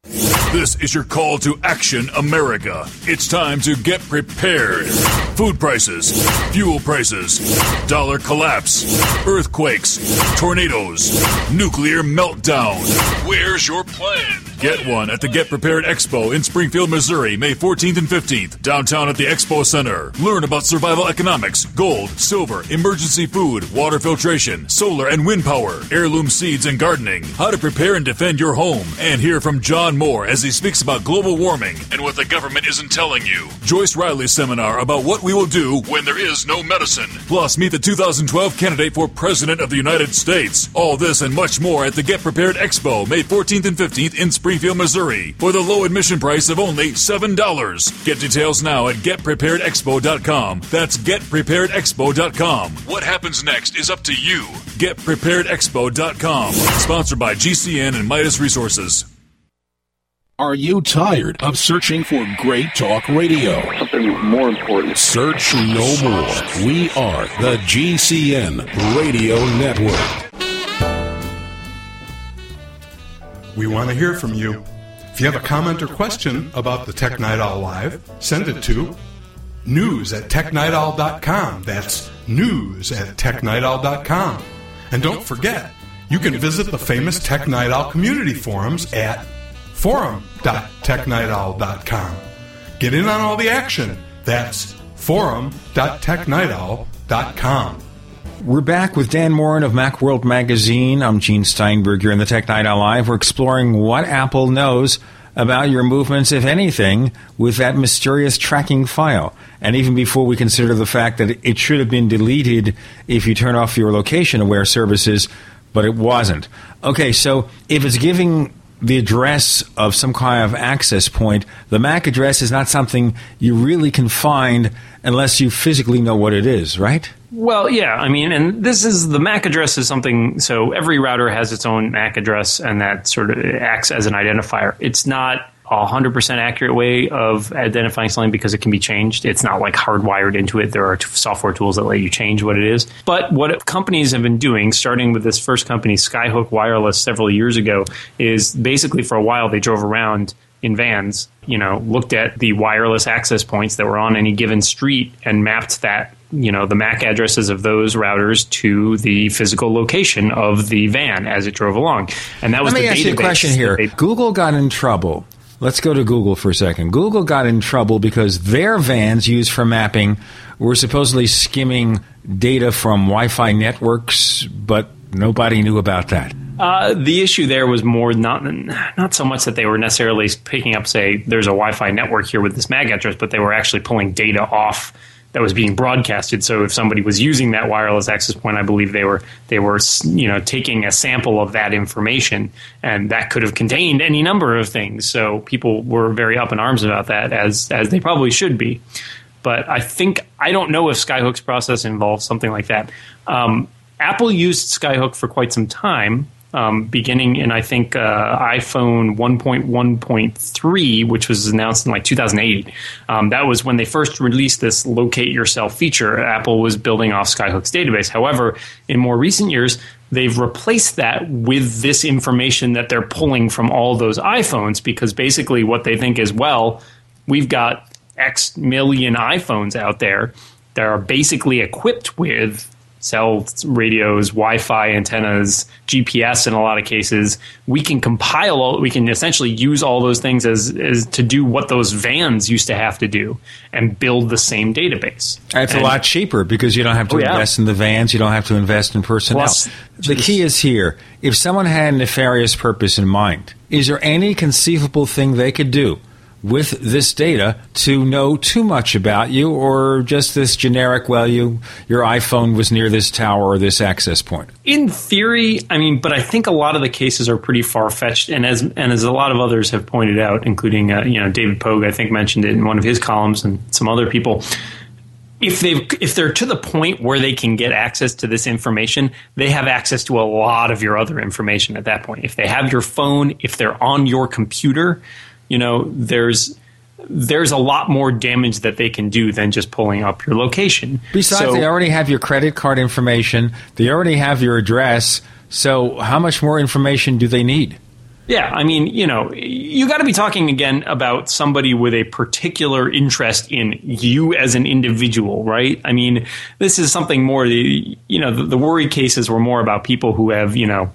This is your call to action, America. It's time to get prepared. Food prices, fuel prices, dollar collapse, earthquakes, tornadoes, nuclear meltdown. Where's your plan? Get one at the Get Prepared Expo in Springfield, Missouri, May 14th and 15th, downtown at the Expo Center. Learn about survival economics, gold, silver, emergency food, water filtration, solar and wind power, heirloom seeds and gardening, how to prepare and defend your home, and hear from John Moore as he speaks about global warming and what the government isn't telling you. Joyce Riley's seminar about what we will do when there is no medicine. Plus, meet the 2012 candidate for President of the United States. All this and much more at the Get Prepared Expo, May 14th and 15th in Springfield, Missouri, for the low admission price of only $7. Get details now at getpreparedexpo.com. That's getpreparedexpo.com. What happens next is up to you. Getpreparedexpo.com. Sponsored by GCN and Midas Resources. Are you tired of searching for great talk radio? Something more important. Search no more. We are the GCN Radio Network. We want to hear from you. If you have a comment or question about the Tech Night Owl Live, send it to news at technightowl.com. That's news at technightowl.com. And don't forget, you can visit the famous Tech Night Owl community forums at forum.technightowl.com. Get in on all the action. That's forum.technightowl.com. We're back with Dan Moren of Macworld Magazine. I'm Gene Steinberg here in the Tech Night Owl Live. We're exploring what Apple knows about your movements, if anything, with that mysterious tracking file. And even before we consider the fact that it should have been deleted if you turn off your location aware services, but it wasn't. Okay, so if it's giving the address of some kind of access point, the MAC address is not something you really can find unless you physically know what it is, right? Well, yeah, I mean, and this is the MAC address is something. So every router has its own MAC address, and that sort of acts as an identifier. It's not a hundred percent accurate way of identifying something because it can be changed. It's not like hardwired into it. There are t- software tools that let you change what it is. But what companies have been doing, starting with this first company, Skyhook Wireless, several years ago, is basically for a while they drove around in vans, you know, looked at the wireless access points that were on any given street and mapped that you know the MAC addresses of those routers to the physical location of the van as it drove along, and that was Let me the ask you a question here. Google got in trouble. Let's go to Google for a second. Google got in trouble because their vans used for mapping were supposedly skimming data from Wi-Fi networks, but nobody knew about that. Uh, the issue there was more not not so much that they were necessarily picking up, say, there's a Wi-Fi network here with this MAC address, but they were actually pulling data off that was being broadcasted. So if somebody was using that wireless access point, I believe they were they were you know taking a sample of that information, and that could have contained any number of things. So people were very up in arms about that, as as they probably should be. But I think I don't know if Skyhook's process involves something like that. Um, Apple used Skyhook for quite some time. Um, beginning in I think uh, iPhone 1.1.3, which was announced in like 2008. Um, that was when they first released this locate yourself feature. Apple was building off Skyhook's database. However, in more recent years, they've replaced that with this information that they're pulling from all those iPhones because basically what they think is well, we've got X million iPhones out there that are basically equipped with cell radios, Wi-Fi antennas, GPS in a lot of cases. We can compile all. We can essentially use all those things as, as to do what those vans used to have to do and build the same database. It's And- a lot cheaper because you don't have to Oh, yeah. invest in the vans, you don't have to invest in personnel. Plus, the key is here. If someone had a nefarious purpose in mind, is there any conceivable thing they could do with this data to know too much about you or just this generic well you your iPhone was near this tower or this access point? In theory, I mean, but I think a lot of the cases are pretty far fetched, and as and as a lot of others have pointed out, including uh, you know David Pogue, I think mentioned it in one of his columns, and some other people. If they if they're to the point where they can get access to this information, they have access to a lot of your other information at that point. If they have your phone, if they're on your computer, you know, there's there's a lot more damage that they can do than just pulling up your location. Besides, So- they already have your credit card information, they already have your address. So, how much more information do they need? Yeah, I mean, you know, you got to be talking again about somebody with a particular interest in you as an individual, right? I mean, this is something more, the you know, the, the worry cases were more about people who have, you know,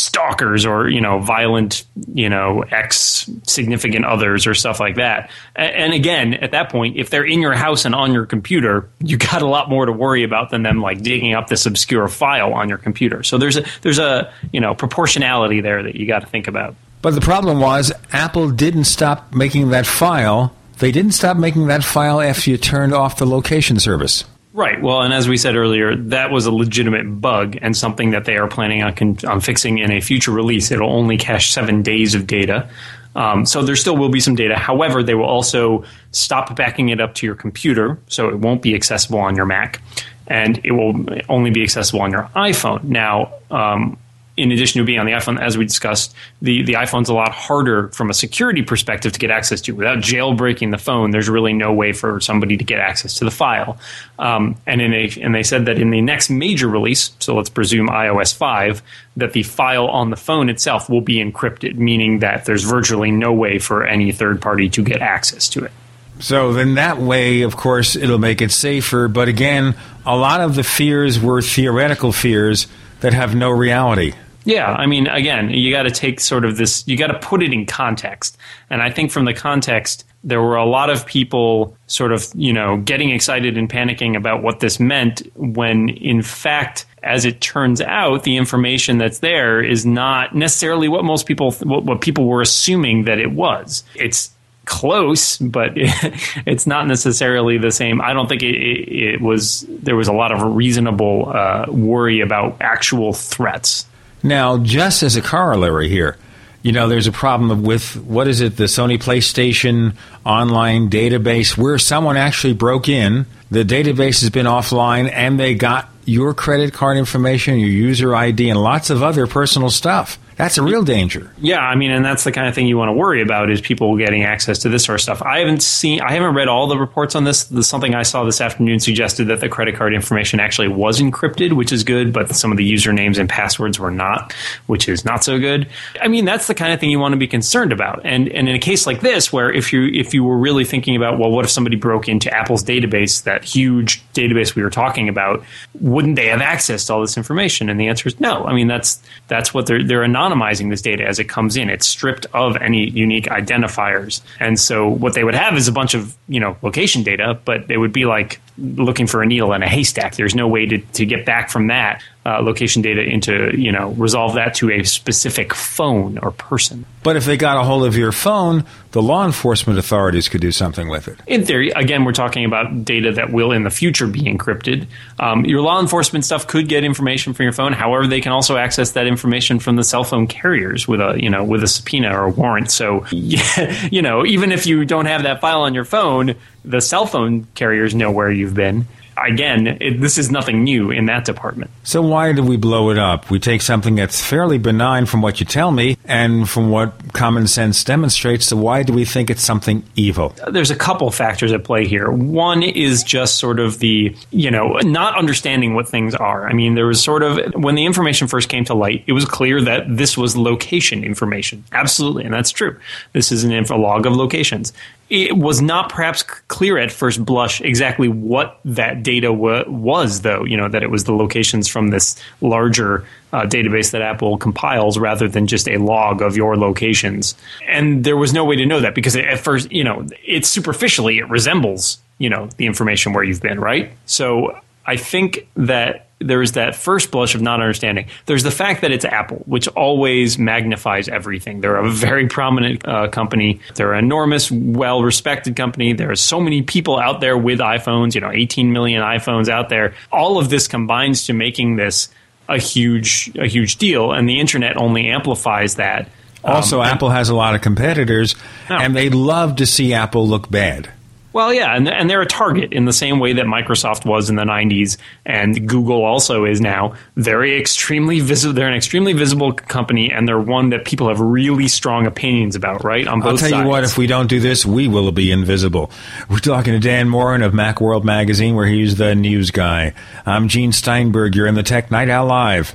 stalkers or, you know, violent, you know, ex significant others or stuff like that. And again, at that point, if they're in your house and on your computer, you got a lot more to worry about than them like digging up this obscure file on your computer. So there's a, there's a, you know, proportionality there that you got to think about. But the problem was, Apple didn't stop making that file. They didn't stop making that file after you turned off the location service. Right. Well, and as we said earlier, that was a legitimate bug and something that they are planning on, con- on fixing in a future release. It'll only cache seven days of data. Um, so there still will be some data. However, they will also stop backing it up to your computer, so it won't be accessible on your Mac, and it will only be accessible on your iPhone. Now, um, in addition to being on the iPhone, as we discussed, the, the iPhone's a lot harder from a security perspective to get access to. Without jailbreaking the phone, there's really no way for somebody to get access to the file. Um, and in a, and they said that in the next major release, so let's presume iOS 5, that the file on the phone itself will be encrypted, meaning that there's virtually no way for any third party to get access to it. So then that way, of course, it'll make it safer. But again, a lot of the fears were theoretical fears that have no reality. Yeah, I mean, again, you got to take sort of this, you got to put it in context. And I think from the context, there were a lot of people sort of, you know, getting excited and panicking about what this meant when, in fact, as it turns out, the information that's there is not necessarily what most people, what, what people were assuming that it was. It's close, but it's not necessarily the same. I don't think it, it, it was, there was a lot of reasonable uh, worry about actual threats. Now, just as a corollary here, you know, there's a problem with what is it, the Sony PlayStation online database, where someone actually broke in. The database has been offline, and they got your credit card information, your user ID, and lots of other personal stuff. That's a real danger. Yeah, I mean, and that's the kind of thing you want to worry about is people getting access to this sort of stuff. I haven't seen, I haven't read all the reports on this. The, something I saw this afternoon suggested that the credit card information actually was encrypted, which is good, but some of the usernames and passwords were not, which is not so good. I mean, that's the kind of thing you want to be concerned about. And and in a case like this, where if you if you were really thinking about, well, what if somebody broke into Apple's database, that huge database we were talking about, wouldn't they have access to all this information? And the answer is no. I mean, that's that's what they're they're anonymizing this data as it comes in. It's stripped of any unique identifiers. And so what they would have is a bunch of, you know, location data, but it would be like looking for a needle in a haystack. There's no way to, to get back from that uh, location data into, you know, resolve that to a specific phone or person. But if they got a hold of your phone, the law enforcement authorities could do something with it. In theory, again, we're talking about data that will in the future be encrypted. Um, your law enforcement stuff could get information from your phone. However, they can also access that information from the cell phone carriers with a you know with a subpoena or a warrant. So, yeah, you know, even if you don't have that file on your phone, the cell phone carriers know where you've been. Again, it, this is nothing new in that department. So why do we blow it up? We take something that's fairly benign from what you tell me and from what common sense demonstrates. So why do we think it's something evil? There's a couple factors at play here. One is just sort of the, you know, not understanding what things are. I mean, there was sort of, when the information first came to light, it was clear that this was location information. Absolutely. And that's true. This is an info log of locations it was not perhaps clear at first blush exactly what that data wa- was, though. You know that it was the locations from this larger uh, database that Apple compiles, rather than just a log of your locations. And there was no way to know that because at first, you know, it superficially it resembles, you know, the information where you've been, right? So I think that there's that first blush of not understanding. There's the fact that it's Apple, which always magnifies everything. They're a very prominent uh, company. They're an enormous, well respected company. There are so many people out there with iPhones, you know, 18 million iPhones out there. All of this combines to making this a huge, a huge deal, and the internet only amplifies that. Also, Um, Apple has a lot of competitors, and they love to see Apple look bad. Well, yeah, and, and they're a target in the same way that Microsoft was in the 90s and Google also is now. Very extremely visible. They're an extremely visible company, and they're one that people have really strong opinions about, right? On both I'll tell sides. you what, if we don't do this, we will be invisible. We're talking to Dan Moren of Macworld Magazine, where he's the news guy. I'm Gene Steinberg. You're in the Tech Night Owl Live.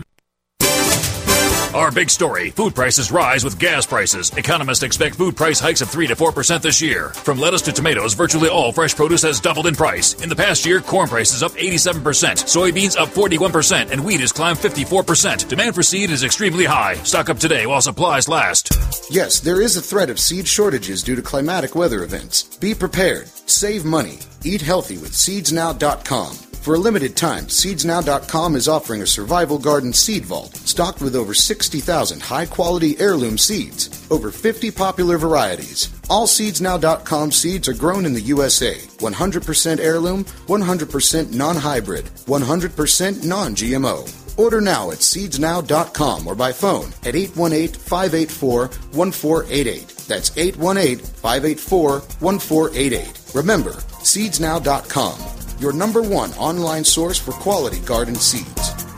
Our big story food prices rise with gas prices. Economists expect food price hikes of 3 to 4% this year. From lettuce to tomatoes, virtually all fresh produce has doubled in price. In the past year, corn prices up 87%, soybeans up 41%, and wheat has climbed 54%. Demand for seed is extremely high. Stock up today while supplies last. Yes, there is a threat of seed shortages due to climatic weather events. Be prepared. Save money. Eat healthy with seedsnow.com. For a limited time, seedsnow.com is offering a survival garden seed vault stocked with over 60,000 high quality heirloom seeds, over 50 popular varieties. All seedsnow.com seeds are grown in the USA, 100% heirloom, 100% non hybrid, 100% non GMO. Order now at seedsnow.com or by phone at 818 584 1488. That's 818 584 1488. Remember, seedsnow.com, your number one online source for quality garden seeds.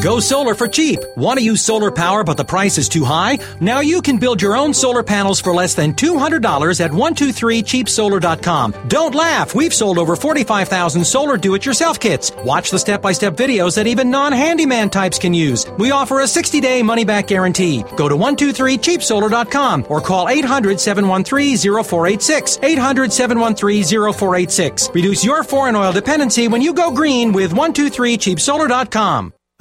Go solar for cheap. Want to use solar power but the price is too high? Now you can build your own solar panels for less than $200 at 123cheapsolar.com. Don't laugh. We've sold over 45,000 solar do-it-yourself kits. Watch the step-by-step videos that even non-handyman types can use. We offer a 60-day money-back guarantee. Go to 123cheapsolar.com or call 800-713-0486. 800-713-0486. Reduce your foreign oil dependency when you go green with 123cheapsolar.com.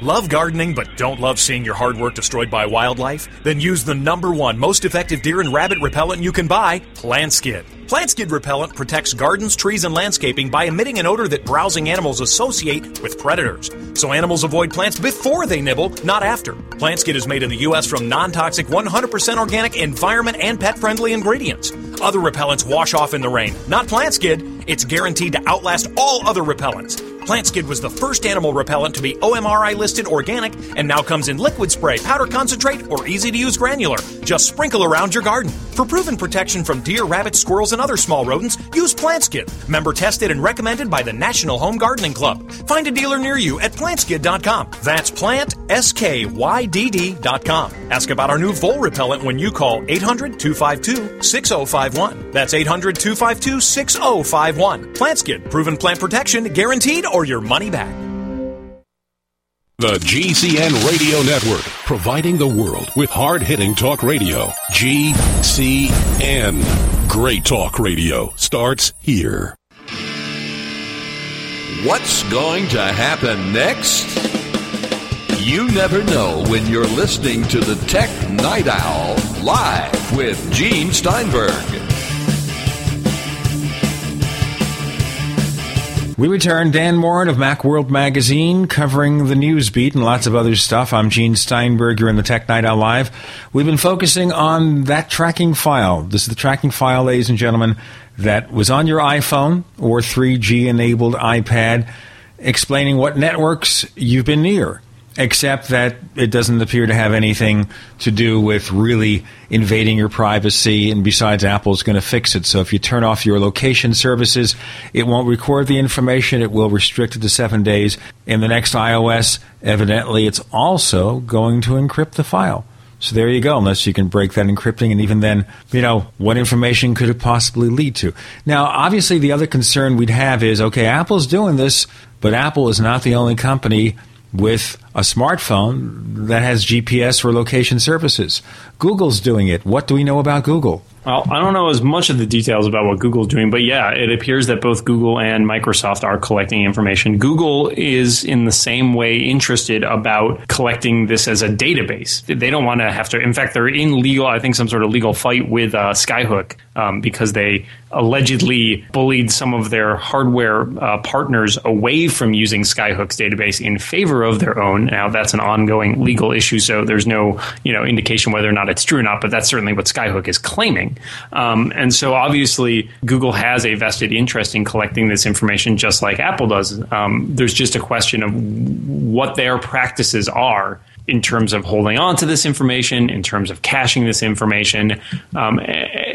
Love gardening but don't love seeing your hard work destroyed by wildlife? Then use the number one most effective deer and rabbit repellent you can buy, Plantskydd. Plant Skid Repellent protects gardens, trees, and landscaping by emitting an odor that browsing animals associate with predators. So animals avoid plants before they nibble, not after. Plantskydd is made in the U.S. from non toxic, 100% organic, environment, and pet friendly ingredients. Other repellents wash off in the rain. Not Plantskydd. It's guaranteed to outlast all other repellents. Plantskydd was the first animal repellent to be OMRI listed organic and now comes in liquid spray, powder concentrate, or easy to use granular. Just sprinkle around your garden. For proven protection from deer, rabbits, squirrels, and other small rodents, use Plantskydd. Member tested and recommended by the National Home Gardening Club. Find a dealer near you at plantskydd.com. That's plant, S-K-Y-D-D.com. Ask about our new vole repellent when you call 800-252-6051. That's 800-252-6051. Plantskydd. Proven plant protection, guaranteed, or your money back. The GCN Radio Network, providing the world with hard hitting talk radio. GCN. Great talk radio starts here. What's going to happen next? You never know when you're listening to the Tech Night Owl live with Gene Steinberg. We return Dan Moren of Macworld Magazine covering the news beat and lots of other stuff. I'm Gene Steinberg. You're in the Tech Night Owl Live. We've been focusing on that tracking file. This is the tracking file, ladies and gentlemen, that was on your iPhone or 3G enabled iPad explaining what networks you've been near except that it doesn't appear to have anything to do with really invading your privacy. And besides, Apple's going to fix it. So if you turn off your location services, it won't record the information. It will restrict it to seven days. In the next iOS, evidently, it's also going to encrypt the file. So there you go, unless you can break that encrypting. And even then, you know, what information could it possibly lead to? Now, obviously, the other concern we'd have is okay, Apple's doing this, but Apple is not the only company with a smartphone that has GPS or location services. Google's doing it. What do we know about Google? Well, I don't know as much of the details about what Google's doing, but yeah, it appears that both Google and Microsoft are collecting information. Google is in the same way interested about collecting this as a database. They don't want to have to, in fact, they're in legal, I think, some sort of legal fight with uh, Skyhook um, because they allegedly bullied some of their hardware uh, partners away from using Skyhook's database in favor of their own. Now, that's an ongoing legal issue, so there's no you know indication whether or not it's true or not, but that's certainly what Skyhook is claiming. Um, and so, obviously, Google has a vested interest in collecting this information, just like Apple does. Um, there's just a question of what their practices are in terms of holding on to this information, in terms of caching this information. Um,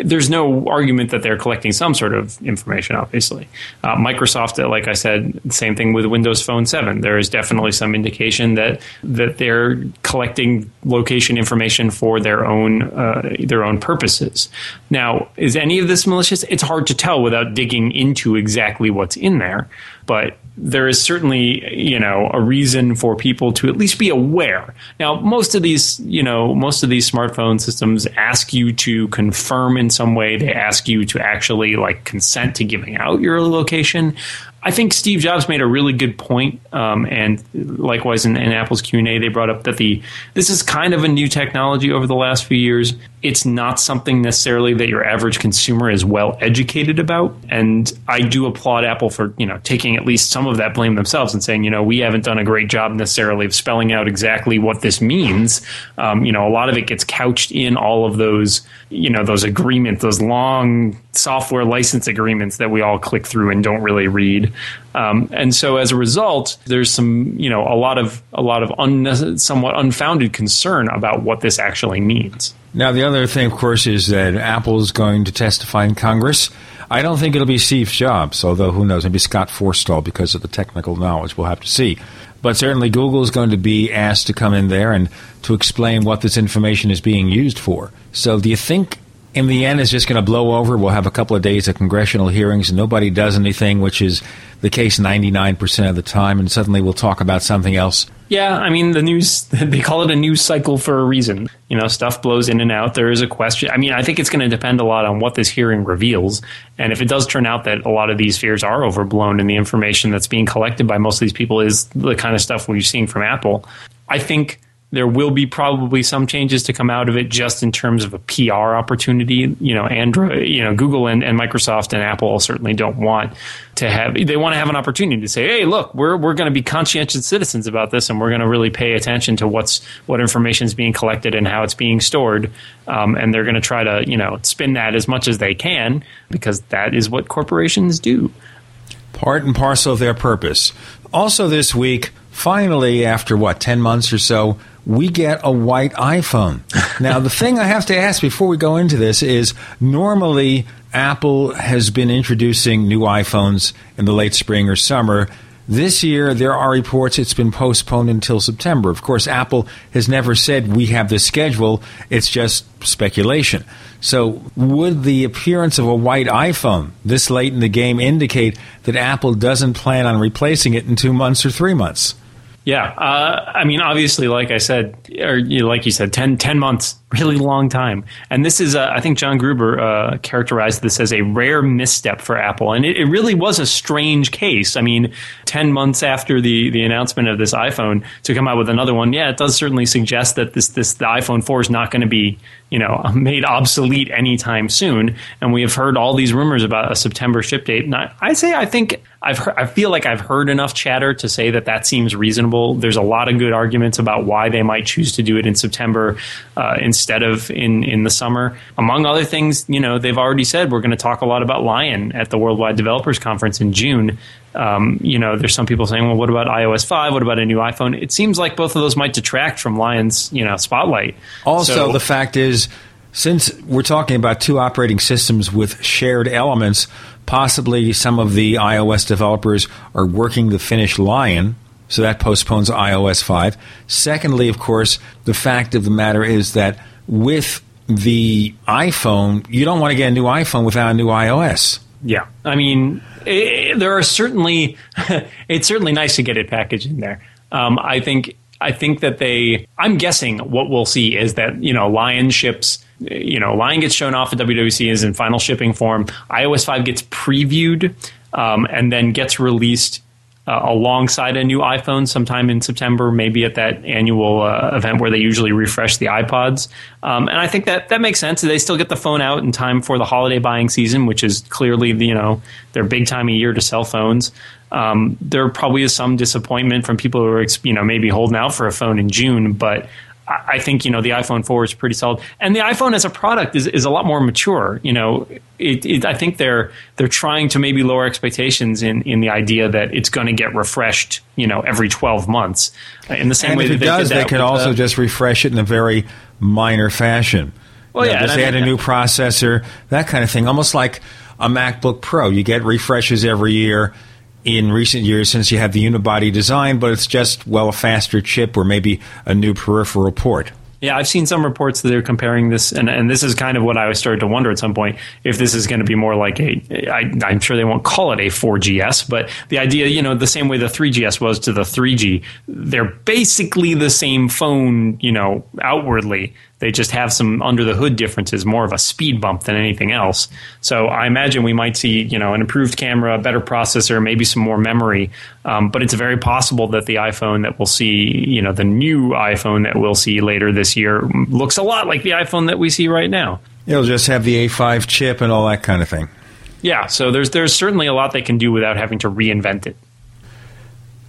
there's no argument that they're collecting some sort of information, obviously. Uh, Microsoft, like I said, same thing with Windows Phone 7. There is definitely some indication that, that they're collecting location information for their own, uh, their own purposes. Now, is any of this malicious? It's hard to tell without digging into exactly what's in there. But there is certainly, you know, a reason for people to at least be aware. Now, most of these, you know, most of these smartphone systems ask you to confirm in some way. They ask you to actually like consent to giving out your location. I think Steve Jobs made a really good point, um, and likewise in, in Apple's Q and A, they brought up that the this is kind of a new technology over the last few years. It's not something necessarily that your average consumer is well educated about, and I do applaud Apple for you know taking at least some of that blame themselves and saying you know we haven't done a great job necessarily of spelling out exactly what this means. Um, you know, a lot of it gets couched in all of those you know those agreements, those long software license agreements that we all click through and don't really read. Um, and so as a result, there's some, you know, a lot of a lot of un- somewhat unfounded concern about what this actually means. Now, the other thing, of course, is that Apple is going to testify in Congress. I don't think it'll be Steve Jobs, although who knows? Maybe Scott Forstall because of the technical knowledge. We'll have to see. But certainly, Google is going to be asked to come in there and to explain what this information is being used for. So, do you think in the end, it's just going to blow over. We'll have a couple of days of congressional hearings and nobody does anything, which is the case 99% of the time, and suddenly we'll talk about something else. Yeah, I mean, the news, they call it a news cycle for a reason. You know, stuff blows in and out. There is a question. I mean, I think it's going to depend a lot on what this hearing reveals. And if it does turn out that a lot of these fears are overblown and the information that's being collected by most of these people is the kind of stuff we're seeing from Apple, I think there will be probably some changes to come out of it just in terms of a PR opportunity. You know, Android, you know, Google and, and Microsoft and Apple certainly don't want to have, they want to have an opportunity to say, hey, look, we're, we're going to be conscientious citizens about this and we're going to really pay attention to what's, what information is being collected and how it's being stored. Um, and they're going to try to, you know, spin that as much as they can because that is what corporations do. Part and parcel of their purpose. Also, this week, finally, after what, 10 months or so, we get a white iPhone. now, the thing I have to ask before we go into this is normally Apple has been introducing new iPhones in the late spring or summer. This year, there are reports it's been postponed until September. Of course, Apple has never said we have this schedule, it's just speculation. So, would the appearance of a white iPhone this late in the game indicate that Apple doesn't plan on replacing it in two months or three months? Yeah, uh, I mean, obviously, like I said, or you know, like you said, 10, 10, months, really long time. And this is, uh, I think John Gruber uh, characterized this as a rare misstep for Apple, and it, it, really was a strange case. I mean, ten months after the the announcement of this iPhone to come out with another one, yeah, it does certainly suggest that this this the iPhone four is not going to be you know made obsolete anytime soon. And we have heard all these rumors about a September ship date. And I, I say, I think I've heard, I feel like I've heard enough chatter to say that that seems reasonable. There's a lot of good arguments about why they might choose to do it in September uh, instead of in in the summer. Among other things, you know, they've already said we're going to talk a lot about Lion at the Worldwide Developers Conference in June. Um, you know, there's some people saying, well, what about iOS 5? What about a new iPhone? It seems like both of those might detract from Lion's, you know, spotlight. Also, so, the fact is, since we're talking about two operating systems with shared elements, Possibly some of the iOS developers are working to finish Lion, so that postpones iOS 5. Secondly, of course, the fact of the matter is that with the iPhone, you don't want to get a new iPhone without a new iOS. Yeah. I mean, it, there are certainly, it's certainly nice to get it packaged in there. Um, I think I think that they, I'm guessing what we'll see is that, you know, Lion ships, you know, Lion gets shown off at WWDC is in final shipping form. iOS 5 gets previewed um, and then gets released uh, alongside a new iPhone sometime in September, maybe at that annual uh, event where they usually refresh the iPods. Um, and I think that that makes sense. They still get the phone out in time for the holiday buying season, which is clearly you know their big time of year to sell phones. Um, there probably is some disappointment from people who are you know maybe holding out for a phone in June, but I think you know the iPhone 4 is pretty solid, and the iPhone as a product is, is a lot more mature. You know, it, it, I think they're they're trying to maybe lower expectations in, in the idea that it's going to get refreshed. You know, every 12 months. In the same and way if that it does, they, could also the, just refresh it in a very minor fashion. Well, you know, yeah, just add a new processor, that kind of thing, almost like a MacBook Pro. You get refreshes every year in recent years since you have the unibody design, but it's just, well, a faster chip or maybe a new peripheral port. Yeah, I've seen some reports that they're comparing this, and, and this is kind of what I started to wonder at some point if this is going to be more like a. I, I'm sure they won't call it a 4GS, but the idea, you know, the same way the 3GS was to the 3G, they're basically the same phone, you know, outwardly. They just have some under the hood differences, more of a speed bump than anything else. So I imagine we might see, you know, an improved camera, a better processor, maybe some more memory. Um, but it's very possible that the iPhone that we'll see, you know, the new iPhone that we'll see later this year looks a lot like the iPhone that we see right now. It'll just have the A5 chip and all that kind of thing. Yeah, so there's there's certainly a lot they can do without having to reinvent it.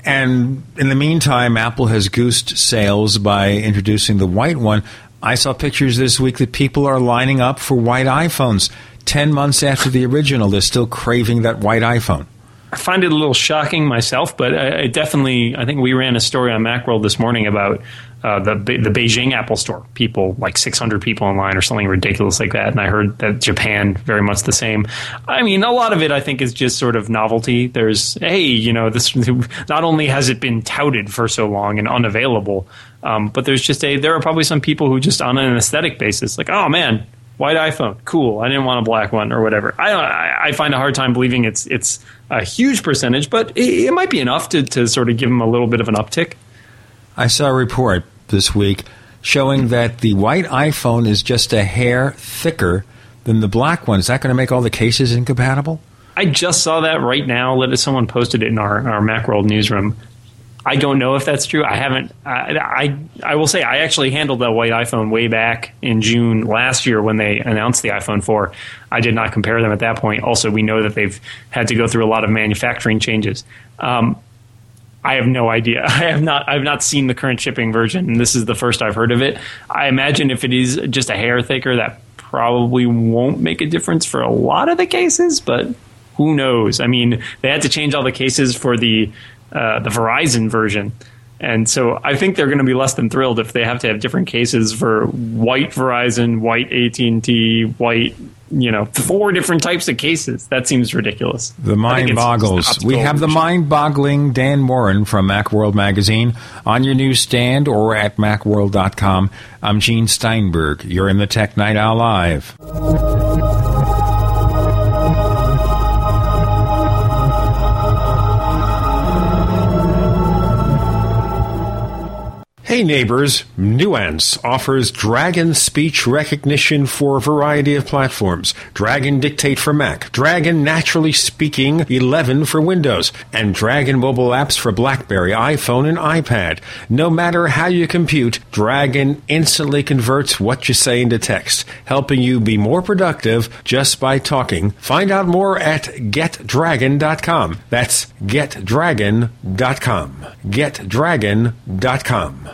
And in the meantime, Apple has goosed sales by introducing the white one. I saw pictures this week that people are lining up for white iPhones. 10 months after the original, they're still craving that white iPhone. I find it a little shocking myself, but I, definitely, I think we ran a story on Macworld this morning about uh, the the Beijing Apple Store. People like 600 people online or something ridiculous like that, and I heard that Japan very much the same. I mean, a lot of it I think is just sort of novelty. There's hey, you know, this not only has it been touted for so long and unavailable, um, but there's just a there are probably some people who just on an aesthetic basis like, oh man, white iPhone, cool. I didn't want a black one or whatever. I I, I find a hard time believing it's it's a huge percentage, but it, it might be enough to to sort of give them a little bit of an uptick. I saw a report this week showing that the white iPhone is just a hair thicker than the black one. Is that going to make all the cases incompatible? I just saw that right now. Let someone posted it in our, our Macworld newsroom. I don't know if that's true. I haven't. I, I, I will say I actually handled the white iPhone way back in June last year when they announced the iPhone 4. I did not compare them at that point. Also, we know that they've had to go through a lot of manufacturing changes. Um, I have no idea. I have not. I've not seen the current shipping version, and this is the first I've heard of it. I imagine if it is just a hair thicker, that probably won't make a difference for a lot of the cases, but who knows? I mean, they had to change all the cases for the uh, the Verizon version. And so I think they're going to be less than thrilled if they have to have different cases for white Verizon, white AT&T, white, you know, four different types of cases. That seems ridiculous. The mind boggles. We have the mind boggling Dan Moren from Macworld Magazine on your newsstand or at macworld.com. I'm Gene Steinberg. You're in the Tech Night Owl Live. Hey neighbors, Nuance offers Dragon speech recognition for a variety of platforms. Dragon Dictate for Mac, Dragon Naturally Speaking 11 for Windows, and Dragon mobile apps for BlackBerry, iPhone, and iPad. No matter how you compute, Dragon instantly converts what you say into text, helping you be more productive just by talking. Find out more at getdragon.com. That's getdragon.com. Getdragon.com.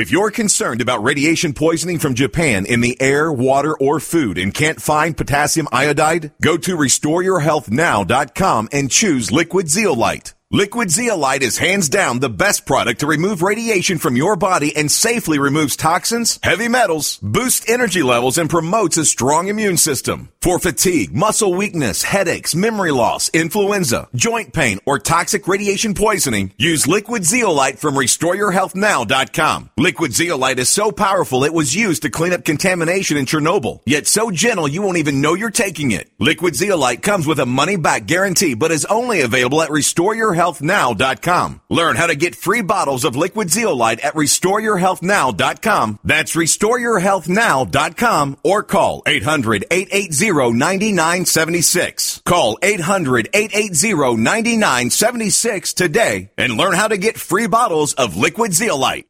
If you're concerned about radiation poisoning from Japan in the air, water, or food and can't find potassium iodide, go to restoreyourhealthnow.com and choose liquid zeolite. Liquid zeolite is hands down the best product to remove radiation from your body and safely removes toxins, heavy metals, boosts energy levels, and promotes a strong immune system. For fatigue, muscle weakness, headaches, memory loss, influenza, joint pain, or toxic radiation poisoning, use liquid zeolite from restoreyourhealthnow.com. Liquid zeolite is so powerful it was used to clean up contamination in Chernobyl, yet so gentle you won't even know you're taking it. Liquid zeolite comes with a money back guarantee, but is only available at restoreyourhealthnow.com. Learn how to get free bottles of liquid zeolite at restoreyourhealthnow.com. That's restoreyourhealthnow.com or call 800-880-9976. Call 800-880-9976 today and learn how to get free bottles of liquid zeolite.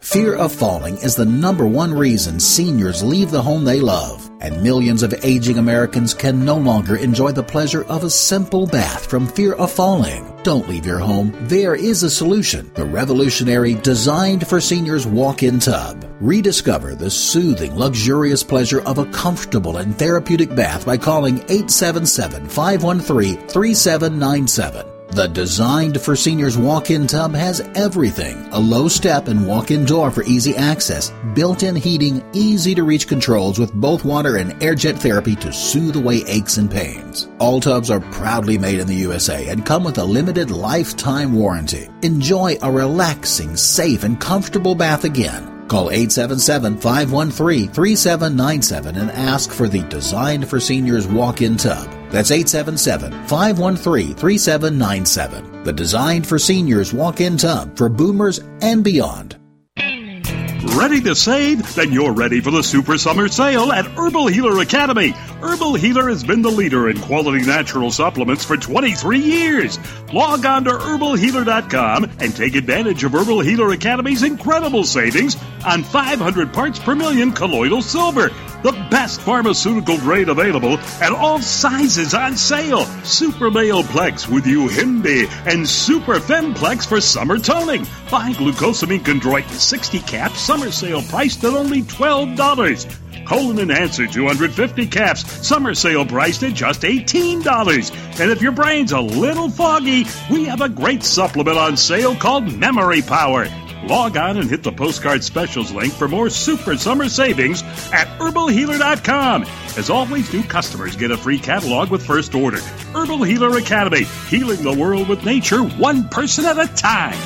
Fear of falling is the number one reason seniors leave the home they love, and millions of aging Americans can no longer enjoy the pleasure of a simple bath from fear of falling. Don't leave your home. There is a solution. The revolutionary Designed for Seniors walk-in tub. Rediscover the soothing, luxurious pleasure of a comfortable and therapeutic bath by calling 877-513-3797. The Designed for Seniors walk-in tub has everything. A low step and walk-in door for easy access, built-in heating, easy to reach controls with both water and air jet therapy to soothe away aches and pains. All tubs are proudly made in the USA and come with a limited lifetime warranty. Enjoy a relaxing, safe, and comfortable bath again. Call 877-513-3797 and ask for the Designed for Seniors walk-in tub. That's 877-513-3797. The Designed for Seniors walk-in tub for boomers and beyond. Ready to save? Then you're ready for the Super Summer Sale at Herbal Healer Academy. Herbal Healer has been the leader in quality natural supplements for 23 years. Log on to herbalhealer.com and take advantage of Herbal Healer Academy's incredible savings on 500 parts per million colloidal silver, the best pharmaceutical grade available at all sizes on sale. Super Male Plex with Yohimbe and Super Femplex for summer toning. Buy glucosamine chondroitin 60 caps, summer sale priced at only $12. Colon Enhancer 250 caps, summer sale priced at just $18. And if your brain's a little foggy, we have a great supplement on sale called Memory Power. Log on and hit the postcard specials link for more super summer savings at herbalhealer.com. As always, new customers get a free catalog with first order. Herbal Healer Academy, healing the world with nature one person at a time.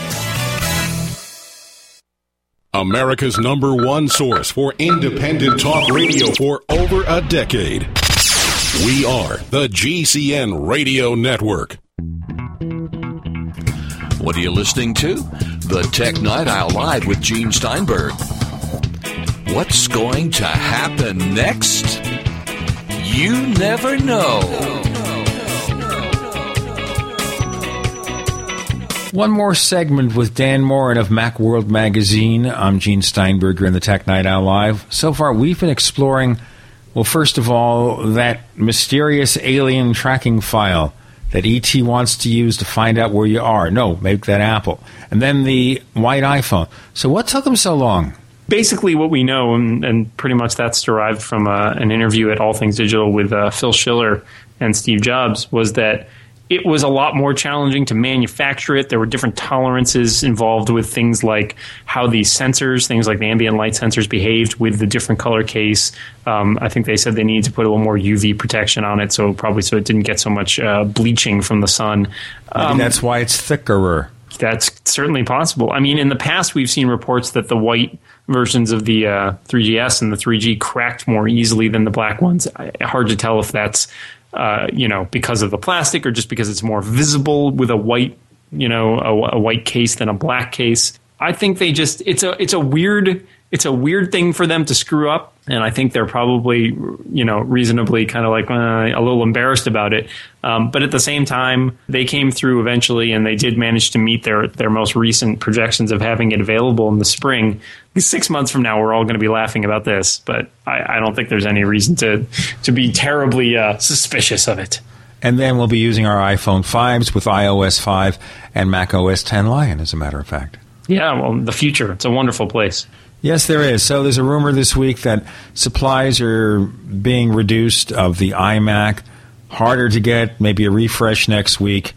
America's number one source for independent talk radio for over a decade. We are the GCN Radio Network. What are you listening to? The Tech Night Owl Live with Gene Steinberg. What's going to happen next? You never know. One more segment with Dan Moren of Macworld Magazine. I'm Gene Steinberger in the Tech Night Owl Live. So far, we've been exploring, well, first of all, that mysterious alien tracking file that ET wants to use to find out where you are. No, make that Apple. And then the white iPhone. So, what took them so long? basically what we know, and, and pretty much that's derived from uh, an interview at All Things Digital with uh, Phil Schiller and Steve Jobs, was that it was a lot more challenging to manufacture it. There were different tolerances involved with things like how these sensors, things like the ambient light sensors, behaved with the different color case. Um, I think they said they needed to put a little more UV protection on it, so probably so it didn't get so much uh, bleaching from the sun. Um, that's why it's thicker. That's certainly possible. I mean, in the past, we've seen reports that the white versions of the uh, 3GS and the 3G cracked more easily than the black ones. Hard to tell if that's uh, you know because of the plastic or just because it's more visible with a white you know a, a white case than a black case. I think they just it's a it's a weird it's a weird thing for them to screw up, and I think they're probably, you know, reasonably kind of like uh, a little embarrassed about it. Um, but at the same time, they came through eventually, and they did manage to meet their their most recent projections of having it available in the spring. Six months from now, we're all going to be laughing about this, but I, I, don't think there's any reason to to be terribly uh, suspicious of it. And then we'll be using our iPhone 5s with iOS 5 and Mac OS 10 Lion, as a matter of fact. Yeah, well, the future. It's a wonderful place. Yes, there is. So there's a rumor this week that supplies are being reduced of the iMac. Harder to get, maybe a refresh next week.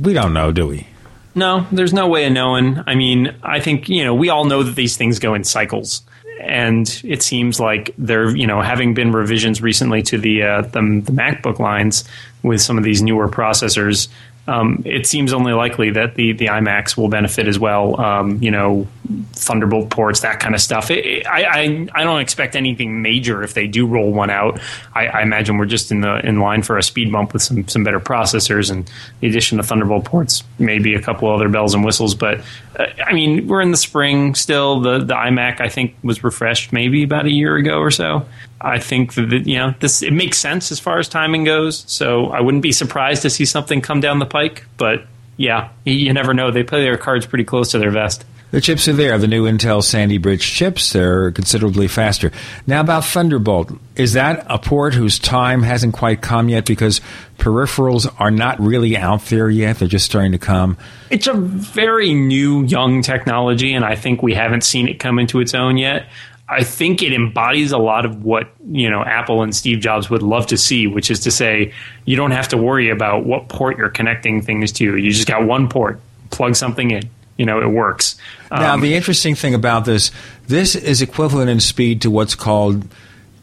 We don't know, do we? No, there's no way of knowing. I mean, I think, you know, we all know that these things go in cycles. And it seems like there, you know, having been revisions recently to the, uh, the, the MacBook lines with some of these newer processors, um, it seems only likely that the the iMacs will benefit as well. Um, you know, Thunderbolt ports, that kind of stuff. It, it, I, I, I don't expect anything major if they do roll one out. I, I, imagine we're just in the in line for a speed bump with some some better processors and the addition of Thunderbolt ports, maybe a couple other bells and whistles. But uh, I mean, we're in the spring still. The the iMac I think was refreshed maybe about a year ago or so. I think that you know this it makes sense as far as timing goes. So I wouldn't be surprised to see something come down the pike. But yeah, you never know. They play their cards pretty close to their vest. The chips are there. The new Intel Sandy Bridge chips. They're considerably faster. Now about Thunderbolt. Is that a port whose time hasn't quite come yet because peripherals are not really out there yet? They're just starting to come. It's a very new, young technology, and I think we haven't seen it come into its own yet. I think it embodies a lot of what you know Apple and Steve Jobs would love to see, which is to say you don't have to worry about what port you're connecting things to. You just got one port, plug something in. You know, it works. Now, um, the interesting thing about this, this is equivalent in speed to what's called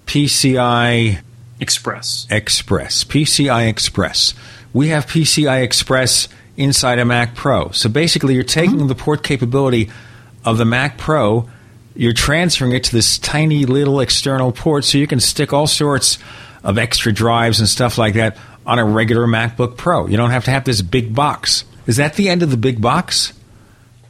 PCI Express. Express. PCI Express. We have PCI Express inside a Mac Pro. So basically, you're taking mm-hmm. the port capability of the Mac Pro you're transferring it to this tiny little external port so you can stick all sorts of extra drives and stuff like that on a regular MacBook Pro. You don't have to have this big box. Is that the end of the big box?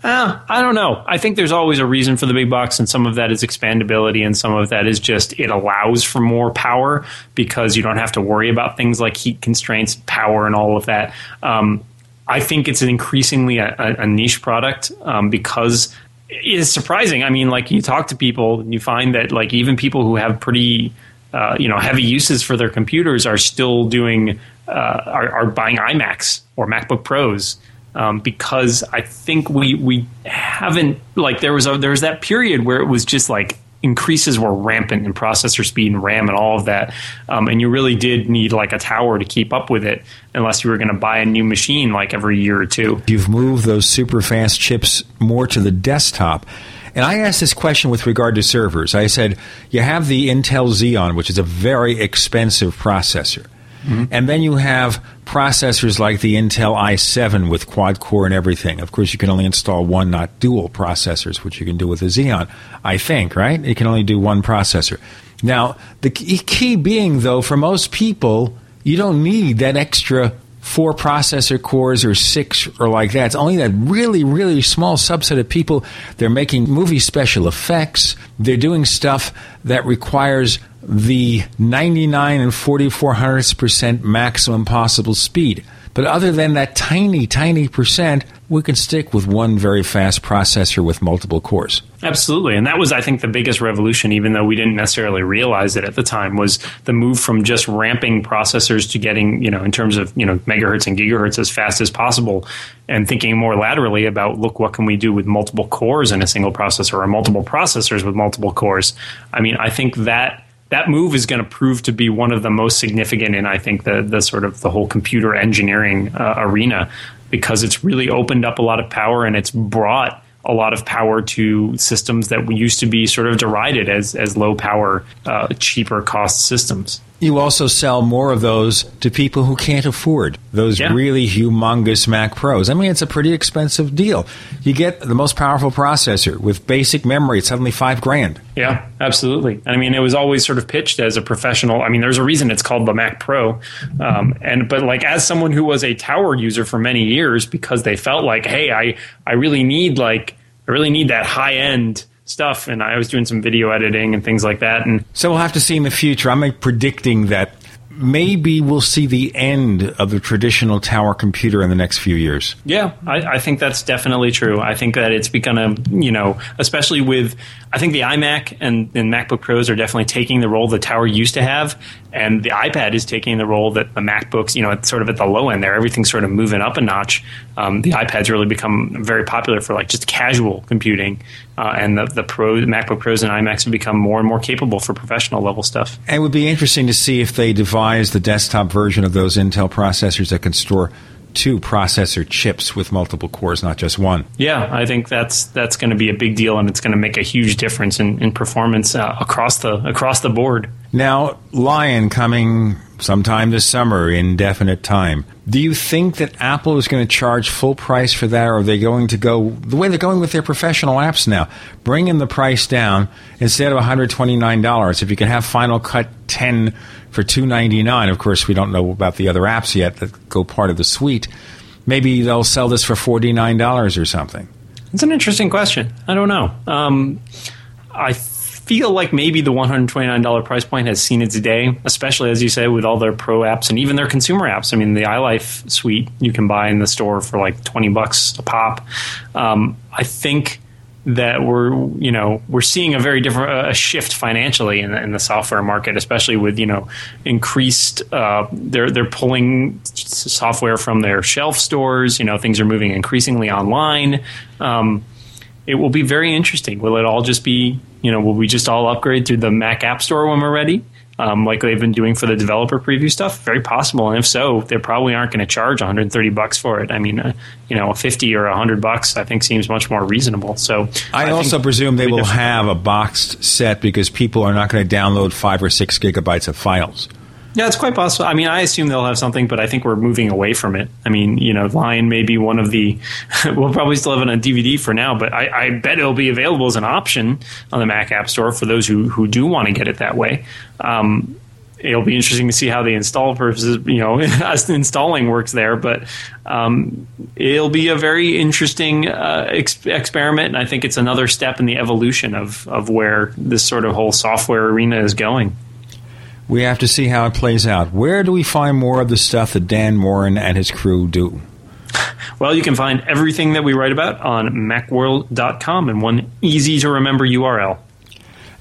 Uh, I don't know. I think there's always a reason for the big box, and some of that is expandability, and some of that is just it allows for more power because you don't have to worry about things like heat constraints, power, and all of that. Um, I think it's an increasingly a, a niche product um, because is surprising. I mean, like you talk to people, and you find that like even people who have pretty uh, you know heavy uses for their computers are still doing uh, are, are, buying iMacs or MacBook Pros. Um, because I think we we haven't like there was a there was that period where it was just like increases were rampant in processor speed and RAM and all of that. Um, and you really did need like a tower to keep up with it unless you were going to buy a new machine like every year or two. You've moved those super fast chips more to the desktop. And I asked this question with regard to servers. I said, you have the Intel Xeon, which is a very expensive processor. Mm-hmm. And then you have processors like the Intel i7 with quad core and everything. Of course, you can only install one, not dual processors, which you can do with a Xeon, I think, right? You can only do one processor. Now, the key being, though, for most people, you don't need that extra four processor cores or six or like that. It's only that really, really small subset of people. They're making movie special effects. They're doing stuff that requires the 99 and 44 hundredths percent maximum possible speed. But other than that tiny, tiny percent, we can stick with one very fast processor with multiple cores. Absolutely. And that was, I think, the biggest revolution, even though we didn't necessarily realize it at the time, was the move from just ramping processors to getting, you know, in terms of, you know, megahertz and gigahertz as fast as possible and thinking more laterally about, look, what can we do with multiple cores in a single processor or multiple processors with multiple cores? I mean, I think that that move is going to prove to be one of the most significant in I think the the sort of the whole computer engineering uh, arena because it's really opened up a lot of power and it's brought a lot of power to systems that used to be sort of derided as as low power, uh, cheaper cost systems. You also sell more of those to people who can't afford those Yeah. really humongous Mac Pros. I mean, it's a pretty expensive deal. You get the most powerful processor with basic memory. It's suddenly five grand. Yeah, absolutely. I mean, it was always sort of pitched as a professional. I mean, there's a reason it's called the Mac Pro, um, and but like as someone who was a tower user for many years, because they felt like, hey, I I really need like I really need that high end stuff, and I was doing some video editing and things like that, and So we'll have to see in the future. I'm predicting that maybe we'll see the end of the traditional tower computer in the next few years. Yeah, I, I think that's definitely true. I think that it's become a, you know, especially with, I think the iMac and, and MacBook Pros are definitely taking the role the Tower used to have, and the iPad is taking the role that the MacBooks, you know, it's sort of at the low end there. Everything's sort of moving up a notch. Um, the iPad's really become very popular for like just casual computing, uh, and the, the Pro, MacBook Pros and iMacs have become more and more capable for professional level stuff. And it would be interesting to see if they devise the desktop version of those Intel processors that can store two processor chips with multiple cores, not just one. Yeah, I think that's that's going to be a big deal, and it's going to make a huge difference in, in performance uh, across the across the board. Now, Lion coming sometime this summer, indefinite time. Do you think that Apple is going to charge full price for that, or are they going to go the way they're going with their professional apps now, bringing the price down instead of $129? If you can have Final Cut 10 for 299, of course, we don't know about the other apps yet that go part of the suite. Maybe they'll sell this for $49 or something. It's an interesting question. I don't know. Um, I feel like maybe the $129 price point has seen its day, especially as you say with all their pro apps and even their consumer apps. I mean, the iLife suite you can buy in the store for like 20 bucks a pop. Um, I think that we're you know we're seeing a very different a shift financially in the, in the software market, especially with you know increased uh, they're they're pulling software from their shelf stores. You know things are moving increasingly online. Um, it will be very interesting. Will it all just be you know will we just all upgrade through the Mac App Store when we're ready? Um, like they've been doing for the developer preview stuff, very possible. And if so, they probably aren't going to charge 130 bucks for it. I mean, uh, you know, 50 or 100 bucks, I think seems much more reasonable. So I, think also presume they will different. have a boxed set because people are not going to download five or six gigabytes of files. Yeah, it's quite possible. I mean, I assume they'll have something, but I think we're moving away from it. I mean, you know, Lion may be one of the. we'll probably still have it on DVD for now, but I, I bet it'll be available as an option on the Mac App Store for those who who do want to get it that way. Um, it'll be interesting to see how the install versus you know installing works there, but um, it'll be a very interesting uh, ex- experiment, and I think it's another step in the evolution of of where this sort of whole software arena is going. We have to see how it plays out. Where do we find more of the stuff that Dan Moren and his crew do? Well, you can find everything that we write about on macworld.com in one easy to remember URL.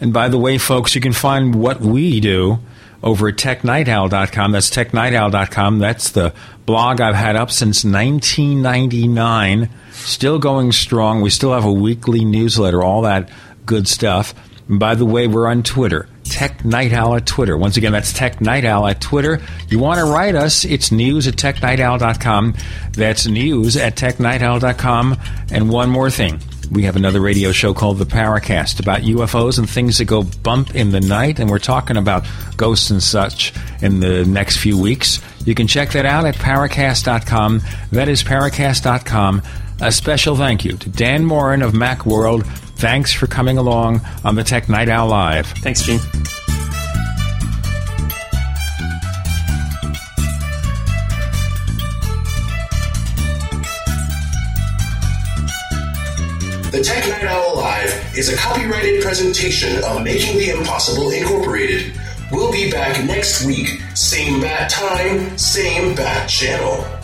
And by the way, folks, you can find what we do over at technightowl.com. That's technightowl.com. That's the blog I've had up since 1999. Still going strong. We still have a weekly newsletter, all that good stuff. By the way, we're on Twitter. Tech Night Owl at Twitter. Once again, that's Tech Night Owl at Twitter. You want to write us, it's news at technightowl.com. That's news at technightowl.com. And one more thing. We have another radio show called The Paracast about UFOs and things that go bump in the night, and we're talking about ghosts and such in the next few weeks. You can check that out at Paracast.com. That is Paracast.com. A special thank you to Dan Moren of Macworld. Thanks for coming along on the Tech Night Owl Live. Thanks, Gene. The Tech Night Owl Live is a copyrighted presentation of Making the Impossible Incorporated. We'll be back next week, same bat time, same bat channel.